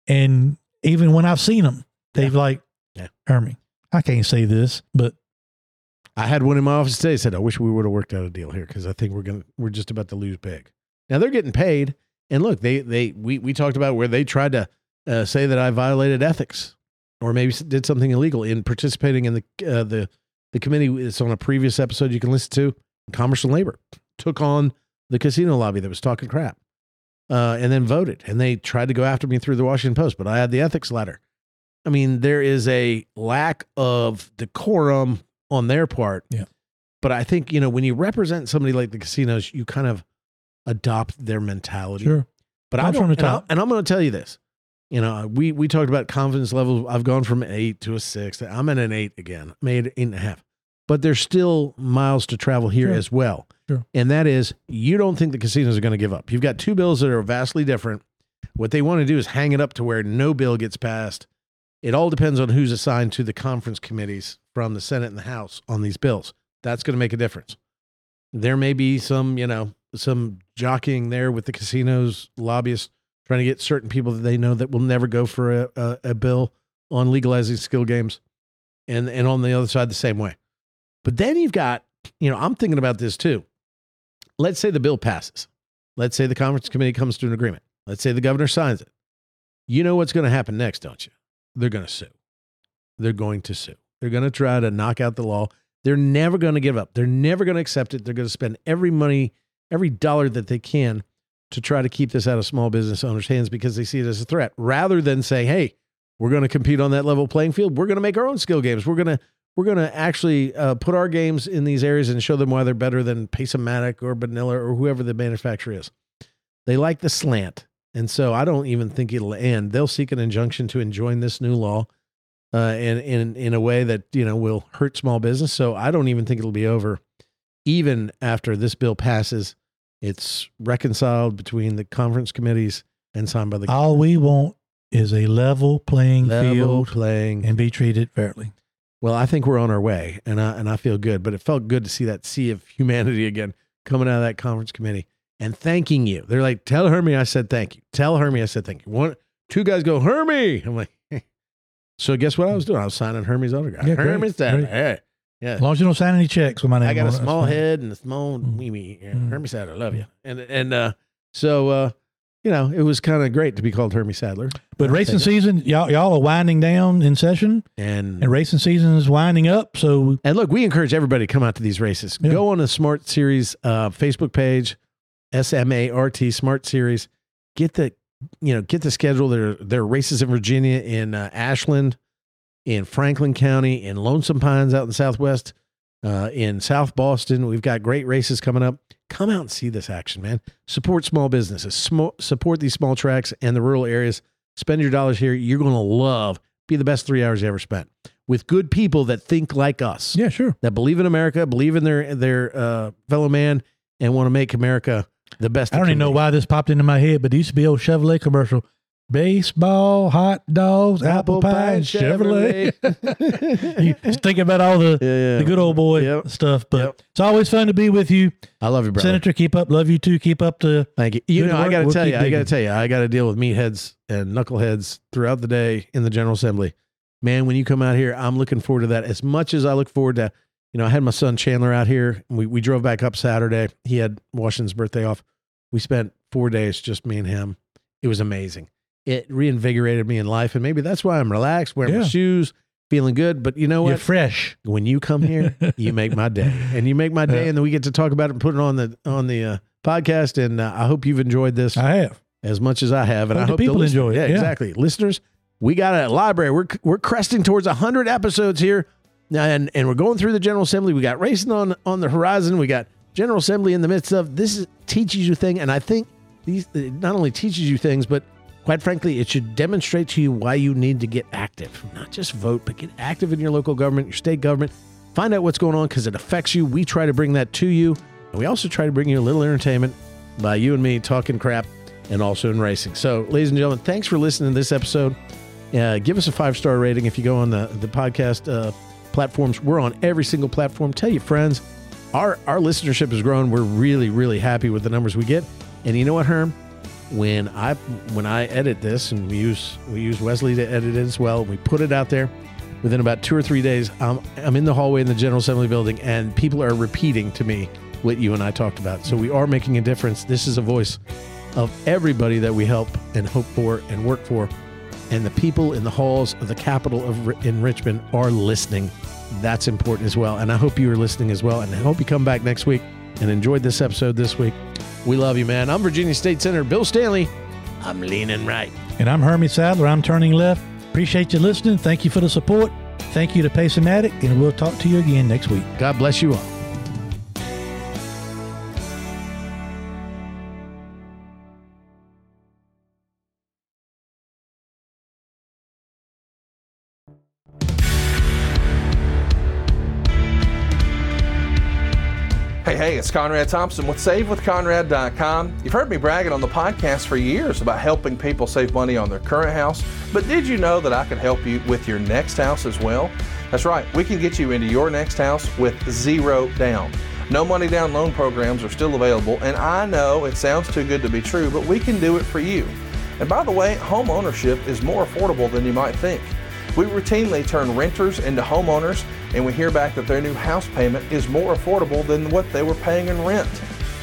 and even when I've seen them, they've like, Yeah. Hermie, I can't say this, but I had one in my office today. Said, "I wish we would have worked out a deal here because I think we're gonna we're just about to lose big." Now they're getting paid, and look, they they we we talked about where they tried to uh, say that I violated ethics or maybe did something illegal in participating in the uh, the the committee. It's on a previous episode you can listen to. Commerce and Labor took on the casino lobby that was talking crap, uh, and then voted, and they tried to go after me through the Washington Post, but I had the ethics letter. I mean, there is a lack of decorum on their part. Yeah. But I think, you know, when you represent somebody like the casinos, you kind of adopt their mentality. sure. But I'm don't, from the and, I, top. and I'm going to tell you this. You know, we we talked about confidence levels. I've gone from eight to a six. I'm at an eight again. Made eight and a half. But there's still miles to travel here Sure. as well. Sure. And that is, you don't think the casinos are going to give up. You've got two bills that are vastly different. What they want to do is hang it up to where no bill gets passed. It all depends on who's assigned to the conference committees from the Senate and the House on these bills. That's going to make a difference. There may be some, you know, some jockeying there with the casinos lobbyists trying to get certain people that they know that will never go for a, a, a bill on legalizing skill games, and and on the other side the same way. But then you've got, you know, I'm thinking about this too. Let's say the bill passes. Let's say the conference committee comes to an agreement. Let's say the governor signs it. You know what's going to happen next, don't you? They're going to sue. They're going to sue. They're going to try to knock out the law. They're never going to give up. They're never going to accept it. They're going to spend every money, every dollar that they can to try to keep this out of small business owners' hands because they see it as a threat rather than saying, hey, we're going to compete on that level playing field. We're going to make our own skill games. We're going to we're going to actually uh, put our games in these areas and show them why they're better than Pace-O-Matic or Banilla or whoever the manufacturer is. They like the slant. And so I don't even think it'll end. They'll seek an injunction to enjoin this new law uh, in, in, in a way that, you know, will hurt small business. So I don't even think it'll be over. Even after this bill passes, it's reconciled between the conference committees and signed by the All we want is a level playing level field playing. and be treated fairly. Well, I think we're on our way, and I and I feel good. But it felt good to see that sea of humanity again coming out of that conference committee and thanking you. They're like, "Tell Hermie I said thank you. Tell Hermie I said thank you." One, two guys go, "Hermie." I'm like, so guess what I was doing? I was signing Hermie's autograph. Yeah, Hermie's great. Hey, yeah. As long as you don't sign any checks with my name I got a small head and a small Mm. wee wee. Yeah, Mm. Hermie Sadler, love you. And and uh, so uh, you know, it was kind of great to be called Hermie Sadler. But I'll racing season, y'all, y'all are winding down in session, and and racing season is winding up. So And look, we encourage everybody to come out to these races. Yeah. Go on the Smart Series uh, Facebook page, S M A R T Smart Series. Get the you know get the schedule. There there are races in Virginia, in uh, Ashland, in Franklin County, in Lonesome Pines out in the Southwest. uh, in South Boston. We've got great races coming up. Come out and see this action, man. Support small businesses, Smo- support these small tracks and the rural areas. Spend your dollars here. You're going to love, be the best three hours you ever spent with good people that think like us, Yeah, sure. that believe in America, believe in their their uh, fellow man, and want to make America the best. I don't even know why this popped into my head, but it used to be old Chevrolet commercial. Baseball, hot dogs, apple, pie, and Chevrolet. you just thinking about all the, Yeah, yeah. the good old boy Yep. stuff. But Yep. it's always fun to be with you. I love you, brother. Senator, keep up. Love you too. Keep up the Thank you. You know, I got to We'll tell you, I got to tell you, I got to deal with meatheads and knuckleheads throughout the day in the General Assembly. Man, when you come out here, I'm looking forward to that as much as I look forward to. You know, I had my son Chandler out here. We we drove back up Saturday. He had Washington's birthday off. We spent four days just me and him. It was amazing. It reinvigorated me in life, and maybe that's why I'm relaxed, wearing my shoes, feeling good. But you know you're what? fresh. when you come here, you make my day, and you make my day, Yeah. and then we get to talk about it and put it on the on the uh, podcast. And uh, I hope you've enjoyed this I have. as much as I have, and I hope people listen- enjoy it, Yeah, yeah. exactly, listeners. We got a library. We're we're cresting towards hundred episodes here, and and we're going through the General Assembly. We got racing on on the horizon. We got General Assembly in the midst of this. Is, teaches you thing, and I think these it not only teaches you things, but quite frankly, it should demonstrate to you why you need to get active, not just vote, but get active in your local government, your state government. Find out what's going on because it affects you. We try to bring that to you, and we also try to bring you a little entertainment by you and me talking crap and also in racing. So, ladies and gentlemen, thanks for listening to this episode. Uh, give us a five star rating if you go on the the podcast uh, platforms. We're on every single platform. Tell your friends. Our our listenership has grown. We're really really happy with the numbers we get. And you know what, Herm? When I when I edit this and we use we use Wesley to edit it as well. We put it out there. Within about two or three days, I'm I'm in the hallway in the General Assembly building, and people are repeating to me what you and I talked about. So we are making a difference. This is a voice of everybody that we help and hope for and work for. And the people in the halls of the capital of in Richmond are listening. That's important as well. And I hope you are listening as well. And I hope you come back next week and enjoyed this episode this week. We love you, man. I'm Virginia State Senator Bill Stanley. I'm leaning right. And I'm Hermie Sadler. I'm turning left. Appreciate you listening. Thank you for the support. Thank you to Pace-O-Matic, and we'll talk to you again next week. God bless you all. Hey, it's Conrad Thompson with SaveWithConrad.com. You've heard me bragging on the podcast for years about helping people save money on their current house, but did you know that I can help you with your next house as well? That's right, we can get you into your next house with zero down. No money down loan programs are still available, and I know it sounds too good to be true, but we can do it for you. And by the way, home ownership is more affordable than you might think. We routinely turn renters into homeowners, and we hear back that their new house payment is more affordable than what they were paying in rent.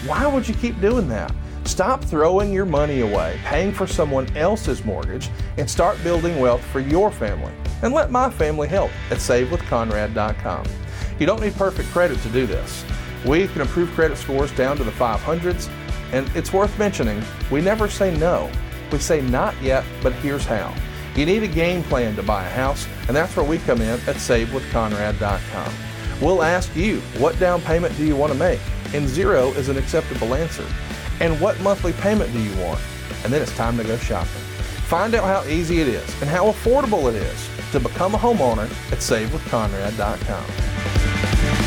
Why would you keep doing that? Stop throwing your money away, paying for someone else's mortgage, and start building wealth for your family. And let my family help at SaveWithConrad.com. You don't need perfect credit to do this. We can improve credit scores down to the 500s, and it's worth mentioning we never say no. We say not yet, but here's how. You need a game plan to buy a house, and that's where we come in at SaveWithConrad.com. We'll ask you, what down payment do you want to make? And zero is an acceptable answer. And what monthly payment do you want? And then it's time to go shopping. Find out how easy it is and how affordable it is to become a homeowner at SaveWithConrad.com.